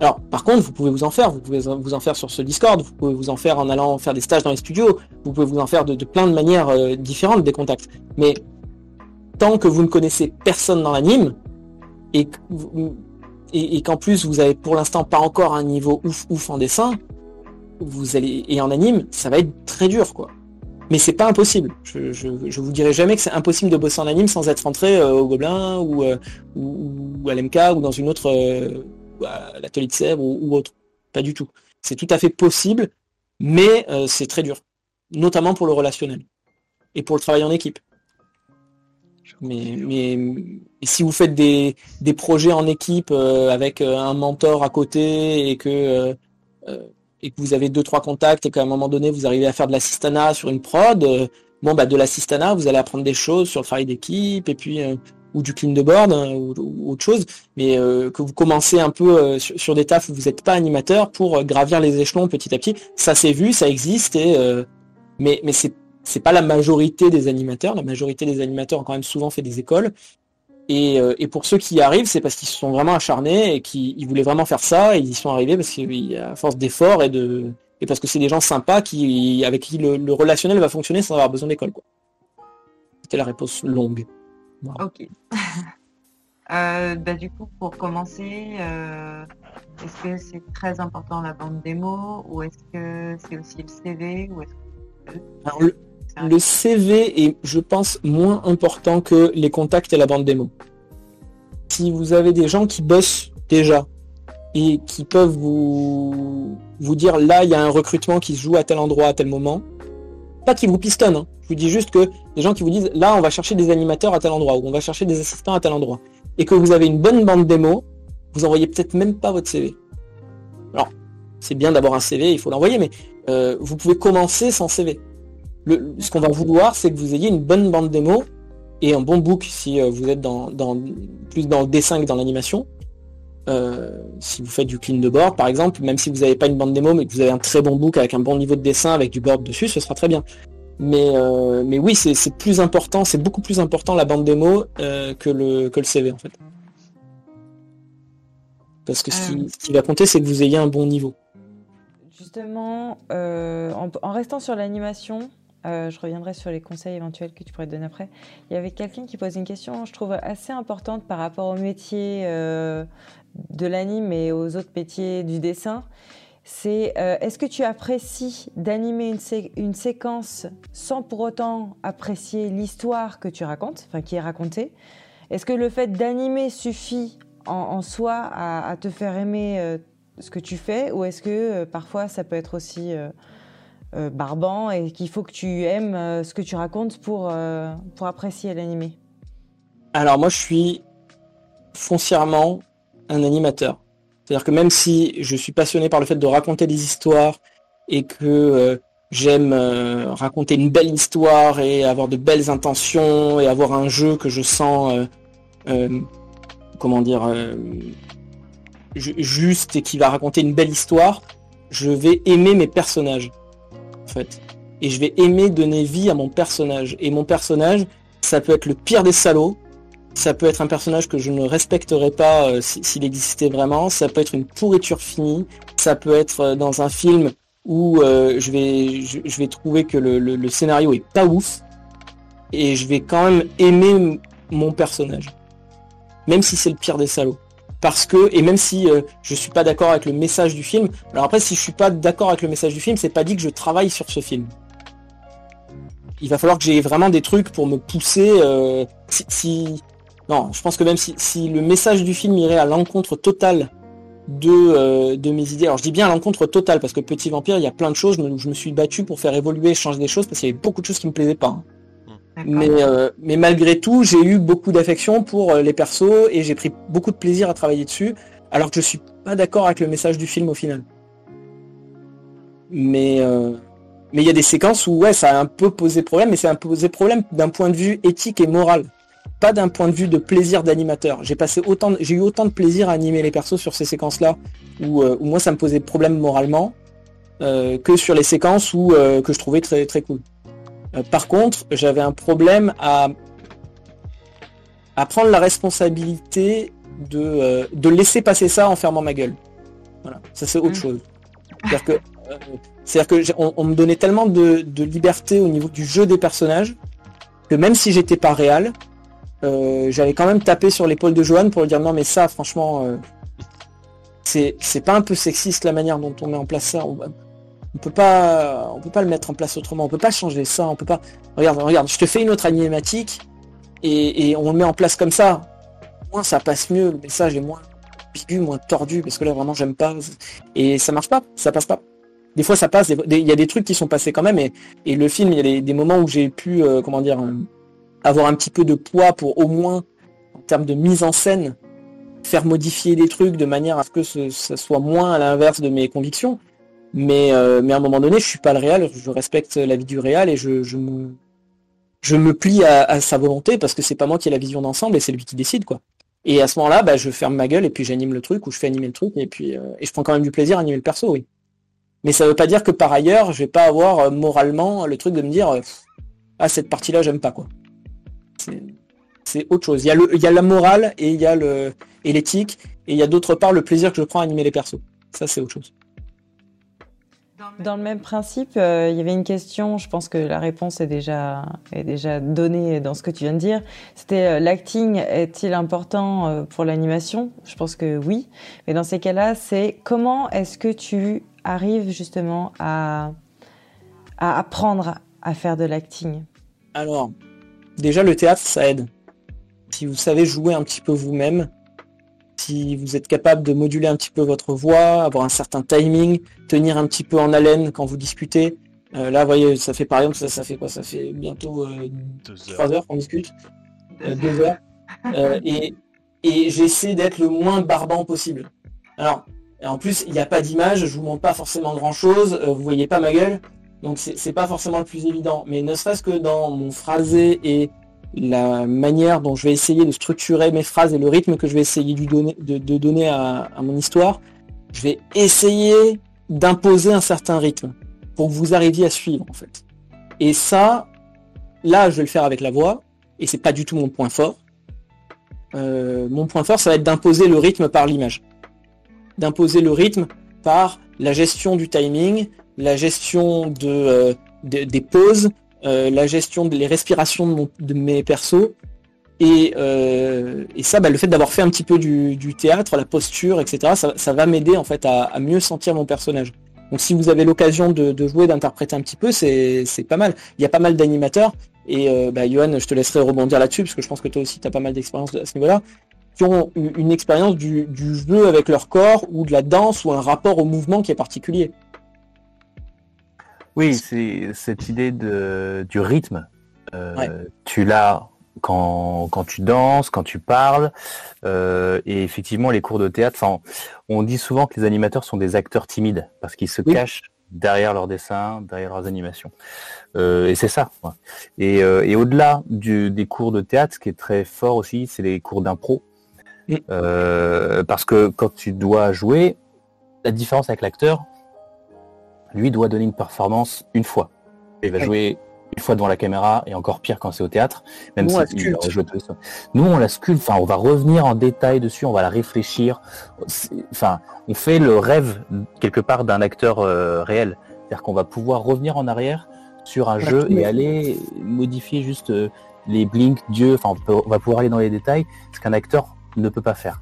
Alors, par contre, vous pouvez vous en faire. Vous pouvez vous en faire sur ce Discord. Vous pouvez vous en faire en allant faire des stages dans les studios. Vous pouvez vous en faire de, plein de manières euh, différentes des contacts. Mais tant que vous ne connaissez personne dans l'anime et, et, qu'en plus vous avez pour l'instant pas encore un niveau ouf ouf en dessin, vous allez et en anime, ça va être très dur quoi. Mais c'est pas impossible. Je, je, vous dirai jamais que c'est impossible de bosser en anime sans être rentré euh, au Gobelin ou, euh, à l'MK ou dans une autre euh, à l'atelier de Sèvres ou, autre. Pas du tout. C'est tout à fait possible, mais c'est très dur, notamment pour le relationnel et pour le travail en équipe. Mais, mais si vous faites des, des projets en équipe avec un mentor à côté et que et que vous avez deux trois contacts et qu'à un moment donné vous arrivez à faire de l'assistana sur une prod, euh, bon bah de l'assistana vous allez apprendre des choses sur le travail d'équipe et puis euh, ou du clean de board hein, ou, autre chose, mais euh, que vous commencez un peu sur, des tafs où vous n'êtes pas animateur pour gravir les échelons petit à petit, ça s'est vu, ça existe et mais mais c'est c'est pas la majorité des animateurs, la majorité des animateurs ont quand même souvent fait des écoles euh, et, pour ceux qui y arrivent, c'est parce qu'ils se sont vraiment acharnés et qu'ils voulaient vraiment faire ça et ils y sont arrivés parce qu'à force d'efforts et de et parce que c'est des gens sympas qui avec qui le, relationnel va fonctionner sans avoir besoin d'école. C'était la réponse longue. Ok. [LAUGHS] Euh, bah, du coup, pour commencer, euh, est-ce que c'est très important la bande démo ou est-ce que c'est aussi le CV ou Alors, le, le CV est, je pense, moins important que les contacts et la bande démo. Si vous avez des gens qui bossent déjà et qui peuvent vous, vous dire là, il y a un recrutement qui se joue à tel endroit, à tel moment, pas qu'ils vous pistonnent, hein. je vous dis juste que des gens qui vous disent là, on va chercher des animateurs à tel endroit ou on va chercher des assistants à tel endroit et que vous avez une bonne bande démo, vous envoyez peut-être même pas votre CV. Alors, c'est bien d'avoir un CV, il faut l'envoyer, mais euh, vous pouvez commencer sans CV. Le, ce qu'on va vouloir, c'est que vous ayez une bonne bande démo et un bon book si euh, vous êtes dans, dans, plus dans le dessin que dans l'animation. Euh, si vous faites du clean de board, par exemple, même si vous n'avez pas une bande démo, mais que vous avez un très bon book avec un bon niveau de dessin, avec du board dessus, ce sera très bien. Mais, euh, mais oui, c'est plus important, c'est beaucoup plus important la bande démo euh, que, le, que le CV en fait. Parce que ce qui, ce qui va compter, c'est que vous ayez un bon niveau. Justement, en, en, restant sur l'animation, euh, je reviendrai sur les conseils éventuels que tu pourrais te donner après. Il y avait quelqu'un qui pose une question, je trouve, assez importante par rapport au métier euh, de l'anime et aux autres métiers du dessin. C'est euh, est-ce que tu apprécies d'animer une, sé une, séquence sans pour autant apprécier l'histoire que tu racontes, enfin qui est racontée? Est-ce que le fait d'animer suffit en, soi à, te faire aimer ce que tu fais? Ou est-ce que parfois ça peut être aussi euh, barbant et qu'il faut que tu aimes euh, ce que tu racontes pour, euh, pour apprécier l'animé Alors moi je suis foncièrement un animateur. C'est-à-dire que même si je suis passionné par le fait de raconter des histoires et que j'aime raconter une belle histoire et avoir de belles intentions et avoir un jeu que je sens comment dire juste et qui va raconter une belle histoire, je vais aimer mes personnages fait. Et je vais aimer donner vie à mon personnage. Et mon personnage, ça peut être le pire des salauds, ça peut être un personnage que je ne respecterais pas euh, s'il existait vraiment, ça peut être une pourriture finie, ça peut être euh, dans un film où euh, je, vais, trouver que le, le, le, scénario est pas ouf, et je vais quand même aimer mon personnage. Même si c'est le pire des salauds parce que et même si euh, je suis pas d'accord avec le message du film alors après si je suis pas d'accord avec le message du film c'est pas dit que je travaille sur ce film il va falloir que j'ai vraiment des trucs pour me pousser euh, si, non je pense que même si, le message du film irait à l'encontre totale de, euh, de mes idées alors je dis bien à l'encontre totale parce que Petit Vampire il y a plein de choses où je me suis battu pour faire évoluer changer des choses parce qu'il y avait beaucoup de choses qui me plaisaient pas hein. Mais, euh, mais malgré tout, j'ai eu beaucoup d'affection pour euh, les persos et j'ai pris beaucoup de plaisir à travailler dessus, alors que je suis pas d'accord avec le message du film au final. Mais euh, mais il y a des séquences où ouais, ça a un peu posé problème, mais c'est un posé problème d'un point de vue éthique et moral, pas d'un point de vue de plaisir d'animateur. J'ai passé autant, j'ai eu autant de plaisir à animer les persos sur ces séquences-là où, où moi ça me posait problème moralement que sur les séquences où que je trouvais très très cool. Euh, par contre, j'avais un problème à, à prendre la responsabilité de, euh, de laisser passer ça en fermant ma gueule. Voilà, ça c'est autre mmh. chose. C'est-à-dire que, euh, c'est-à-dire que on, on, me donnait tellement de, de, liberté au niveau du jeu des personnages que même si j'étais pas réel, euh, j'avais quand même tapé sur l'épaule de Johan pour lui dire non mais ça franchement euh, c'est c'est pas un peu sexiste la manière dont on met en place ça. On, on peut pas, on peut pas le mettre en place autrement. On peut pas changer ça. On peut pas. Regarde, regarde. Je te fais une autre animatique et, on le met en place comme ça. Moins ça passe mieux. Le message est moins ambigu, moins tordu parce que là vraiment j'aime pas. Et ça marche pas. Ça passe pas. Des fois ça passe. Il y a des trucs qui sont passés quand même. Et, le film, il y a des, des moments où j'ai pu, euh, comment dire, euh, avoir un petit peu de poids pour au moins en termes de mise en scène faire modifier des trucs de manière à ce que ce, ça soit moins à l'inverse de mes convictions. Mais, euh, mais à un moment donné, je suis pas le réel, je respecte la vie du réel et je, je, me, je me plie à, sa volonté parce que c'est pas moi qui ai la vision d'ensemble et c'est lui qui décide quoi. Et à ce moment-là, bah, je ferme ma gueule et puis j'anime le truc ou je fais animer le truc et puis euh, et je prends quand même du plaisir à animer le perso, oui. Mais ça veut pas dire que par ailleurs, je vais pas avoir euh, moralement le truc de me dire ah cette partie-là j'aime pas quoi. C'est autre chose. Il y a y a la morale et il y a et l'éthique et il y a d'autre part le plaisir que je prends à animer les persos. Ça c'est autre chose. Dans le même principe, euh, il y avait une question, je pense que la réponse est déjà, est déjà donnée dans ce que tu viens de dire. C'était euh, l'acting est-il important euh, pour l'animation? Je pense que oui. Mais dans ces cas-là, c'est comment est-ce que tu arrives justement à, à apprendre à faire de l'acting? Alors, déjà le théâtre, ça aide. Si vous savez jouer un petit peu vous-même, si vous êtes capable de moduler un petit peu votre voix, avoir un certain timing, tenir un petit peu en haleine quand vous discutez. Euh, là, vous voyez, ça fait par exemple, ça, ça fait quoi? Ça fait bientôt euh, trois heures qu'on discute? Euh, deux heures. et et j'essaie d'être le moins barbant possible. Alors, en plus, il n'y a pas d'image, je vous montre pas forcément grand chose, vous voyez pas ma gueule, donc c'est pas forcément le plus évident. Mais ne serait-ce que dans mon phrasé et la manière dont je vais essayer de structurer mes phrases et le rythme que je vais essayer de donner, à, mon histoire, je vais essayer d'imposer un certain rythme pour que vous arriviez à suivre en fait. Et ça, là, je vais le faire avec la voix, et c'est pas du tout mon point fort. Euh, mon point fort, ça va être d'imposer le rythme par l'image. D'imposer le rythme par la gestion du timing, la gestion euh, des pauses, euh, la gestion des respirations de, mes persos. Et, euh, ça, bah, le fait d'avoir fait un petit peu du, théâtre, la posture, etc., ça, va m'aider en fait à, mieux sentir mon personnage. Donc si vous avez l'occasion de, jouer, d'interpréter un petit peu, c'est pas mal. Il y a pas mal d'animateurs, et euh, bah, Johan, je te laisserai rebondir là-dessus, parce que je pense que toi aussi, tu as pas mal d'expérience à ce niveau-là, qui ont une expérience du, du, jeu avec leur corps, ou de la danse, ou un rapport au mouvement qui est particulier. Oui, c'est cette idée de, du rythme. Euh, tu l'as quand, quand tu danses, quand tu parles, euh, et effectivement les cours de théâtre. On dit souvent que les animateurs sont des acteurs timides parce qu'ils se cachent derrière leurs dessins, derrière leurs animations. Euh, et c'est ça. Et, et au-delà des cours de théâtre, ce qui est très fort aussi, c'est les cours d'impro. parce que quand tu dois jouer, la différence avec l'acteur, lui doit donner une performance une fois. Il va jouer une fois devant la caméra et encore pire quand c'est au théâtre, même si Nous on la sculpte, enfin on va revenir en détail dessus, on va la réfléchir. Enfin, on fait le rêve quelque part d'un acteur euh, réel, c'est-à-dire qu'on va pouvoir revenir en arrière sur un jeu et aller modifier juste euh, les blinks, Dieu, enfin on va pouvoir aller dans les détails, ce qu'un acteur ne peut pas faire.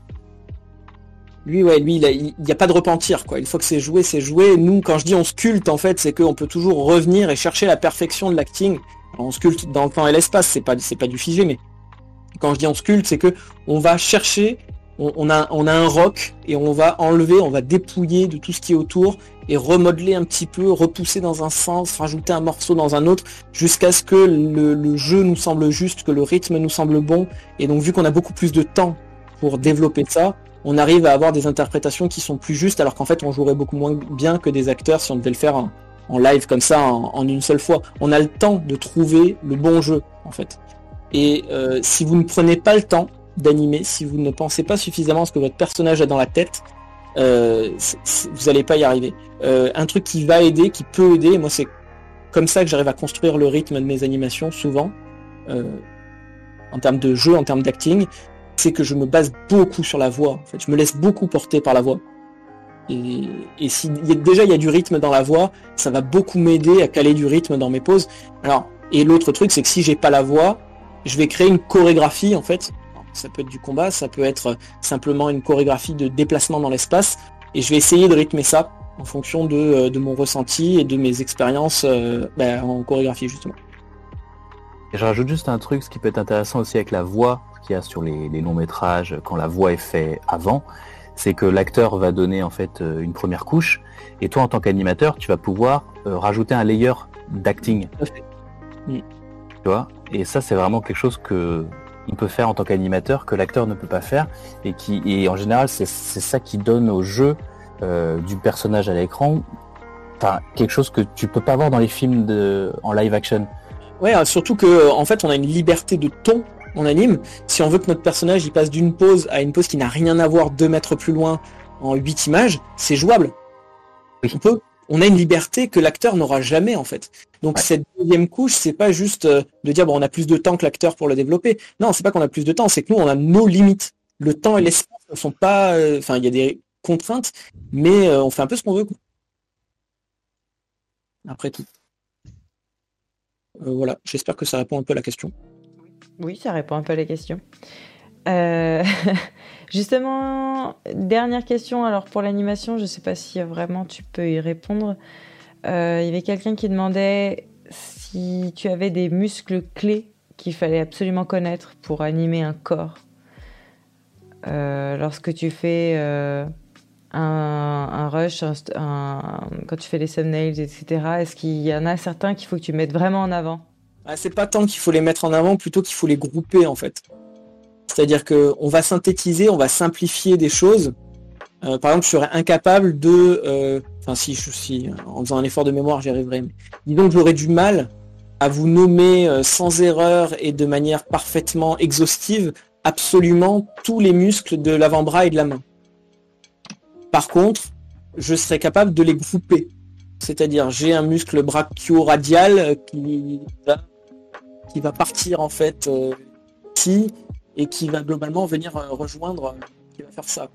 Lui, ouais, lui, il n'y a, pas de repentir, quoi. Une fois que c'est joué, c'est joué. Nous, quand je dis on sculpte, en fait, c'est qu'on peut toujours revenir et chercher la perfection de l'acting. On sculpte dans le temps et l'espace, c'est pas, c'est pas du figé, mais quand je dis on sculpte, c'est que on va chercher, on, a, un rock et on va enlever, on va dépouiller de tout ce qui est autour et remodeler un petit peu, repousser dans un sens, rajouter un morceau dans un autre, jusqu'à ce que le jeu nous semble juste, que le rythme nous semble bon. Et donc, vu qu'on a beaucoup plus de temps pour développer ça, on arrive à avoir des interprétations qui sont plus justes, alors qu'en fait on jouerait beaucoup moins bien que des acteurs si on devait le faire en, live comme ça en, une seule fois. On a le temps de trouver le bon jeu en fait. Et euh, si vous ne prenez pas le temps d'animer, si vous ne pensez pas suffisamment à ce que votre personnage a dans la tête, euh, vous n'allez pas y arriver. Euh, un truc qui va aider, qui peut aider, moi c'est comme ça que j'arrive à construire le rythme de mes animations souvent, en termes de jeu, en termes d'acting, c'est que je me base beaucoup sur la voix. En fait, je me laisse beaucoup porter par la voix. Et, et si déjà il y a du rythme dans la voix, ça va beaucoup m'aider à caler du rythme dans mes pauses. Alors, et l'autre truc, c'est que si j'ai pas la voix, je vais créer une chorégraphie en fait. Ça peut être du combat, ça peut être simplement une chorégraphie de déplacement dans l'espace, et je vais essayer de rythmer ça en fonction de, euh, de mon ressenti et de mes expériences euh, ben, en chorégraphie justement. Et je rajoute juste un truc, ce qui peut être intéressant aussi avec la voix, qu'il y a sur les, longs métrages quand la voix est faite avant, c'est que l'acteur va donner en fait euh, une première couche et toi en tant qu'animateur tu vas pouvoir euh, rajouter un layer d'acting. Tu vois? Et ça c'est vraiment quelque chose que on peut faire en tant qu'animateur que l'acteur ne peut pas faire et qui et en général c'est ça qui donne au jeu euh, du personnage à l'écran quelque chose que tu peux pas voir dans les films de en live action. Ouais, surtout que en fait on a une liberté de ton on anime. Si on veut que notre personnage il passe d'une pose à une pose qui n'a rien à voir deux mètres plus loin en huit images, c'est jouable. On peut. On a une liberté que l'acteur n'aura jamais en fait. Donc cette deuxième couche, c'est pas juste euh, de dire bon on a plus de temps que l'acteur pour le développer. Non, c'est pas qu'on a plus de temps, c'est que nous on a nos limites. Le temps et l'espace ne sont pas. Euh, enfin, il y a des contraintes, mais euh, on fait un peu ce qu'on veut. après tout. Voilà, j'espère que ça répond un peu à la question. Oui, ça répond un peu à la question. [LAUGHS] justement, dernière question. Alors pour l'animation, je ne sais pas si vraiment tu peux y répondre. Il y avait quelqu'un qui demandait si tu avais des muscles clés qu'il fallait absolument connaître pour animer un corps. Euh, lorsque tu fais euh, un, rush, quand tu fais les thumbnails, etc., est-ce qu'il y en a certains qu'il faut que tu mettes vraiment en avant? Ah, C'est pas tant qu'il faut les mettre en avant, plutôt qu'il faut les grouper en fait. C'est-à-dire qu'on va synthétiser, on va simplifier des choses. Euh, par exemple, je serais incapable de... Enfin, si, si, en faisant un effort de mémoire, j'y arriverai. Mais disons que j'aurais du mal à vous nommer sans erreur et de manière parfaitement exhaustive absolument tous les muscles de l'avant-bras et de la main. Par contre, je serais capable de les grouper. C'est-à-dire, j'ai un muscle brachio-radial qui va, partir en fait euh, ici et qui va globalement venir euh, rejoindre, qui va faire ça.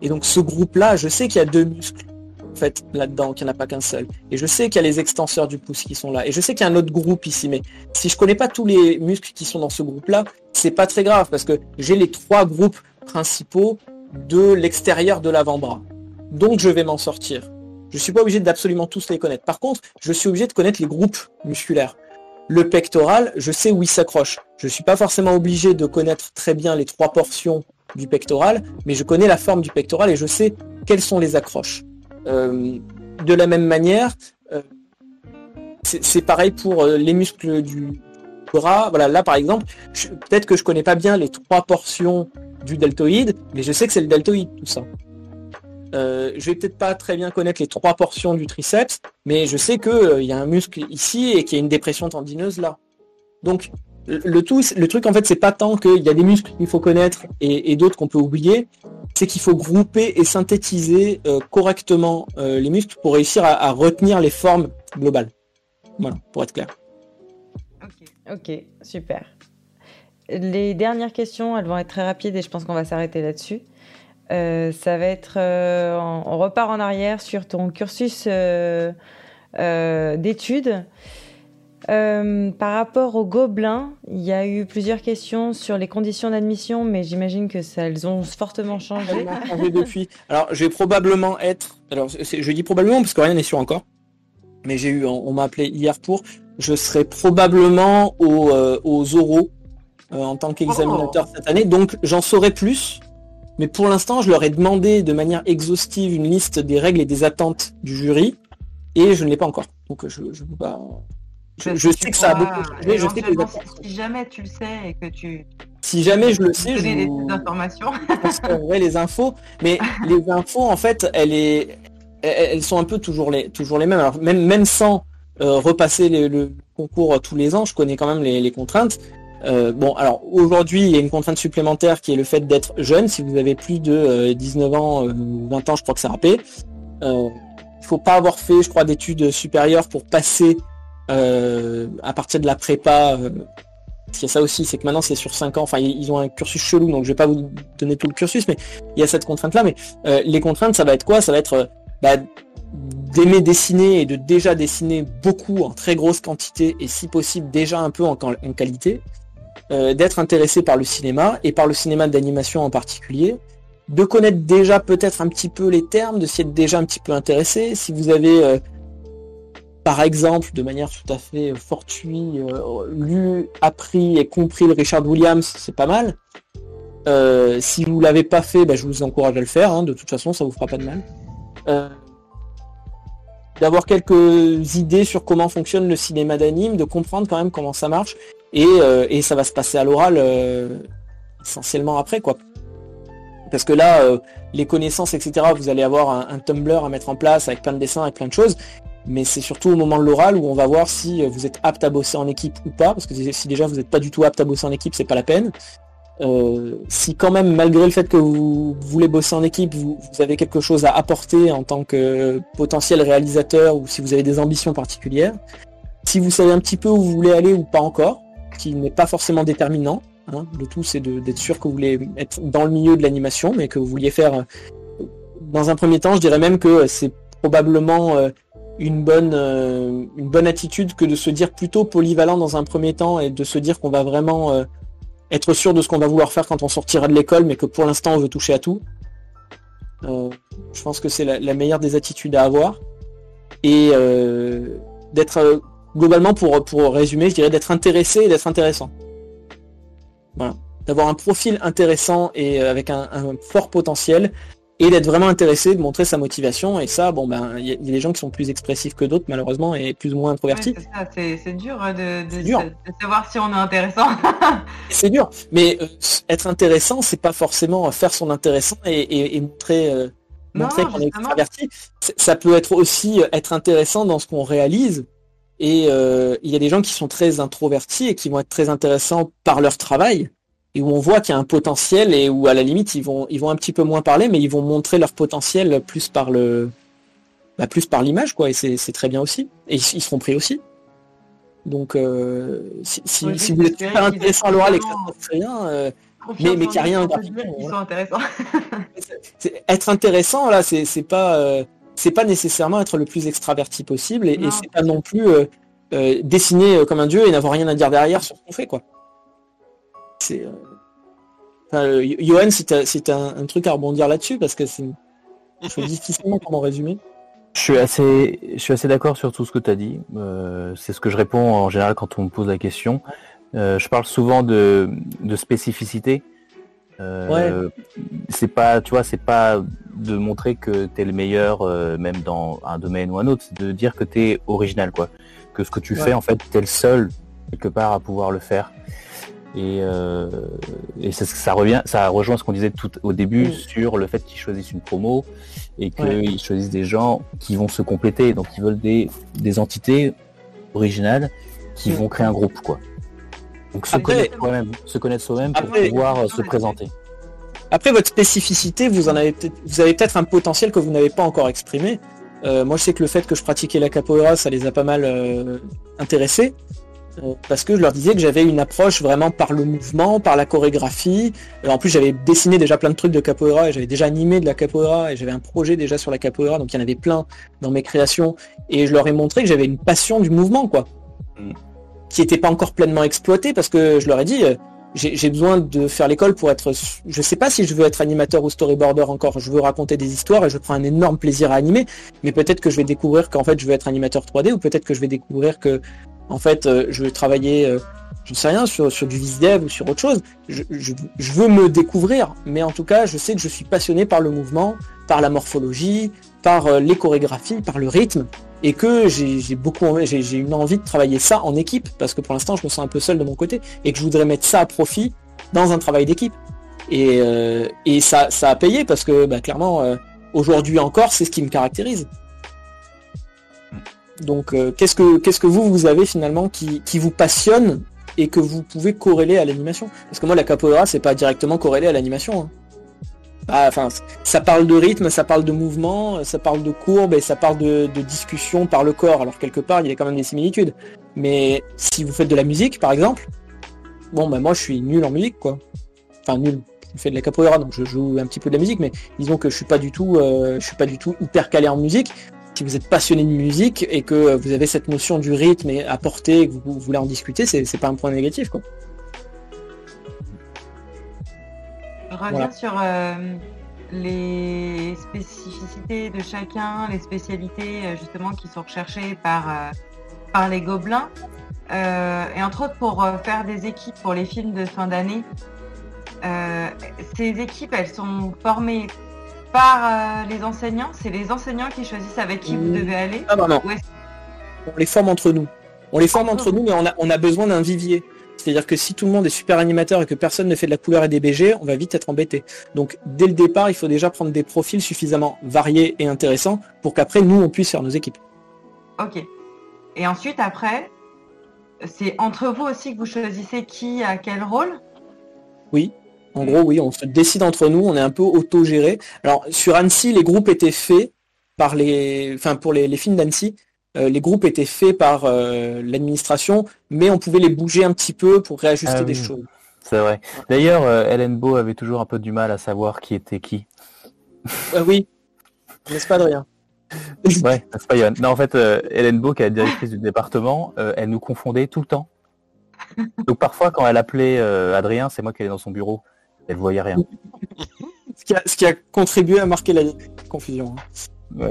Et donc ce groupe-là, je sais qu'il y a deux muscles fait là-dedans, qu'il n'y en a pas qu'un seul. Et je sais qu'il y a les extenseurs du pouce qui sont là. Et je sais qu'il y a un autre groupe ici, mais si je connais pas tous les muscles qui sont dans ce groupe-là, c'est pas très grave parce que j'ai les trois groupes principaux de l'extérieur de l'avant-bras. Donc je vais m'en sortir. Je suis pas obligé d'absolument tous les connaître. Par contre, je suis obligé de connaître les groupes musculaires. Le pectoral, je sais où il s'accroche. Je suis pas forcément obligé de connaître très bien les trois portions du pectoral, mais je connais la forme du pectoral et je sais quelles sont les accroches. Euh, de la même manière, euh, c'est pareil pour euh, les muscles du bras. Voilà, là par exemple, peut-être que je connais pas bien les trois portions du deltoïde, mais je sais que c'est le deltoïde tout ça. Euh, je vais peut-être pas très bien connaître les trois portions du triceps, mais je sais qu'il y a un muscle ici et qu'il y a une dépression tendineuse là. Donc le tout, le truc en fait, c'est pas tant qu'il y a des muscles qu'il faut connaître et, d'autres qu'on peut oublier, c'est qu'il faut grouper et synthétiser euh, correctement euh, les muscles pour réussir à, retenir les formes globales. Voilà, pour être clair. Ok, super. Les dernières questions, elles vont être très rapides et je pense qu'on va s'arrêter là-dessus. Euh, ça va être, on repart en arrière sur ton cursus d'études. Euh, par rapport aux gobelins, il y a eu plusieurs questions sur les conditions d'admission, mais j'imagine que elles ont fortement changé. depuis. Alors, je vais probablement être. Alors, je dis probablement parce que rien n'est sûr encore. Mais on, m'a appelé hier pour. Je serai probablement euh, aux oraux euh, en tant qu'examinateur cette année, donc j'en saurai plus. Mais pour l'instant, je leur ai demandé de manière exhaustive une liste des règles et des attentes du jury, et je ne l'ai pas encore. Donc, je ne peux pas je, sais que ça a beaucoup changé. Je sais que si jamais tu le sais et que tu. Si jamais je le sais, je des informations. [LAUGHS] les infos, mais [LAUGHS] les infos en fait, elles, est... elles sont un peu toujours les, toujours les mêmes. Alors même, même sans euh, repasser le concours tous les ans, je connais quand même les, contraintes. Euh, bon, alors aujourd'hui, il y a une contrainte supplémentaire qui est le fait d'être jeune. Si vous avez plus de 19 euh, ans ou 20 ans, je crois que c'est râpé. il faut pas avoir fait, je crois, d'études supérieures pour passer euh, à partir de la prépa. Euh, il y a ça aussi, c'est que maintenant c'est sur 5 ans, enfin ils ont un cursus chelou, donc je vais pas vous donner tout le cursus, mais il y a cette contrainte-là. Mais euh, les contraintes, ça va être quoi? Ça va être bah, d'aimer dessiner et de déjà dessiner beaucoup en très grosse quantité et si possible déjà un peu en qualité, d'être intéressé par le cinéma et par le cinéma d'animation en particulier, de connaître déjà peut-être un petit peu les termes, de s'y être déjà un petit peu intéressé. Si vous avez par exemple, de manière tout à fait fortuite, euh, lu, appris et compris le Richard Williams, c'est pas mal. Euh, si vous l'avez pas fait, bah, je vous encourage à le faire. Hein. de toute façon, ça vous fera pas de mal. Euh, d'avoir quelques idées sur comment fonctionne le cinéma d'anime, de comprendre quand même comment ça marche, et, ça va se passer à l'oral essentiellement après, quoi. Parce que là, les connaissances, etc., vous allez avoir un, Tumblr à mettre en place avec plein de dessins, avec plein de choses mais c'est surtout au moment de l'oral où on va voir si vous êtes apte à bosser en équipe ou pas, parce que si déjà vous n'êtes pas du tout apte à bosser en équipe, c'est pas la peine. Euh, si quand même, malgré le fait que vous voulez bosser en équipe, vous, avez quelque chose à apporter en tant que potentiel réalisateur ou si vous avez des ambitions particulières, si vous savez un petit peu où vous voulez aller ou pas encore, qui n'est pas forcément déterminant, hein, le tout c'est d'être sûr que vous voulez être dans le milieu de l'animation, mais que vous vouliez faire, dans un premier temps, je dirais même que c'est probablement euh, une bonne, euh, une bonne attitude que de se dire plutôt polyvalent dans un premier temps et de se dire qu'on va vraiment euh, être sûr de ce qu'on va vouloir faire quand on sortira de l'école, mais que pour l'instant on veut toucher à tout. Euh, je pense que c'est la, meilleure des attitudes à avoir. Et d'être globalement pour, pour résumer, je dirais d'être intéressé et d'être intéressant. Voilà. D'avoir un profil intéressant et avec un fort potentiel et d'être vraiment intéressé, de montrer sa motivation. Et ça, bon ben, il y, a des gens qui sont plus expressifs que d'autres, malheureusement, et plus ou moins introvertis. c'est dur, hein, de, savoir si on est intéressant. [LAUGHS] c'est dur, mais euh, être intéressant, c'est pas forcément faire son intéressant et, montrer. Euh, montrer qu'on est extraverti, ça peut être aussi être intéressant dans ce qu'on réalise. Et euh, il y a des gens qui sont très introvertis et qui vont être très intéressants par leur travail et où on voit qu'il y a un potentiel et où à la limite ils vont ils vont un petit peu moins parler mais ils vont montrer leur potentiel plus par le bah, plus par l'image quoi et c'est très bien aussi. Et ils, seront pris aussi. Donc euh, si, si, vous êtes super intéressant à l'oral et que ça très bien euh, mais mais qu'il n'y a rien ils sont intéressants être intéressant là c'est c'est pas euh, c'est pas nécessairement être le plus extraverti possible et, et c'est pas non plus dessiner comme un dieu et n'avoir rien à dire derrière sur ce qu'on fait quoi c'est. Euh, Johan, c'est un, truc à rebondir là-dessus parce que c'est. Je [LAUGHS] difficilement comment résumer. Je suis assez, je suis assez d'accord sur tout ce que tu as dit. Euh, c'est ce que je réponds en général quand on me pose la question. Euh, je parle souvent de, spécificité. C'est pas, tu vois, c'est pas de montrer que tu es le meilleur, même dans un domaine ou un autre. C'est de dire que tu es original, quoi. Que ce que tu fais, en fait, tu es le seul quelque part à pouvoir le faire. Et, euh, et ça, ça, revient, ça rejoint ce qu'on disait tout au début mm. sur le fait qu'ils choisissent une promo et qu'ils choisissent des gens qui vont se compléter. Donc ils veulent des, des entités originales qui mm. vont créer un groupe, quoi. Donc se connaître soi-même, se connaître soi-même pour pouvoir euh, se présenter. Après votre spécificité, vous en avez peut-être, vous avez peut-être un potentiel que vous n'avez pas encore exprimé. Euh, moi, je sais que le fait que je pratiquais la capoeira, ça les a pas mal euh, intéressés. Euh, parce que je leur disais que j'avais une approche vraiment par le mouvement, par la chorégraphie. En plus, j'avais dessiné déjà plein de trucs de capoeira et j'avais déjà animé de la capoeira et j'avais un projet déjà sur la capoeira, donc il y en avait plein dans mes créations. Et je leur ai montré que j'avais une passion du mouvement, quoi, mm. Qui n'était pas encore pleinement exploitée parce que je leur ai dit, euh, j'ai besoin de faire l'école pour être. Je sais pas si je veux être animateur ou storyboarder encore. Je veux raconter des histoires et je prends un énorme plaisir à animer. Mais peut-être que je vais découvrir qu'en fait je veux être animateur 3D ou peut-être que je vais découvrir que en fait, euh, je vais travailler, euh, je ne sais rien, sur, sur du VisDev ou sur autre chose. Je, veux me découvrir, mais en tout cas, je sais que je suis passionné par le mouvement, par la morphologie, par les chorégraphies, par le rythme, et que j'ai beaucoup, j'ai une envie de travailler ça en équipe, parce que pour l'instant, je me sens un peu seul de mon côté, et que je voudrais mettre ça à profit dans un travail d'équipe. Et, et ça, ça a payé, parce que bah, clairement, aujourd'hui encore, c'est ce qui me caractérise. Donc euh, qu'est-ce que qu'est-ce que vous vous avez finalement qui, qui vous passionne et que vous pouvez corréler à l'animation? Parce que moi la capoeira c'est pas directement corrélé à l'animation. Hein. Ah, enfin, ça parle de rythme, ça parle de mouvement, ça parle de courbe et ça parle de, discussion par le corps. Alors quelque part il y a quand même des similitudes. Mais si vous faites de la musique par exemple, bon bah moi je suis nul en musique quoi. Enfin nul. Je fais de la capoeira donc je joue un petit peu de la musique, mais disons que je suis pas du tout, euh, je suis pas du tout hyper calé en musique si vous êtes passionné de musique et que vous avez cette notion du rythme à porter et que vous, voulez en discuter, c'est pas un point négatif. Quoi. Je reviens sur euh, les spécificités de chacun, les spécialités euh, justement qui sont recherchées par, euh, par les gobelins. et entre autres pour faire des équipes pour les films de fin d'année. ces équipes, elles sont formées par les enseignants C'est les enseignants qui choisissent avec qui vous devez aller Ah non, non. On les forme entre nous. On les forme entre nous, mais on a, on a besoin d'un vivier. C'est-à-dire que si tout le monde est super animateur et que personne ne fait de la couleur et des BG, on va vite être embêté. Donc dès le départ, il faut déjà prendre des profils suffisamment variés et intéressants pour qu'après nous on puisse faire nos équipes. Ok. Et ensuite après, c'est entre vous aussi que vous choisissez qui a quel rôle? Oui. En gros, oui, on se décide entre nous, on est un peu autogéré. Alors sur Annecy, les groupes étaient faits par les, enfin pour les, films d'Annecy, euh, les groupes étaient faits par euh, l'administration, mais on pouvait les bouger un petit peu pour réajuster ah des choses. C'est vrai. D'ailleurs, euh, Hélène Beau avait toujours un peu du mal à savoir qui était qui. oui, n'est-ce pas de rien. [LAUGHS] Ouais, c'est pas Johan. Non, en fait, euh, Hélène Beau, qui est la directrice du département, euh, elle nous confondait tout le temps. Donc parfois, quand elle appelait euh, Adrien, c'est moi qui allais dans son bureau. Elle voyait rien. Ce qui, a, ce qui a contribué à marquer la confusion. hein.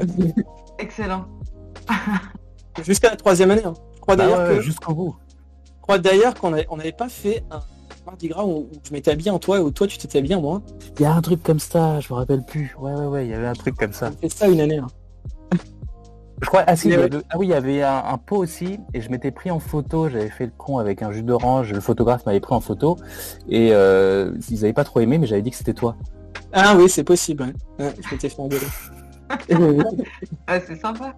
Excellent. Jusqu'à la troisième année. hein. Je crois Bah d'ailleurs ouais, que- jusqu'au bout. je crois d'ailleurs qu'on avait- on n'avait pas fait un Mardi Gras où, où je m'étais habillé en toi et où toi tu t'étais habillé en moi. Il y a un truc comme ça, je me rappelle plus. Ouais, ouais, ouais, il y avait un truc comme ça. Fait ça une année. hein. Je crois, ah si, le- ouais. le- ah oui, il y avait un, un pot aussi, et je m'étais pris en photo, j'avais fait le con avec un jus d'orange, le photographe m'avait pris en photo, et euh, ils avaient pas trop aimé, mais j'avais dit que c'était toi. Ah oui, c'est possible. ouais. Ouais, je m'étais fait engueuler. [LAUGHS] Ah, c'est sympa.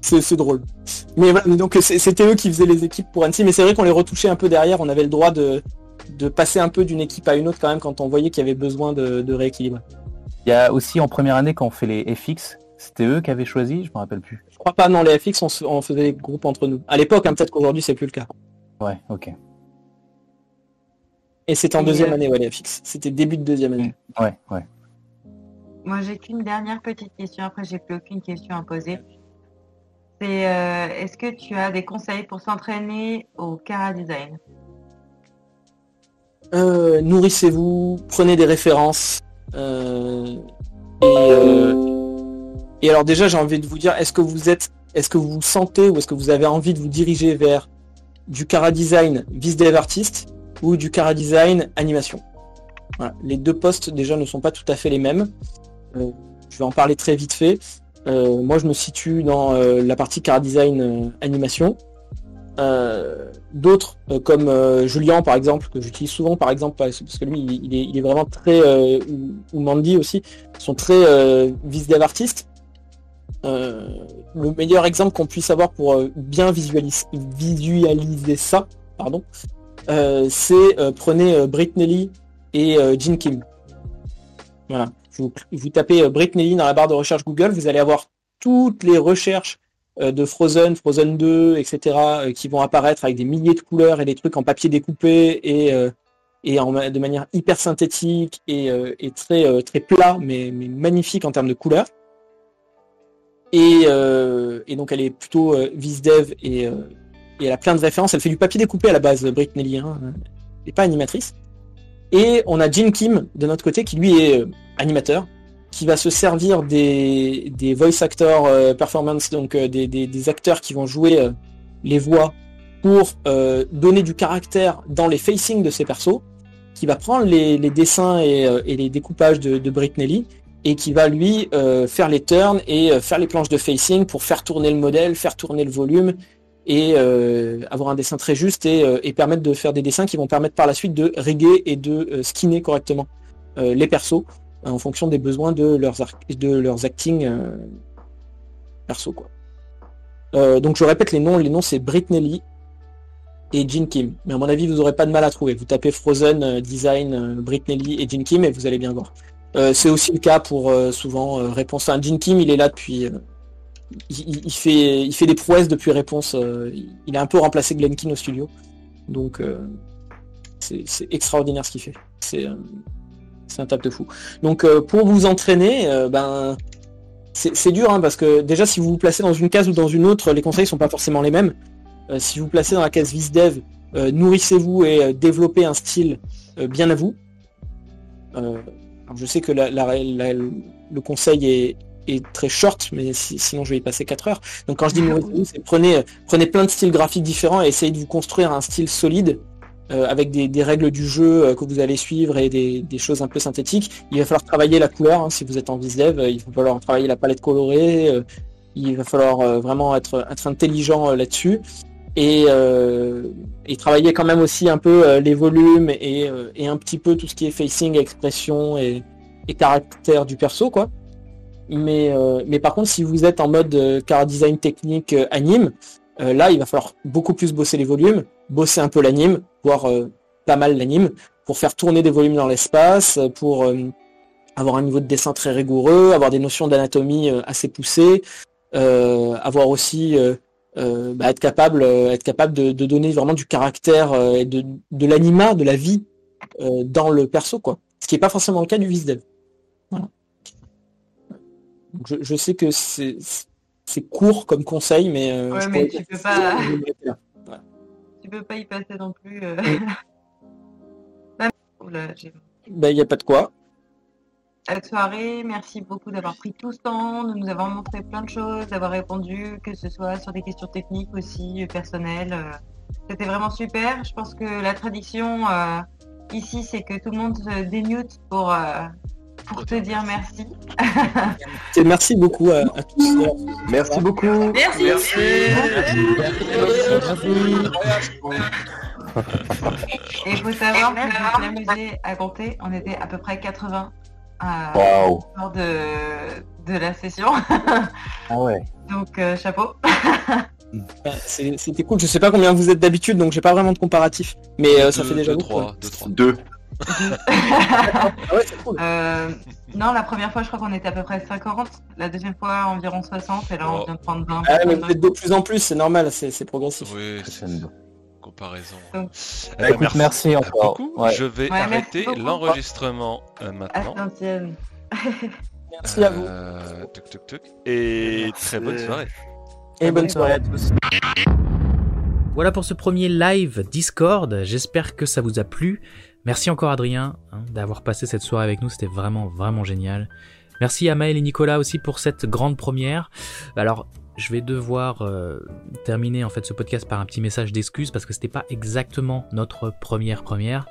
C'est- drôle. Mais voilà, donc c'était eux qui faisaient les équipes pour Annecy, mais c'est vrai qu'on les retouchait un peu derrière, on avait le droit de, de passer un peu d'une équipe à une autre quand même quand on voyait qu'il y avait besoin de, de rééquilibre. Il y a aussi en première année quand on fait les FX, c'était eux qui avaient choisi, je me rappelle plus. Je crois pas, non, les FX, on, se- on faisait des groupes entre nous. À l'époque, hein, peut-être qu'aujourd'hui c'est plus le cas. Ouais, ok. Et c'était en deuxième euh, année, ouais, les FX. C'était début de deuxième année. Ouais, ouais. Moi, j'ai qu'une dernière petite question. Après, j'ai plus aucune question à poser. C'est euh, est-ce que tu as des conseils pour s'entraîner au Cara Design? Euh, nourrissez-vous, prenez des références. euh, et, alors déjà, j'ai envie de vous dire, est-ce que vous êtes, est-ce que vous vous sentez ou est-ce que vous avez envie de vous diriger vers du Cara Design vis dev artiste ou du Cara Design animation? Les deux postes déjà ne sont pas tout à fait les mêmes. Euh, je vais en parler très vite fait. Euh, moi, je me situe dans euh, la partie Cara Design animation. D'autres, comme euh, Julien par exemple, que j'utilise souvent par exemple parce que lui, il, est, vraiment très, ou, Mandy aussi, sont très vis dev artistes. Le meilleur exemple qu'on puisse avoir pour bien visualiser, ça, pardon, c'est prenez Britney et Jin Kim. Voilà. Vous, tapez euh, Britney Lee dans la barre de recherche Google, vous allez avoir toutes les recherches euh, de Frozen, Frozen 2, etc., euh, qui vont apparaître avec des milliers de couleurs et des trucs en papier découpé et, de manière hyper synthétique et, très, très plat, mais, magnifique en termes de couleurs. Et, donc elle est plutôt VisDev et, et elle a plein de références. Elle fait du papier découpé à la base, Britney Lee, hein, elle n'est pas animatrice. Et on a Jin Kim de notre côté qui lui est euh, animateur, qui va se servir des, voice actor euh, performance, donc euh, des, acteurs qui vont jouer les voix pour donner du caractère dans les facings de ces persos, qui va prendre les, dessins et, les découpages de, de Britney et qui va lui faire les turns et faire les planches de facing pour faire tourner le modèle, faire tourner le volume et euh, avoir un dessin très juste et, euh, et permettre de faire des dessins qui vont permettre par la suite de riguer et de euh, skinner correctement les persos en fonction des besoins de leurs, de leurs acting perso quoi. Euh, donc je répète les noms, les noms c'est Britney et Jin Kim. Mais à mon avis vous aurez pas de mal à trouver. Vous tapez Frozen Design euh, Britney Lee et Jin Kim et vous allez bien voir. C'est aussi le cas pour souvent réponse à Jin Kim, il est là depuis il, fait des prouesses depuis réponse. euh, il- a un peu remplacé Glenkin au studio. Donc euh, c'est extraordinaire ce qu'il fait. C'est euh, un tap de fou. Donc pour vous entraîner, ben c'est dur hein, parce que déjà si vous vous placez dans une case ou dans une autre, les conseils sont pas forcément les mêmes. Si vous vous placez dans la case VisDev, nourrissez-vous et développez un style bien à vous. Je sais que le conseil est, est très short, mais si- sinon je vais y passer 4 heures. Donc quand je dis nourrissez-vous, c'est prenez, euh, prenez plein de styles graphiques différents et essayez de vous construire un style solide euh, avec des, des règles du jeu euh, que vous allez suivre et des, des choses un peu synthétiques. Il va falloir travailler la couleur, hein, si vous êtes en VisDev, euh, il va falloir travailler la palette colorée, il va falloir vraiment être, être intelligent là-dessus. Et, et travailler quand même aussi un peu les volumes et, et un petit peu tout ce qui est facing, expression et, et caractère du perso quoi. Mais, euh, mais par contre si vous êtes en mode euh, car design technique euh, anime, là il va falloir beaucoup plus bosser les volumes, bosser un peu l'anime, voire pas mal l'anime, pour faire tourner des volumes dans l'espace, pour avoir un niveau de dessin très rigoureux, avoir des notions d'anatomie assez poussées, avoir aussi bah, être capable, être capable de, donner vraiment du caractère et de, de l'anima, de la vie dans le perso, quoi. Ce qui n'est pas forcément le cas du VisDev. Voilà. Je, je, sais que c'est court comme conseil, mais. Euh, ouais, mais tu peux pas. Tu peux pas y passer non plus. Euh... [LAUGHS] bah, il n'y a pas de quoi. Cette soirée, merci beaucoup d'avoir pris tout ce temps, de nous avoir montré plein de choses, d'avoir répondu, que ce soit sur des questions techniques aussi, personnelles. Euh, c'était vraiment super. Je pense que la tradition euh, ici, c'est que tout le monde se démute pour, euh, pour te dire merci. merci [LAUGHS] beaucoup à, tous. Merci beaucoup. Merci. Merci. Et il faut savoir que l'amusé à compter, on était à peu près 80 lors de, de la session. [LAUGHS] ah ouais. Donc euh, chapeau. [LAUGHS] Bah, c'était cool. Je sais pas combien vous êtes d'habitude, donc j'ai pas vraiment de comparatif. Mais euh, ça fait déjà 3, 2, 3. non, la première fois, je crois qu'on était à peu près 50. La deuxième fois, environ 60. Et là, on vient de prendre 20. Ah, mais vous êtes de plus en plus, c'est normal, c'est progressif. Oui, c'est comparaison. Euh, merci, merci encore. Je vais arrêter l'enregistrement euh, maintenant. merci à vous. Euh, Et très bonne soirée. Et bonne soirée à tous. Voilà pour ce premier live Discord. J'espère que ça vous a plu. Merci encore Adrien hein, d'avoir passé cette soirée avec nous. C'était vraiment vraiment génial. Merci à Maël et Nicolas aussi pour cette grande première. Alors je vais devoir euh, terminer en fait ce podcast par un petit message d'excuse parce que c'était pas exactement notre première première.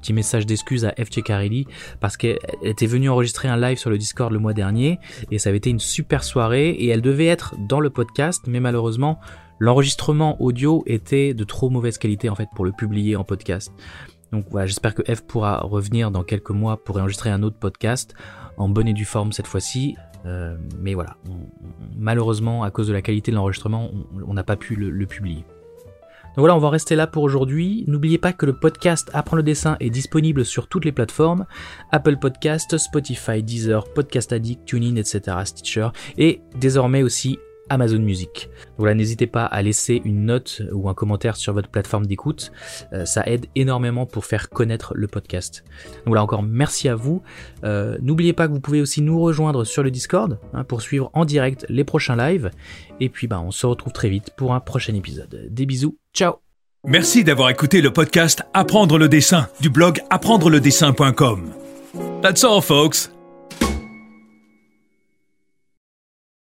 Petit message d'excuse à FJ Carelli parce qu'elle était venue enregistrer un live sur le Discord le mois dernier et ça avait été une super soirée et elle devait être dans le podcast mais malheureusement l'enregistrement audio était de trop mauvaise qualité en fait pour le publier en podcast. Donc voilà, j'espère que F pourra revenir dans quelques mois pour enregistrer un autre podcast en bonne et due forme cette fois-ci. Euh, mais voilà, malheureusement, à cause de la qualité de l'enregistrement, on n'a pas pu le, publier. Donc voilà, on va rester là pour aujourd'hui. N'oubliez pas que le podcast Apprendre le dessin est disponible sur toutes les plateformes Apple Podcast, Spotify, Deezer, Podcast Addict, TuneIn, etc., Stitcher, et désormais aussi Amazon Music. Voilà, n'hésitez pas à laisser une note ou un commentaire sur votre plateforme d'écoute. Euh, ça aide énormément pour faire connaître le podcast. Donc encore merci à vous. Euh, n'oubliez pas que vous pouvez aussi nous rejoindre sur le Discord hein, pour suivre en direct les prochains lives. Et puis, bah, on se retrouve très vite pour un prochain épisode. Des bisous, ciao Merci d'avoir écouté le podcast Apprendre le dessin du blog apprendreledessin.com. That's all, folks.